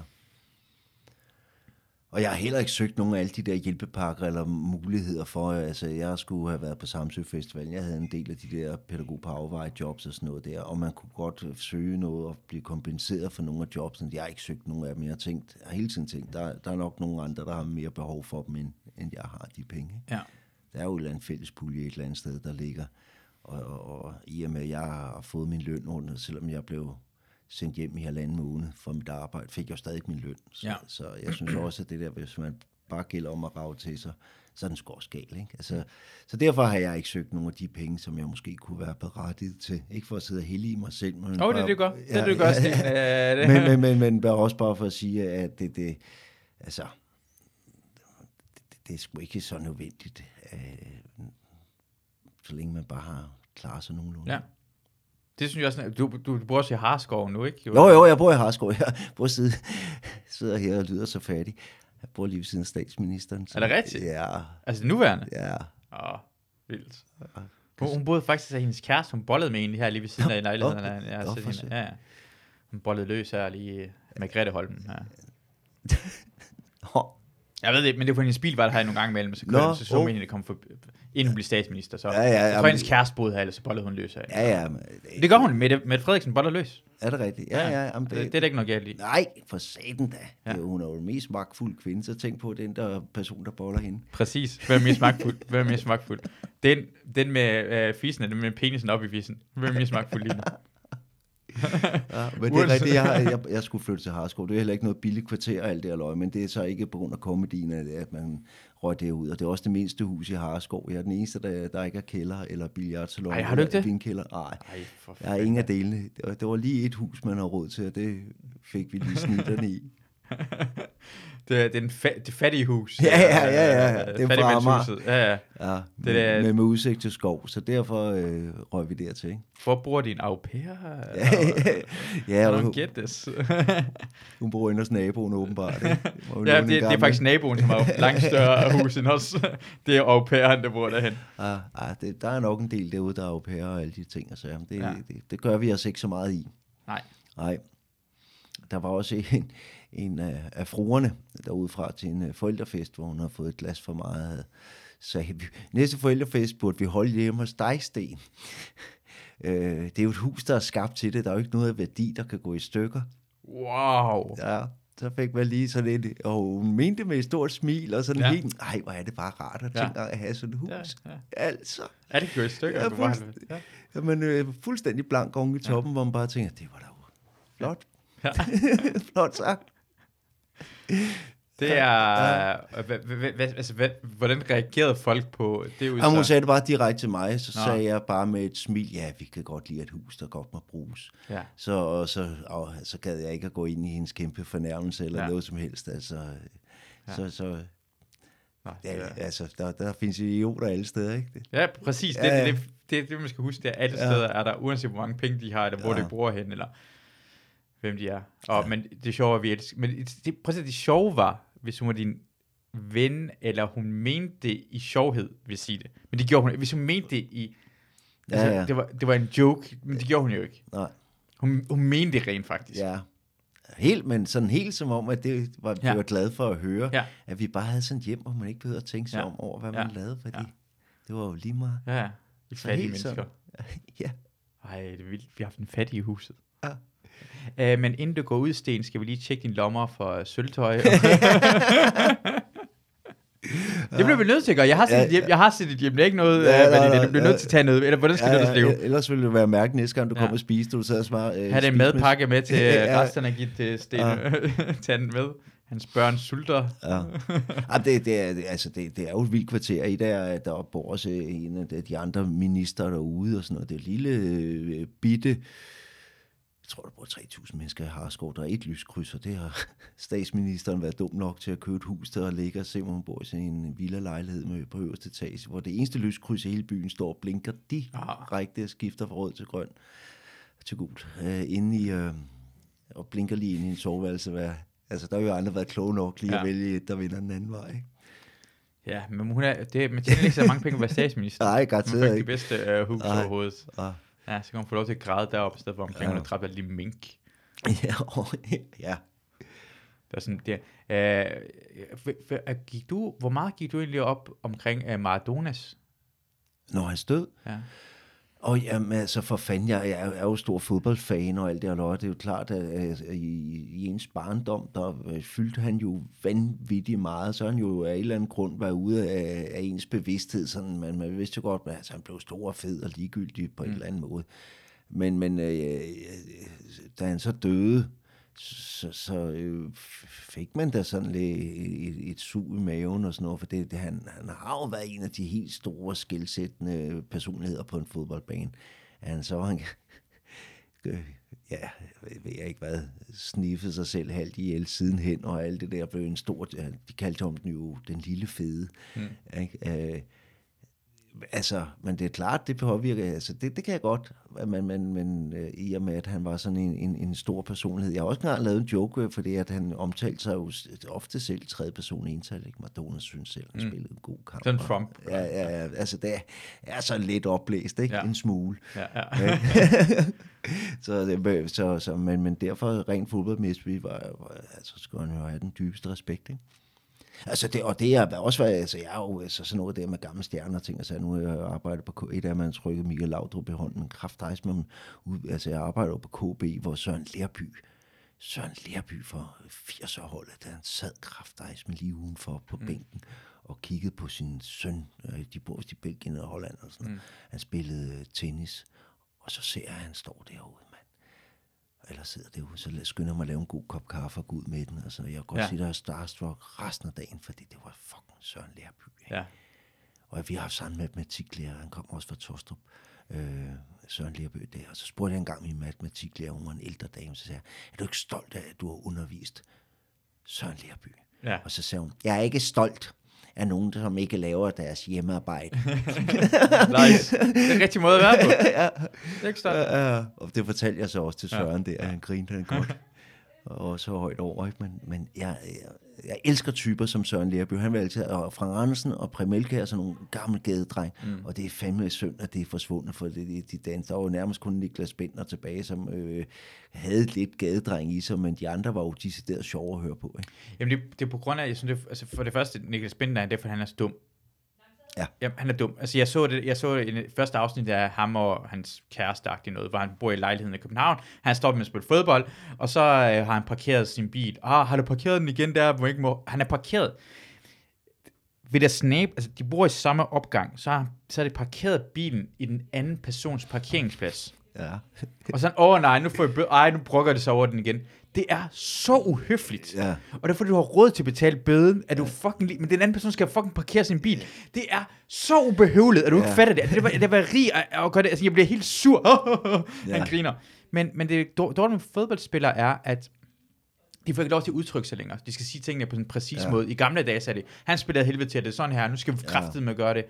Og jeg har heller ikke søgt nogen af alle de der hjælpepakker eller muligheder for, altså jeg skulle have været på Samsø Festival. Jeg havde en del af de der pædagog på afveje jobs og sådan noget der, og man kunne godt søge noget og blive kompenseret for nogle af jobsene. Jeg har ikke søgt nogen af dem. Jeg har, tænkt, jeg har hele tiden tænkt, der, der er nok nogle andre, der har mere behov for dem, end, end jeg har de penge. Ja. Der er jo et eller andet fælles pulje et eller andet sted, der ligger. Og, og, og i og med, at jeg har fået min løn under, selvom jeg blev sendt hjem i halvanden måned for mit arbejde, fik jeg stadig min løn. Så, Ja. så jeg synes også, at det der, hvis man bare gælder om at rave til sig, så er den sgu også gal. Ikke? Altså, så derfor har jeg ikke søgt nogle af de penge, som jeg måske kunne være berettiget til. Ikke for at sidde og hælde i mig selv. Men oh, det er det godt. Det er det godt, Sten. Øh, det- men, men, men, men bare også bare for at sige, at det, det altså, det, det er sgu ikke så nødvendigt, øh, så længe man bare har klaret sig nogenlunde. Ja. Det synes jeg også, du, du, du bor også i Harskov nu, ikke? Jo, jo, jeg bor i Harskov. Jeg bor sidde, sidder her og lyder så fattig. Jeg bor lige ved siden af statsministeren. så- Er det rigtigt? Ja, Altså nuværende? ja. Åh, oh, vildt. Hun, hun boede faktisk af hendes kæreste, hun bollede med egentlig her lige ved siden af i lejligheden. okay. For jeg, sødt. ja, ja. Hun bollede løs her lige med Grete Holmen. Hå, Jeg ved det, men det er på hendes bil, var der her nogle gange imellem, så, Nå, Nå, så så oh. at det kom for, inden hun blev statsminister. Så. Ja, ja, jeg tror, jamen- hendes kæreste boede her, ellers så bollede hun løs her. Ja, ja. Men, Det gør hun. Mette, Mette Frederiksen boller løs. Er det rigtigt? Ja, ja. Jamen, det, det er der ikke noget galt i. Nej, for satan da. Ja. Ja. Hun er jo den mest magtfulde kvinde, så tænk på den der person, der boller hende. Præcis. Hvem er mest magtfuld? Hvem er mest magtfuld? Den, den med øh, fisen, den med penisen op i fisen. Hvem er mest magtfuld lige nu? Ja, men det er rigtigt, jeg, jeg, jeg skulle flytte til Harskov. Det er heller ikke noget billigt kvarter og alt det her løg, men det er så ikke på grund af komedien, at man røg derud. Og det er også det mindste hus i Harskov. Jeg er den eneste, der, der ikke har kælder eller billiardsalon. Ej, har du ikke det? Vinkælder. Nej, jeg har ingen af delene. Det var, det var lige et hus, man har råd til, og det fik vi lige snitterne i. Det er, det er en fa- det fattige hus. Ja, ja, ja, ja, Det er fra. Ja, ja. Ja, Det der- med, med, udsigt til skov, så derfor øh, røg vi dertil. Ikke? Hvor bor din au pair? ja, I og don't hun, get this. hun bor inde hos naboen åbenbart. Ikke? Ja, det, det er faktisk naboen, som har langt større hus end os. Det er au pairen, der bor derhen. Ah, ah, det, der er nok en del derude, der er au pair og alle de ting. Og så, jamen, det, Ja. ja. det, det gør vi os ikke så meget i. Nej. Nej. Der var også en, en af, af fruerne derudefra til en øh, forældrefest, hvor hun har fået et glas for meget. Så vi, næste forældrefest burde vi holde hjemme hos dig, Sten. Øh, det er jo et hus, der er skabt til det. Der er jo ikke noget af værdi, der kan gå i stykker. Wow. Ja, så fik man lige sådan et, og hun mente med et stort smil, og sådan Ja. ja. helt, ej, hvor er det bare rart at Ja. tænke at have sådan et hus. Ja, Ja, ja. ja. Altså, Er det i stykker? Ja, fuldstændig. ja. jamen, øh, fuldstændig blank oven i toppen, ja. hvor man bare tænker, det var da flot. Ja. flot sagt. Det er... Altså, hvordan reagerede folk på det Jamen, udsagn? hun sagde det bare direkte til mig, så Nå. Sagde jeg bare med et smil, ja, vi kan godt lide et hus, der godt må bruges. Ja. Så, og så, og, så gad jeg ikke at gå ind i hendes kæmpe fornærmelse eller Ja. ja. noget som helst. Altså, Ja. ja. så, så Nå, ja, er- altså, der, der findes idioter alle steder, ikke? Det, Ja, præcis. Det, Ja, ja. det, det, det, det, man skal huske, det er, alle Ja. steder er der, uanset hvor mange penge de har, eller hvor Ja. de bor hen, eller hvem de er. Og, ja. Men det sjove er, vi elsker. Men det, se, det sjove var, hvis hun var din ven, eller hun mente det i sjovhed, vil jeg sige det. Men det gjorde hun. Hvis hun mente det i... Ja, Altså, ja. Det, var, det var en joke, men det gjorde hun jo ikke. nej. Hun, hun mente det rent faktisk. Ja. Helt, men sådan helt som om, at det var, Ja. ja. var glad for at høre, Ja. at vi bare havde sådan et hjem, hvor man ikke behøvede at tænke sig Ja. om over, hvad Ja. man lavede, fordi Ja. det var jo lige meget. Ja, ja. Vi fattige mennesker. sådan. ja. Ej, det er vildt. Vi har haft en fattig i huset. Ja. Uh, men inden du går ud, Sten, skal vi lige tjekke dine lommer for sølvtøj. det bliver vi nødt til at gøre. Jeg har set Ja, hjem, jeg har set et hjem. Det er ikke noget, Ja, ja, hvad nej, det, er. du bliver nødt ja. til at tage noget. Eller hvordan skal ja, det ellers ellers ville det være mærkeligt næste gang, du Ja. ja. kom og spiste, du sad og smar, øh, Ha' det spiste madpakke med til Ja. resterne af givet til Sten. Tag den med. Hans børn sulter. Ja. ja det, det, er, altså, det, det er jo et vildt kvarter. I der, er- der bor også en af de- andre minister derude og sådan noget. Det er et lille øh, bitte, jeg tror, der bor 3.000 mennesker i Harskov. Der er et lyskryds, og det har statsministeren været dum nok til at købe et hus der og ligge og se, hvor hun bor i sådan en villa-lejlighed med på øverste etage, hvor det eneste lyskryds i hele byen står og blinker direkte og skifter fra rød til grøn til gult. Øh, inde i, øh, og blinker lige ind i en soveværelse. Hvad, altså, der har jo andre været kloge nok lige Ja. at vælge et, der vinder den anden vej. Ikke? Ja, men hun er, det, man tjener ikke så mange penge at være statsminister. Nej, garanteret får ikke ikke. det bedste uh, hus Nej. overhovedet. Ah. Ja, så kan hun få lov til at græde deroppe, i stedet for omkring, ja. Hun har dræbt alle de mink. Ja, og, ja. Der er sådan, det, øh, gik du, hvor meget gik du egentlig op omkring uh, Maradonas? Når han stød, Ja. Og jamen, altså for fanden, jeg, jeg er jo stor fodboldfan og alt det her, det er jo klart, at, i, i ens barndom, der øh, fyldte han jo vanvittigt meget, så han jo af en eller anden grund var ude af, af ens bevidsthed, sådan, man, man vidste jo godt, at altså, han blev stor og fed og ligegyldig på mm. en eller anden måde. Men, men øh, da han så døde, så, så øh, fik man da sådan lidt et, et sug i maven og sådan noget, for det, det, han, han har jo været en af de helt store skilsættende personligheder på en fodboldbane. Han så han, ja, jeg ved ikke hvad, sniffede sig selv halvt ihjel sidenhen, og alt det der blev en stor, de kaldte ham den jo den lille fede. Mm. Ikke? Øh, altså, men det er klart, det påvirker, altså det, det kan jeg godt, men, men, men øh, i og med, at han var sådan en, en, en stor personlighed. Jeg har også engang lavet en joke, fordi at han omtalte sig jo ofte selv i tredje person ental, ikke? Madonna synes selv, han mm. spillede en god kamp. Sådan Trump. Ja, ja, ja, altså det er så lidt oplæst, ikke? Ja. En smule. Ja, ja. så, det, så, så, men, men derfor rent fodboldmæssigt var, var, altså, skulle han jo have den dybeste respekt, ikke? Altså det, og det er også, været, altså jeg er jo altså sådan noget der med gamle stjerner ting, altså nu jeg arbejdet på et af man trykket Michael Laudrup i hånden, krafthejs, men altså jeg arbejder jo på KB, hvor Søren Lerby, Søren Lerby for 80 år holdet, da han sad krafthejs med lige udenfor på mm. bænken og kiggede på sin søn, de bor i Belgien og Holland og sådan mm. Han spillede tennis, og så ser jeg, at han står derude eller sidder derude, så skynder jeg mig at lave en god kop kaffe og gå ud med den. Altså, jeg kan godt ja. sige, der er starstruck resten af dagen, fordi det var fucking Søren Lærby. Ja. Og vi har haft samme matematiklærer, han kom også fra Tostrup, øh, Søren Lærby der. Og så spurgte jeg engang min matematiklærer, hun var en ældre dame, så sagde jeg, er du ikke stolt af, at du har undervist Søren Lærby? Ja. Og så sagde hun, jeg er ikke stolt af nogen, som ikke laver deres hjemmearbejde. nice. Det er en rigtig måde at være på. ja. Det er ikke stolt. Ja, og det fortalte jeg så også til Søren ja. der, at han grinte han godt. Og så højt over, ikke? Men, men jeg, jeg, jeg elsker typer som Søren Lerby. Han vil altid, og Frank Andersen og Premelke er sådan nogle gamle gadedreng, mm. og det er fandme synd, at det er forsvundet, for det, de, de dans. Der var nærmest kun Niklas Bender tilbage, som øh, havde lidt gadedreng i sig, men de andre var jo decideret sjove at høre på. Ikke? Jamen det, det er på grund af, jeg synes, det, altså for det første, Niklas Bender, det er, for han er så dum. Ja. Jamen, han er dum. Altså, jeg så det, jeg så det i det første afsnit af ham og hans kæreste noget, hvor han bor i lejligheden i København. Han står med at spille fodbold, og så øh, har han parkeret sin bil. Ah, har du parkeret den igen der, hvor ikke må... Han er parkeret ved der snap, altså de bor i samme opgang, så, har, så er det parkeret bilen i den anden persons parkeringsplads. Ja. og så åh oh, nej, nu får jeg bøde, ej, nu brokker det sig over den igen. Det er så uhøfligt. Ja. Og derfor du har råd til at betale bøden, at du fucking men den anden person skal fucking parkere sin bil. Det er så ubehøvlet, at du ja. ikke fatter det. Altså, det var, det var rig og, og gør det. Altså, jeg bliver helt sur. Han ja. griner. Men, men det dårlige med fodboldspillere er, at de får ikke lov til at udtrykke sig længere. De skal sige tingene på en præcis ja. måde. I gamle dage sagde det, han spillede helvede til, at det er sådan her, nu skal vi kraftigt med at gøre det.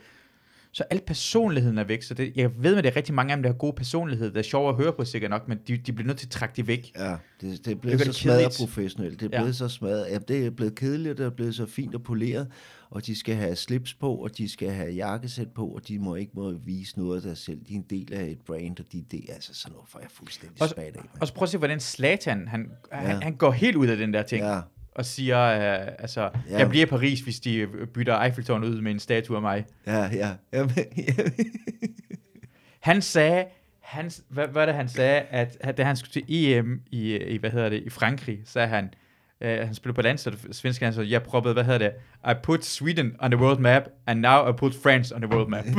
Så al personligheden er væk. Så det, jeg ved, at det er rigtig mange af dem, der har god personlighed. Det er sjovt at høre på sikkert nok, men de, de bliver nødt til at trække det væk. Ja, det, det er blevet det så smadret professionelt. Det er blevet ja. så smadret. Ja, det er blevet kedeligt, det er blevet så fint og poleret. Og de skal have slips på, og de skal have jakkesæt på, og de må ikke må vise noget af sig selv. De er en del af et brand, og de, det er altså sådan noget, for jeg fuldstændig og, spadet af. Og så prøv at se, hvordan Slatan, han, ja. han, han går helt ud af den der ting. Ja og siger, uh, altså, ja. jeg bliver i Paris, hvis de bytter Eiffeltårnet ud med en statue af mig. Ja, ja. han sagde, han, hvad, hvad det, han sagde, at, at da han skulle til EM i, i, hvad hedder det, i Frankrig, sagde han, uh, han spillede på landsholdet, svenske landshold, jeg proppede, hvad hedder det, I put Sweden on the world map, and now I put France on the world map.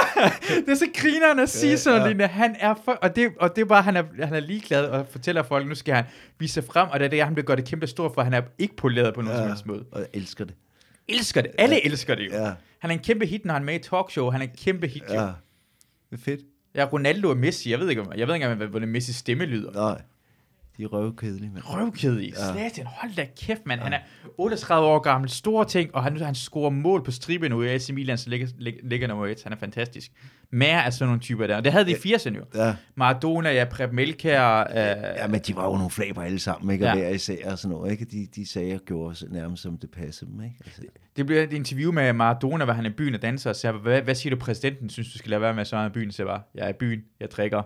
det er så grineren at sige sådan, ja. han er for, og det, og det er bare, han er, han er ligeglad og fortæller folk, nu skal han vise sig frem, og det er det, han bliver godt det kæmpe stort for, han er ikke poleret på nogen ja, som helst måde. Og jeg elsker det. Elsker det. Alle ja. elsker det jo. Ja. Han er en kæmpe hit, når han er med i talkshow. Han er en kæmpe hit. Ja. Det er fedt. Ja, Ronaldo og Messi. Jeg ved ikke, jeg ved ikke engang, hvordan Messi stemme lyder. Nej. De er røvkedelige, mand. Røvkedelige. Ja. Slatan, hold da kæft, mand. Ja. Han er 38 år gammel, store ting, og han, han scorer mål på stribe nu i AC Milan, så ligger, ligger nummer 1. Han er fantastisk. Mere af sådan nogle typer der. Det havde de i 80'erne jo. Ja. Maradona, ja, Preb Melkær. Øh, ja, men de var jo nogle flaber alle sammen, ikke? Og ja. hver især og sådan noget, ikke? De, de sagde og gjorde nærmest som det passede dem, ikke? Altså. Det bliver et interview med Maradona, hvor han er i byen og danser, og siger, hvad, hvad siger du præsidenten, synes du skal lade være med, så er i byen? Så bare, jeg er i byen, jeg drikker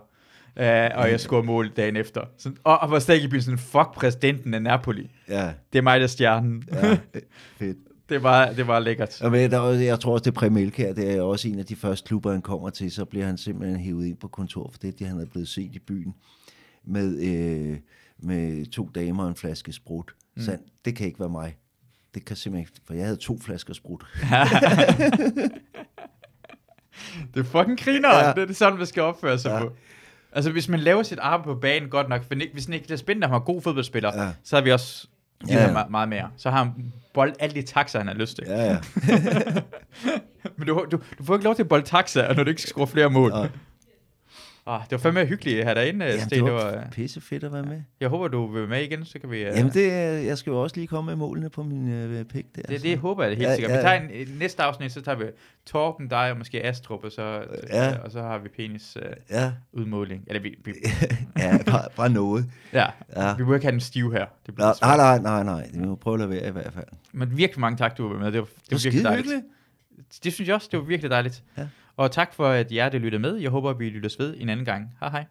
Uh, og jeg scorede mål dagen efter. Så, og, og var stadig i byen sådan, fuck præsidenten af Napoli. Ja, Det er mig, der er stjernen. ja, fedt. det, var, det var lækkert. Og ved, der, er- jeg tror også, det er her, det er også en af de første klubber, han kommer til, så bliver han simpelthen hævet ind på kontor, for det det, han er blevet set i byen, med, øh, med to damer og en flaske sprut. Mm. Så han, det kan ikke være mig. Det kan simpelthen ikke, for jeg havde to flasker sprut. Det er fucking griner. Ja. Det er sådan, man skal opføre sig ja. på. Altså, hvis man laver sit arbejde på banen godt nok, hvis, hvis Niklas Binder var god fodboldspiller, Ja. ja. så har vi også givet Ja, ja, ja. ja. meget mere. Så har han bold alle de taxaer, han har lyst til. Ja. Ja, ja. Men du, du, du får ikke lov til at bolde taxaer, når du ikke skal score flere mål. Nej. Ah, det var fandme hyggeligt at have dig inde, Jamen, Sten. det Det var var, pisse fedt at være med. jeg håber, du vil være med igen, så kan vi... Uh, Jamen, det, jeg skal jo også lige komme med målene på min øh, pik der. det, det håber jeg helt Ja, sikkert. ja, Vi tager en, næste afsnit, så tager vi Torben, dig og måske Astrup, og så, Ja. øh, og så har vi penis uh, Ja, udmåling. Eller vi, vi, ja bare, bare noget. ja, Ja. vi må ikke have den stiv her. Det bliver Nej, svært. nej, nej, nej, nej. Vi må prøve at lade være i hvert fald. Men virkelig mange tak, du var med. Det var, det Det var var virkelig dejligt. hyggeligt. Det synes jeg også, det var virkelig dejligt. Ja. Og tak for, at jer, der lytter med. Jeg håber, vi lyttes ved en anden gang. Hej hej.